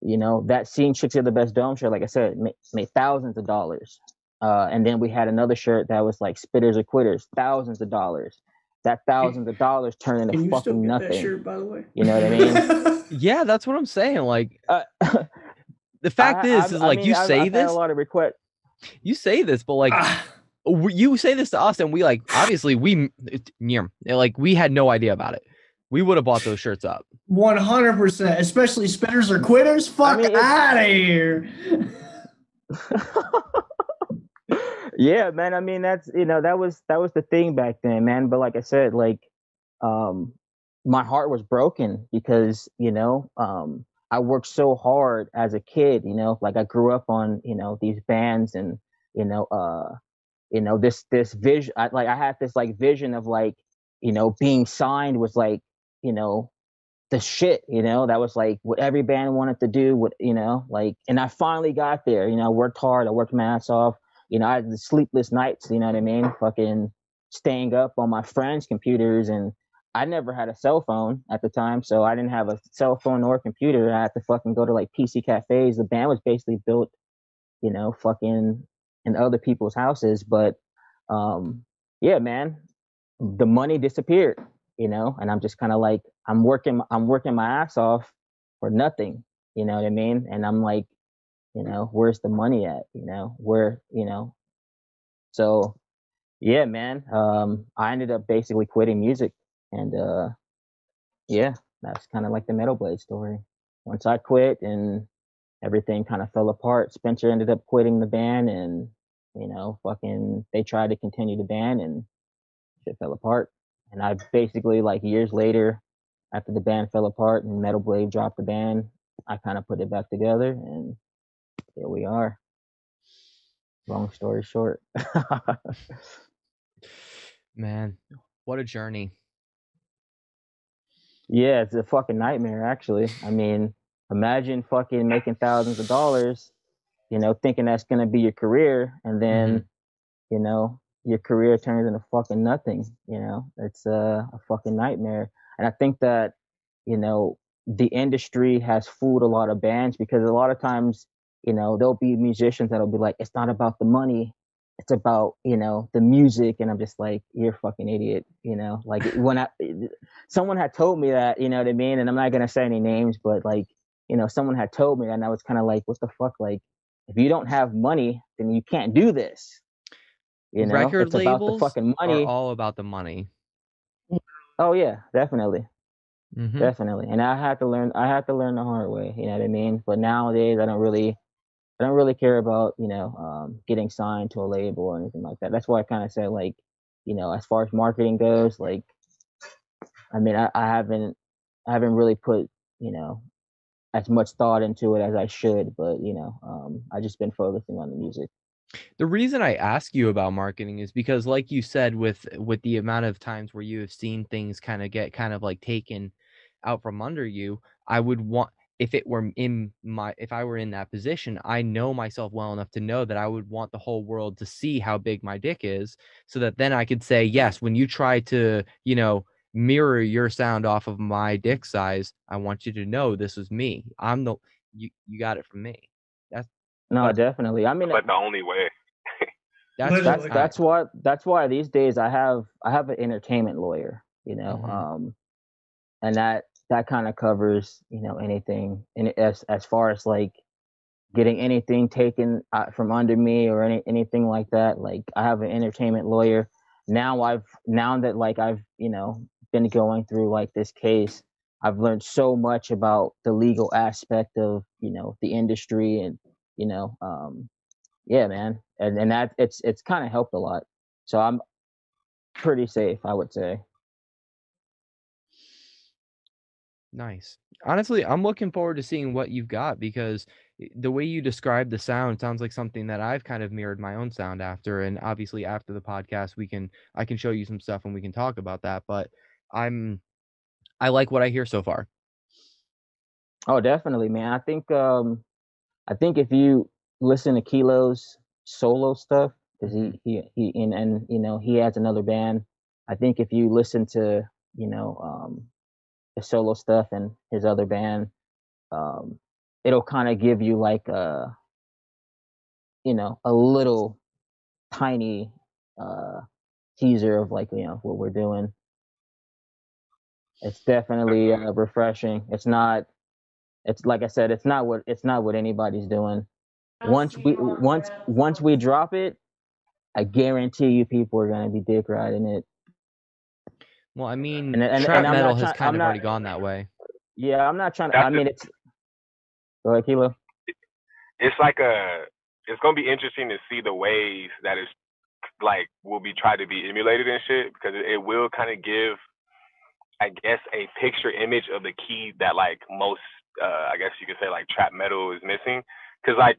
you know that scene chicks are the best dome shirt like i said made, made thousands of dollars uh, and then we had another shirt that was like spitters or quitters thousands of dollars that thousands of dollars turned into Can you still fucking get that nothing shirt, by the way? You know what I mean? Yeah, that's what I'm saying. Like uh, the fact I- is, I've- is I like mean, you I've- say I've had this, a lot of requests you say this, but like Ah, you say this to us, and we like obviously we near like we had no idea about it. We would have bought those shirts up. One hundred percent, especially spitters or quitters. Fuck mean, out of here. yeah, man. I mean, that's you know that was that was the thing back then, man. But like I said, like um, my heart was broken because you know um, I worked so hard as a kid. You know, like I grew up on you know these bands and you know uh, you know this this vision. I, like I had this like vision of like you know being signed was like you know the shit, you know, that was like what every band wanted to do, what you know, like and I finally got there, you know, I worked hard, I worked my ass off, you know, I had the sleepless nights, you know what I mean? Fucking staying up on my friends' computers and I never had a cell phone at the time, so I didn't have a cell phone or a computer. I had to fucking go to like PC cafes. The band was basically built, you know, fucking in other people's houses. But um yeah, man, the money disappeared you know and i'm just kind of like i'm working i'm working my ass off for nothing you know what i mean and i'm like you know where's the money at you know where you know? So yeah man um i ended up basically quitting music and uh yeah that's kind of like the metal blade story. Once i quit and everything kind of fell apart spencer ended up quitting the band and you know fucking they tried to continue the band and shit fell apart. And I basically like years later, after the band fell apart and Metal Blade dropped the band, I kind of put it back together, and here we are. Long story short, Man, what a journey. yeah, it's a fucking nightmare. Actually, I mean, imagine fucking making thousands of dollars, you know, thinking that's gonna be your career, and then, mm-hmm. you know, your career turns into fucking nothing. You know, it's a, a fucking nightmare. And I think that, you know, the industry has fooled a lot of bands because a lot of times, you know, there'll be musicians that'll be like, it's not about the money. It's about, you know, the music. And I'm just like, you're a fucking idiot. You know, like when I, someone had told me that, you know what I mean? And I'm not going to say any names, but like, you know, someone had told me that and I was kind of like, what the fuck? Like, if you don't have money, then you can't do this. You know, Record it's about the labels fucking money. Are all about the money. Oh yeah, definitely, Mhm. definitely. And I had to learn. I had to learn the hard way. You know what I mean? But nowadays, I don't really, I don't really care about you know um, getting signed to a label or anything like that. That's why I kind of said like, you know, as far as marketing goes, like, I mean, I, I haven't, I haven't really put you know as much thought into it as I should. But you know, um, I just been focusing on the music. The reason I ask you about marketing is because like you said with with the amount of times where you have seen things kind of get kind of like taken out from under you, I would want if it were in my if I were in that position, I know myself well enough to know that I would want the whole world to see how big my dick is so that then I could say, "Yes, when you try to, you know, mirror your sound off of my dick size, I want you to know this is me. I'm the you you got it from me." That's No, But- definitely. I mean, like the only way. That's that's just- that's why that's why these days I have I have an entertainment lawyer, you know, Mhm. um, and that that kind of covers you know anything and as as far as like getting anything taken uh, from under me or any anything like that. Like I have an entertainment lawyer now. I've now that like I've you know been going through like this case. I've learned so much about the legal aspect of you know the industry and you know um, yeah man and and that it's it's kind of helped a lot so i'm pretty safe i would say Nice. Honestly, I'm looking forward to seeing what you've got because the way you describe the sound sounds like something that I've kind of mirrored my own sound after. And obviously, after the podcast, we can I can show you some stuff and we can talk about that. But I'm I like what I hear so far. Oh, definitely, man. I think um I think if you listen to Keilo's solo stuff, because he he he and, and you know he has another band. I think if you listen to you know um his solo stuff and his other band, um, it'll kind of give you like a you know a little tiny uh teaser of like you know what we're doing. It's definitely uh, refreshing. It's not. It's like I said. It's not what it's not what anybody's doing. Once we once once we drop it, I guarantee you people are gonna be dick riding it. Well, I mean, And- and- trap and metal has try- kind I'm of not- already gone that way. Yeah, I'm not trying to. That's I mean, the- it's. Go ahead, Keilo. it's like a it's gonna be interesting to see the ways that it's like will be tried to be emulated and shit because it, it will kind of give I guess a picture image of the key that like most uh I guess you could say like trap metal is missing because like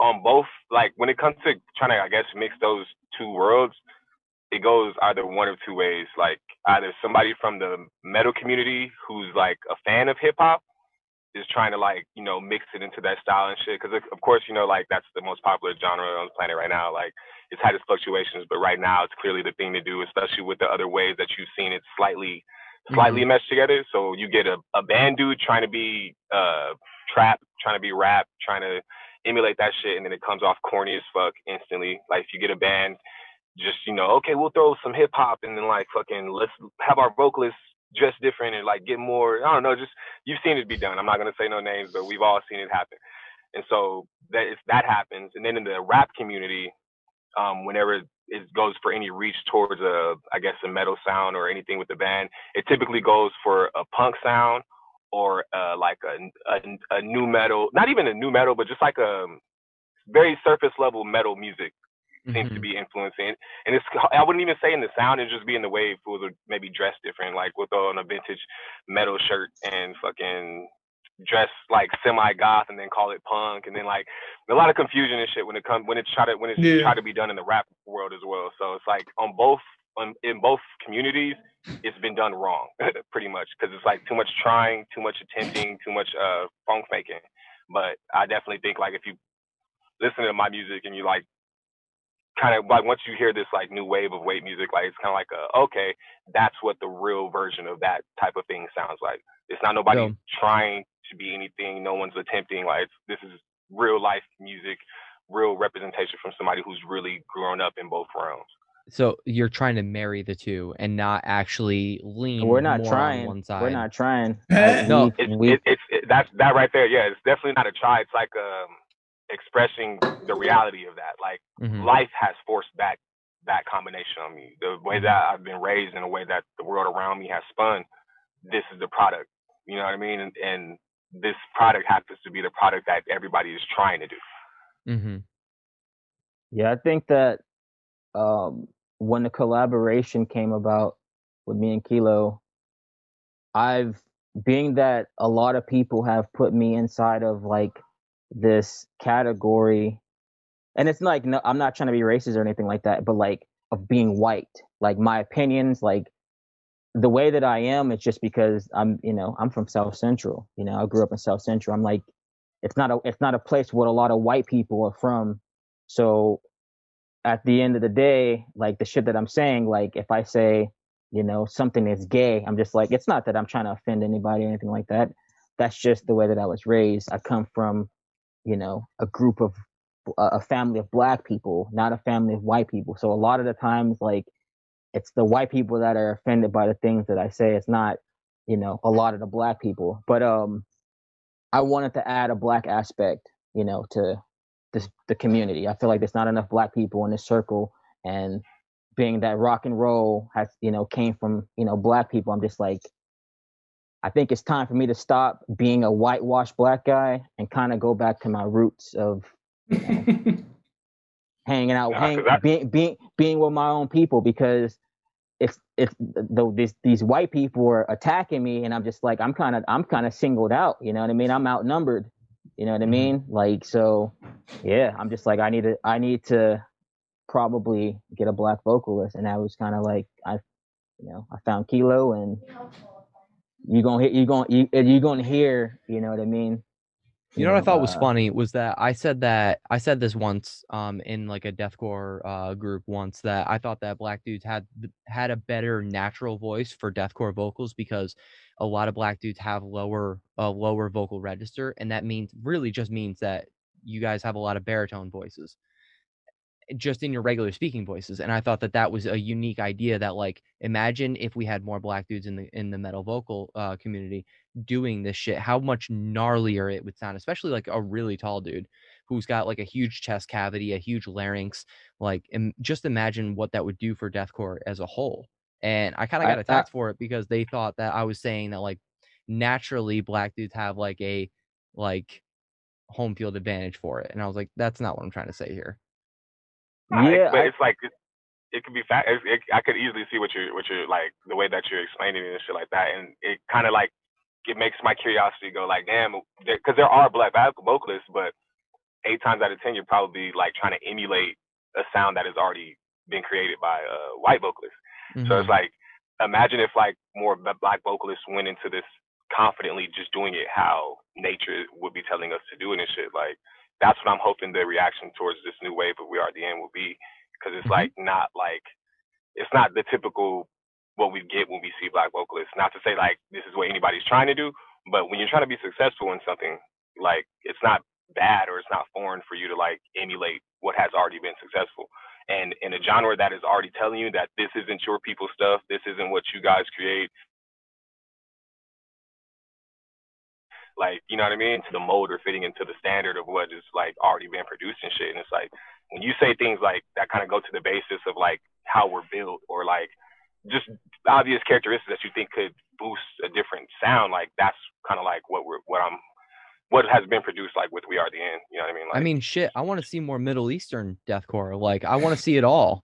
on both like when it comes to trying to I guess mix those two worlds it goes either one of two ways. Like either somebody from the metal community who's like a fan of hip hop is trying to like you know mix it into that style and shit. Because of course you know like that's the most popular genre on the planet right now. Like it's had its fluctuations but right now it's clearly the thing to do especially with the other ways that you've seen it slightly slightly meshed together. So you get a, a band dude trying to be uh trap trying to be rap trying to emulate that shit and then it comes off corny as fuck instantly. Like if you get a band just you know okay we'll throw some hip hop and then like fucking let's have our vocalists dress different and like get more i don't know just you've seen it be done. I'm not gonna say no names, but we've all seen it happen. And so that if that happens, and then in the rap community, um, whenever it goes for any reach towards a, I guess a metal sound or anything with the band, it typically goes for a punk sound or uh, like a, a a nu metal, not even a nu metal, but just like a very surface level metal music seems to Mhm. be influencing. And it's I wouldn't even say in the sound, it's just being the way fools would maybe dress different, like with on a vintage metal shirt and fucking dress like semi goth and then call it punk and then like a lot of confusion and shit when it comes when it's try to when it's Yeah. try to be done in the rap world as well. So it's like on both on in both communities, it's been done wrong pretty much because it's like too much trying, too much attempting, too much uh funk making. But I definitely think like if you listen to my music and you like kind of like once you hear this like new wave of weight music, like it's kind of like a okay, that's what the real version of that type of thing sounds like. It's not nobody Yeah. trying to be anything. No one's attempting. Like it's, this is real life music, real representation from somebody who's really grown up in both realms. So you're trying to marry the two and not actually lean We're not more trying. on one side. We're not trying. No, we- It's it, it's it, that's that right there. Yeah, it's definitely not a try. It's like um expressing the reality of that. Like Mhm. life has forced that that combination on me. The way that I've been raised and the way that the world around me has spun, this is the product. You know what I mean? And, and this product happens to be the product that everybody is trying to do. Mm-hmm. Yeah, I think that um, when the collaboration came about with me and Keilo, I've being that a lot of people have put me inside of like this category, and it's like no, I'm not trying to be racist or anything like that, but like of being white, like my opinions, like the way that I am, it's just because I'm, you know, I'm from South Central. You know, I grew up in South Central. I'm like, it's not a, it's not a place where a lot of white people are from. So at the end of the day, like the shit that I'm saying, like if I say, you know, something is gay, I'm just like, it's not that I'm trying to offend anybody or anything like that. That's just the way that I was raised. I come from, you know, a group of a family of black people, not a family of white people. So a lot of the times, like it's the white people that are offended by the things that I say. It's not, you know, a lot of the black people. But um, I wanted to add a black aspect, you know, to this the community. I feel like there's not enough black people in this circle, and being that rock and roll has, you know, came from you know black people. I'm just like, I think it's time for me to stop being a whitewashed black guy and kind of go back to my roots of hanging out, Nah, hang, I- being being being with my own people because if if though these these white people are attacking me and I'm just like I'm kind of I'm kind of singled out, you know what I mean? I'm outnumbered, You know what I Mhm. mean? Like so, yeah. I'm just like I need to I need to probably get a black vocalist, and I was kind of like I, you know, I found Keilo, and you gonna hear you gonna you you gonna hear. You know what I mean? You know what I thought was uh, funny was that I said that I said this once um in like a deathcore uh group once that I thought that black dudes had had a better natural voice for deathcore vocals because a lot of black dudes have lower a lower vocal register and that means really just means that you guys have a lot of baritone voices just in your regular speaking voices and i thought that that was a unique idea that like imagine if we had more black dudes in the in the metal vocal uh, community doing this shit how much gnarlier it would sound especially like a really tall dude who's got like a huge chest cavity a huge larynx like Im- just imagine what that would do for deathcore as a whole and i kind of got attacked for it because they thought that i was saying that like naturally black dudes have like a like home field advantage for it and i was like that's not what i'm trying to say here Yeah, but I- it's like it, it could be fa- it, it, I could easily see what you're what you're like the way that you're explaining it and shit like that, and it kind of like it makes my curiosity go like, damn, because there are black vocalists, but eight times out of ten you're probably like trying to emulate a sound that has already been created by a white vocalist. So Mhm. it's like, imagine if like more black vocalists went into this confidently, just doing it how nature would be telling us to do it and shit. Like that's what I'm hoping the reaction towards this new wave of We Are the End will be, because it's Mhm. like not like it's not the typical what we get when we see black vocalists. Not to say like this is what anybody's trying to do, but when you're trying to be successful in something, like it's not bad or it's not foreign for you to like emulate what has already been successful. And in a genre that is already telling you that this isn't your people's stuff, this isn't what you guys create. Like, you know what I mean? To the mold or fitting into the standard of what is like already been produced and shit. And it's like when you say things like that kind of go to the basis of like how we're built or like just obvious characteristics that you think could boost a different sound, like that's kind of like what we're what I'm what has been produced like with We Are the End. You know what I mean? Like, I mean, shit. I want to see more Middle Eastern deathcore. Like, I want to see it all.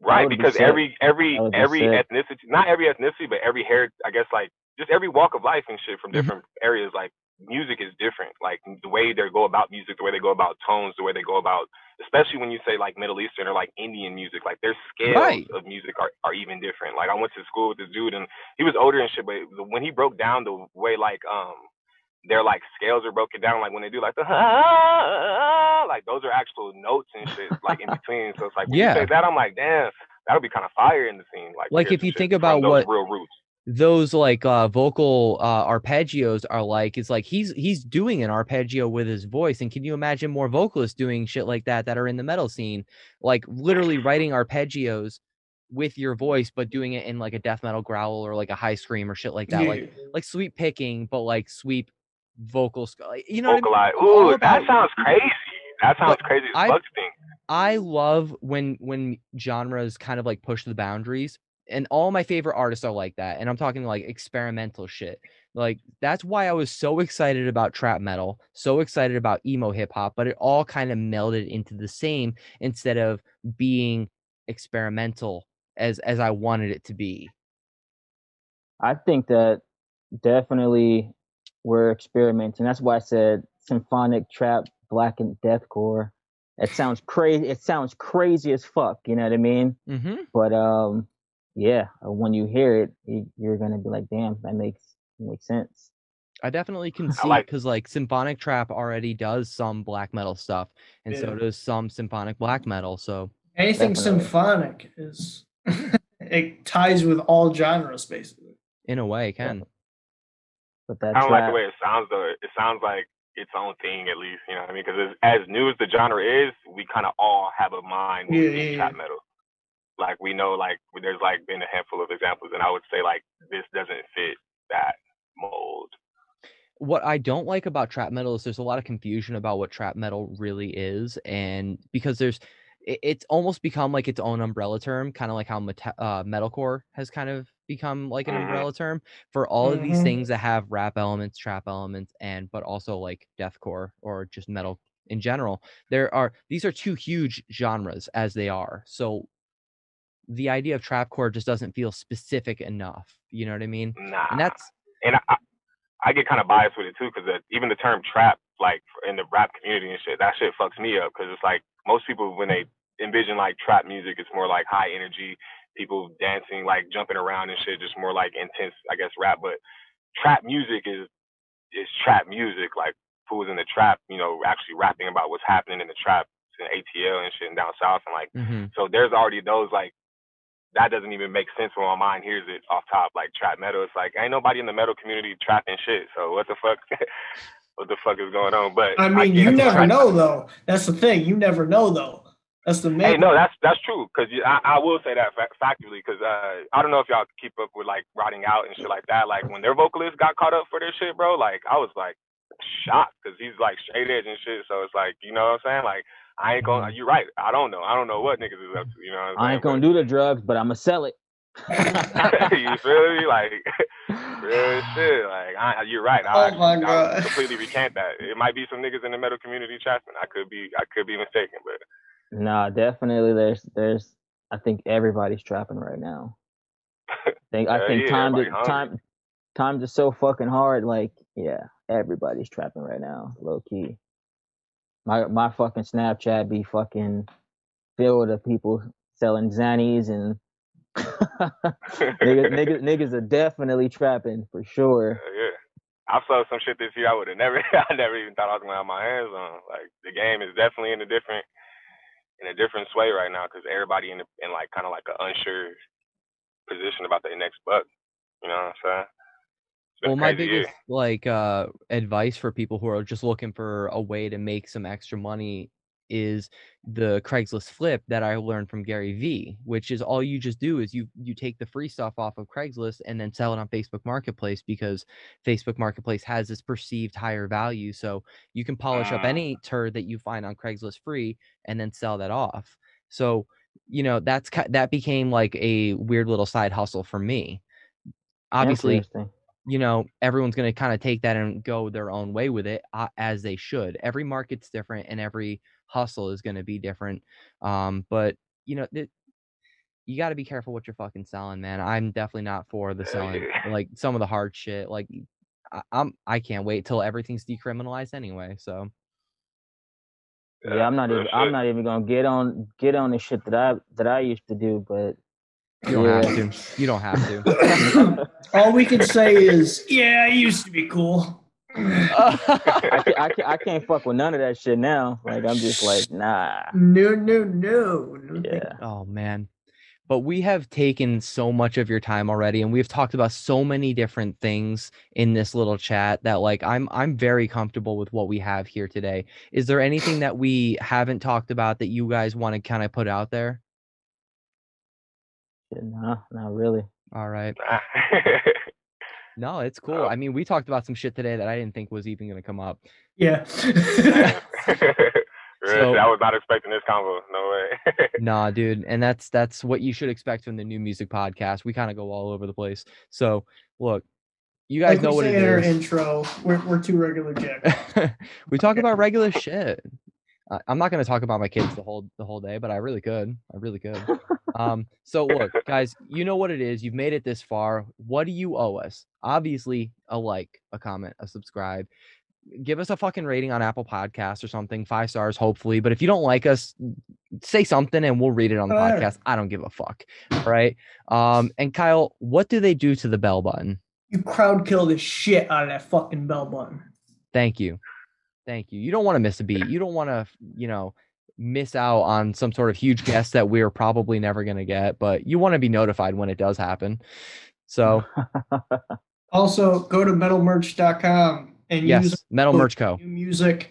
right? would be Because every every be every ethnicity, not every ethnicity, but every hair, I guess like just every walk of life and shit from Mhm. different areas. Like music is different. Like the way they go about music, the way they go about tones, the way they go about, especially when you say like Middle Eastern or like Indian music, like their scales Right. of music are, are even different. Like I went to school with this dude and he was older and shit, but when he broke down the way like um their like scales are broken down, like when they do like the like those are actual notes and shit like in between. So it's like when Yeah. you say that, I'm like, damn, that would be kind of fire in the scene. Like, Like, if you think about what- real roots. Those like uh vocal uh arpeggios are like it's like he's he's doing an arpeggio with his voice and can you imagine more vocalists doing shit like that that are in the metal scene like literally writing arpeggios with your voice but doing it in like a death metal growl or like a high scream or shit like that like Yeah. like sweep picking but like sweep vocal sc- like, you know what I mean? Vocalize. Ooh, that sounds crazy. That sounds But crazy as I-. I love when when genres kind of like push the boundaries. And all my favorite artists are like that. And I'm talking like experimental shit. Like that's why I was so excited about trap metal, so excited about emo hip hop, but it all kind of melded into the same instead of being experimental as as I wanted it to be. I think that definitely we're experimenting. That's why I said symphonic trap, black and deathcore. It sounds crazy. It sounds crazy as fuck. You know what I mean? Mm-hmm. But um, yeah, uh, when you hear it, you- you're gonna be like, damn, that makes makes sense. I definitely can see like- because like symphonic trap already does some black metal stuff, and so does some symphonic black metal. So Anything Definitely. symphonic is it ties with all genres basically. in a way, it can. But that I don't like the way it sounds though. It sounds like its own thing at least. You know what I mean? Because as new as the genre is, we kind of all have a mind with Yeah, we yeah, see trap metal. Like we know, like there's like been a handful of examples, and I would say like this doesn't fit that mold. what I don't like about trap metal is there's a lot of confusion about what trap metal really is, and because there's it's almost become like its own umbrella term, kind of like how meta- uh, metalcore has kind of become like an Mhm. umbrella term for all of these Mhm. things that have rap elements, trap elements, and but also like deathcore or just metal in general. There are these are two huge genres as they are, so the idea of trapcore just doesn't feel specific enough. You know what I mean? Nah, And that's and I, I get kind of biased with it too because even the term trap, like in the rap community and shit. That shit fucks me up because it's like most people when they envision like trap music, it's more like high energy, people dancing, like jumping around and shit, just more like intense, I guess, rap. But trap music is is trap music, like fools in the trap, you know, actually rapping about what's happening in the trap in ATL and shit and down south and like Mhm. so there's already those like that doesn't even make sense when my mind hears it off top like trap metal. It's like ain't nobody in the metal community trapping shit. So what the fuck what the fuck is going on? But I mean, get you never know though. That's the thing. You never know though. That's the main. Hey, no, that's that's true. Cause I, I will say that fa- factually. Cause uh, I don't know if y'all keep up with like rotting out and shit like that. Like when their vocalist got caught up for their shit, bro. Like I was like shocked because he's like straight edge and shit. So it's like you know what I'm saying. Like I ain't gonna. Mm-hmm. You're right. I don't know. I don't know what niggas is up to. You know. What I'm I ain't gonna do the drugs, but I'ma sell it. You feel me? Like real shit. Like I, you're right. Oh I, my I God. completely recant that. It might be some niggas in the metal community trapping. I could be. I could be mistaken, but. Nah, definitely. There's, there's. I think everybody's trapping right now. I think, I think yeah, time to hungry. time, times are so fucking hard. Like, yeah, everybody's trapping right now, low key. My my fucking Snapchat be fucking filled of people selling zannies and niggas, niggas, niggas are definitely trapping for sure. Uh, yeah. I saw some shit this year I would have never I never even thought I was gonna have my hands on. Like the game is definitely in a different in a different sway right now because everybody in the, in like kind of like an unsure position about their next buck. You know what I'm saying? Well, my crazy year. biggest like uh advice for people who are just looking for a way to make some extra money is the Craigslist flip that I learned from Gary Vee, which is all you just do is you you take the free stuff off of Craigslist and then sell it on Facebook Marketplace because Facebook Marketplace has this perceived higher value. So you can polish up Ah. any turd that you find on Craigslist free and then sell that off. So, you know, that's that became like a weird little side hustle for me. Obviously. You know everyone's going to kind of take that and go their own way with it uh, as they should every market's different and every hustle is going to be different um but you know th- you got to be careful what you're fucking selling man i'm definitely not for the selling like some of the hard shit like I, i'm i can't wait till everything's decriminalized anyway so Yeah, I'm not even. I'm not even gonna get on get on the shit that I that I used to do. But you don't have to you don't have to All we can say is, yeah, it used to be cool. I can't, I can't. I can't fuck with none of that shit now. Like I'm just like nah. No, no, no. no Yeah. Oh man. But we have taken so much of your time already and we've talked about so many different things in this little chat that like I'm I'm very comfortable with what we have here today. Is there anything that we haven't talked about that you guys want to kind of put out there? Shit, Nah, not really. All right. No, it's cool. Oh. I mean, we talked about some shit today that I didn't think was even going to come up. Yeah. Damn. Real So- I was not expecting this combo. No way. Nah, dude, and that's that's what you should expect from the NuMusick podcast. We kind of go all over the place. So, look, you guys like know we what say it in our intro, we're, we're two regular jacks. we talk about regular shit. I- I'm not going to talk about my kids the whole the whole day, but I really could. I really could. Um, so look, guys, you know what it is. You've made it this far. What do you owe us? Obviously, a like, a comment, a subscribe. Give us a fucking rating on Apple Podcasts or something, five stars, hopefully. But if you don't like us, say something and we'll read it on the podcast. I don't give a fuck. Right. Um, and Kyle, what do they do to the bell button? You crowd kill the shit out of that fucking bell button. Thank you. Thank you. You don't want to miss a beat. You don't want to, you know, miss out on some sort of huge guest that we're probably never going to get, but you want to be notified when it does happen. So, Also, go to metalmerch.com and use yes, Metal Merch Co. NuMusick,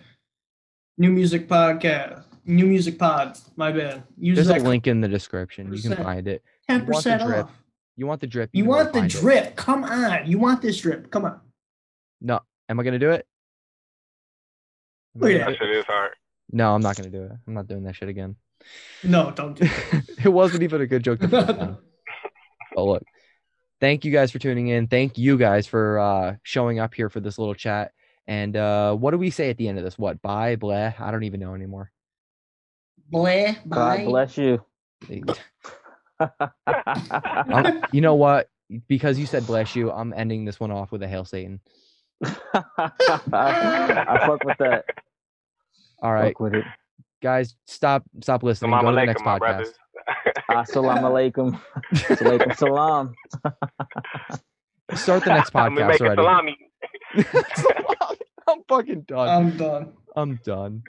new music podcast, NuMusick pod. My bad. Use There's a link in the description. You can find it. ten you want the percent drip. off. You want the drip. You can go want the find it. drip? Come on. You want this drip? Come on. No. Am I going to do it? Am I Look at gonna that shit is hard. No, I'm not going to do it. I'm not doing that shit again. No, don't do it it wasn't even a good joke. The. But look, thank you guys for tuning in. Thank you guys for uh, showing up here for this little chat. And uh, what do we say at the end of this? What? Bye, blah. I don't even know anymore. Blah, God bless you. You know what? Because you said bless you, I'm ending this one off with a hail Satan. I fuck with that. All right, fuck with it. guys, stop, stop listening. Salam Go to the next podcast. Ah, Assalamu alaikum. salam. Start the next podcast already. Salami. I'm fucking done. I'm done. I'm done.